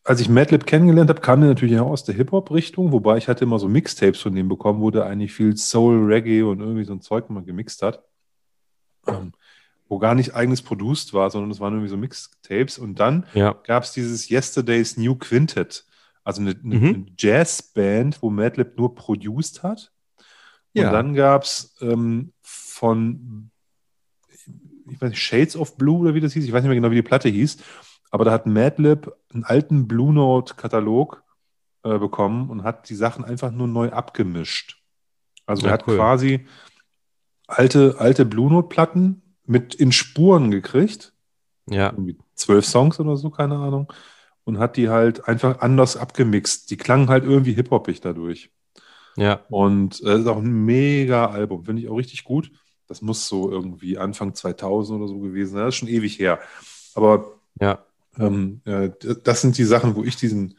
A: als ich MATLAB kennengelernt habe, kam der natürlich auch aus der Hip-Hop-Richtung, wobei ich hatte immer so Mixtapes von dem bekommen, wo der eigentlich viel Soul, Reggae und irgendwie so ein Zeug mal gemixt hat. Ähm, wo gar nicht eigenes produced war, sondern es waren irgendwie so Mixtapes. Und dann
B: Ja.
A: gab es dieses Yesterday's New Quintet. Also eine, eine,
B: Mhm.
A: eine Jazzband, wo Madlib nur produced hat. Und
B: Ja.
A: dann gab es ähm, von, ich weiß nicht, Shades of Blue oder wie das hieß, ich weiß nicht mehr genau, wie die Platte hieß, aber da hat Madlib einen alten Blue Note-Katalog äh, bekommen und hat die Sachen einfach nur neu abgemischt. Also
B: Ja,
A: er hat
B: cool.
A: quasi alte, alte Blue Note-Platten mit in Spuren gekriegt,
B: Ja,
A: irgendwie zwölf Songs oder so, keine Ahnung, und hat die halt einfach anders abgemixt. Die klangen halt irgendwie hip-hoppig dadurch.
B: ja,
A: Und äh, ist auch ein mega Album, finde ich auch richtig gut. Das muss so irgendwie Anfang 2000 oder so gewesen sein. Das ist schon ewig her. Aber
B: ja.
A: ähm, äh, das sind die Sachen, wo ich diesen,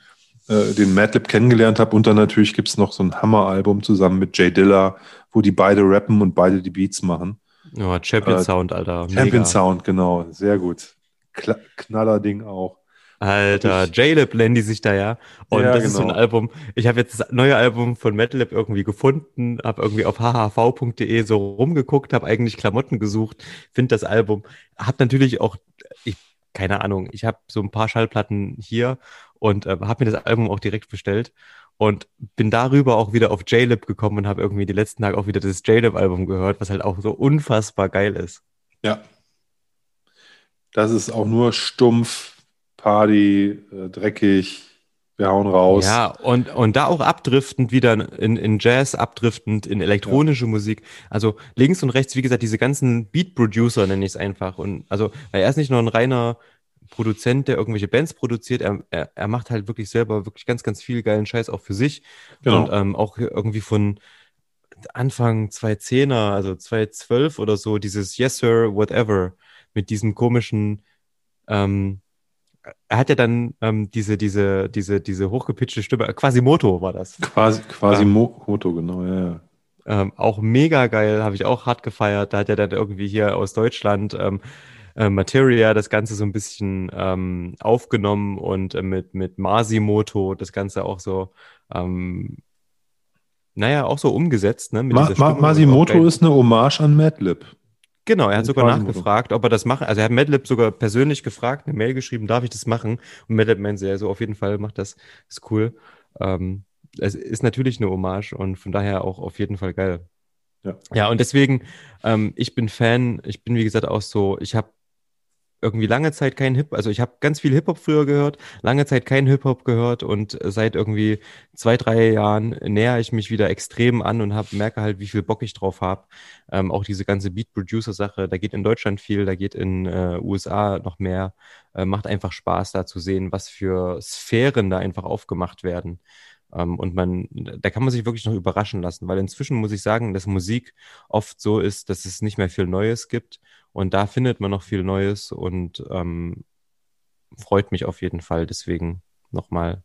A: äh, den Madlib kennengelernt habe. Und dann natürlich gibt es noch so ein Hammer-Album zusammen mit Jay Dilla, wo die beide rappen und beide die Beats machen.
B: Oh, Champion
A: Äh,
B: Sound, Alter.
A: Champion
B: Mega.
A: Sound, genau. Sehr gut. Kla Knallerding auch.
B: Alter, J-Lib nennen die sich da ja. Und
A: Ja,
B: das ist so ein
A: genau.
B: Album. Ich habe jetzt das neue Album von Metal irgendwie gefunden, habe irgendwie auf hhv.de so rumgeguckt, habe eigentlich Klamotten gesucht, finde das Album, habe natürlich auch, ich, keine Ahnung, ich habe so ein paar Schallplatten hier und äh, habe mir das Album auch direkt bestellt und bin darüber auch wieder auf J-Lib gekommen und habe irgendwie die letzten Tage auch wieder das J-Lib-Album gehört, was halt auch so unfassbar geil ist.
A: Ja. Das ist auch nur stumpf, Party, äh, dreckig, wir hauen raus.
B: Ja, und, und da auch abdriftend wieder in, in Jazz, abdriftend in elektronische Musik. Also links und rechts, wie gesagt, diese ganzen Beat-Producer nenne ich es einfach. Und also, weil er ist nicht nur ein reiner Produzent, der irgendwelche Bands produziert, er, er, er macht halt wirklich selber wirklich ganz, ganz viel geilen Scheiß auch für sich.
A: Genau.
B: Und ähm, auch irgendwie von Anfang 2010er, also 2012 oder so, dieses Yes Sir, Whatever, mit diesem komischen, ähm, er hat ja dann ähm, diese, diese, diese, diese hochgepitchte Stimme, äh, Quasimoto war das.
A: Quasi, quasi
B: Ja.
A: Mo Moto, genau, ja, ja.
B: Ähm, auch mega geil, habe ich auch hart gefeiert. Da hat er dann irgendwie hier aus Deutschland ähm, äh, Materia das Ganze so ein bisschen ähm, aufgenommen und äh, mit, mit Masimoto das Ganze auch so, ähm, naja, auch so umgesetzt. Ne,
A: Ma Ma Masimoto ist eine Hommage an Madlib.
B: Genau, er hat sogar nachgefragt, ob er das machen. Also er hat Madlib sogar persönlich gefragt, eine Mail geschrieben, darf ich das machen? Und Madlib meinte, ja, so auf jeden Fall macht das, ist cool. Ähm, es ist natürlich eine Hommage und von daher auch auf jeden Fall geil.
A: Ja.
B: Ja, und deswegen, ähm, ich bin Fan, ich bin wie gesagt auch so, ich habe irgendwie lange Zeit keinen Hip, also ich habe ganz viel Hip-Hop früher gehört, lange Zeit keinen Hip-Hop gehört und seit irgendwie zwei, drei Jahren näher ich mich wieder extrem an und hab, merke halt, wie viel Bock ich drauf habe. Ähm, auch diese ganze Beat-Producer-Sache, da geht in Deutschland viel, da geht in äh, USA noch mehr. Äh, macht einfach Spaß, da zu sehen, was für Sphären da einfach aufgemacht werden. Ähm, und man, da kann man sich wirklich noch überraschen lassen, weil inzwischen muss ich sagen, dass Musik oft so ist, dass es nicht mehr viel Neues gibt. Und da findet man noch viel Neues und ähm, freut mich auf jeden Fall. Deswegen nochmal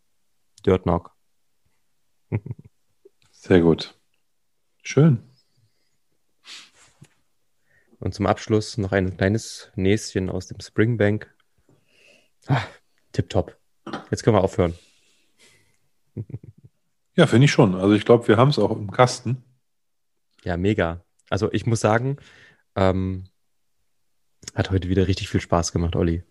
B: Dirt Knock.
A: Sehr gut. Schön.
B: Und zum Abschluss noch ein kleines Näschen aus dem Springbank. Ah, tipptopp. Jetzt können wir aufhören.
A: Ja, finde ich schon. Also ich glaube, wir haben es auch im Kasten.
B: Ja, mega. Also ich muss sagen, ähm, hat heute wieder richtig viel Spaß gemacht, Olli.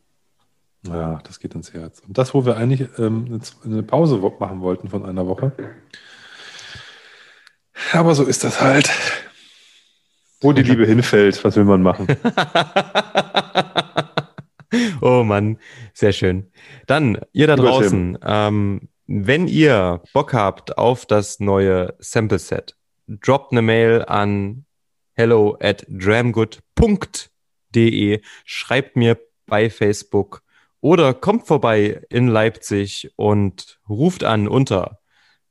A: Ja, das geht ins Herz. Und das, wo wir eigentlich ähm, eine Pause machen wollten von einer Woche. Aber so ist das halt. Wo die Liebe hinfällt, was will man machen?
B: oh Mann, sehr schön. Dann, ihr da
A: Lieber
B: draußen, ähm, wenn ihr Bock habt auf das neue Sample Set, droppt eine Mail an hello at dramgood.de, schreibt mir bei Facebook oder kommt vorbei in Leipzig und ruft an unter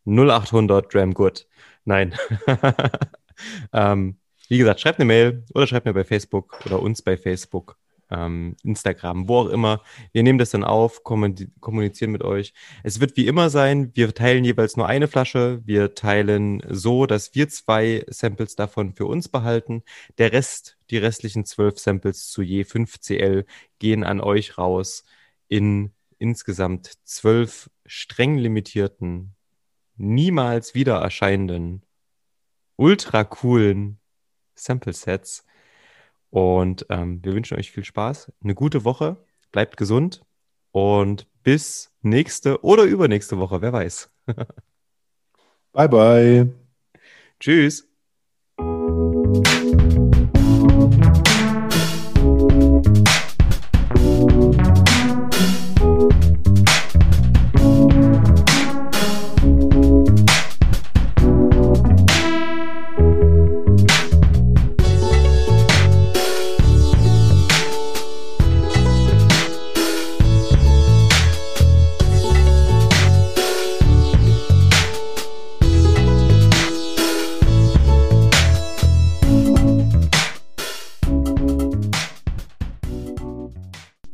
B: 0800 Dramgood. Nein. ähm, wie gesagt, schreibt eine Mail oder schreibt mir bei Facebook oder uns bei Facebook, ähm, Instagram, wo auch immer. Wir nehmen das dann auf, kommunizieren mit euch. Es wird wie immer sein, wir teilen jeweils nur eine Flasche. Wir teilen so, dass wir zwei Samples davon für uns behalten. Der Rest, die restlichen zwölf Samples zu je 5 CL gehen an euch raus in insgesamt zwölf streng limitierten, niemals wieder erscheinenden, ultra coolen Sample-Sets. Und ähm, wir wünschen euch viel Spaß, eine gute Woche, bleibt gesund und bis nächste oder übernächste Woche, wer weiß.
A: Bye, bye.
B: Tschüss.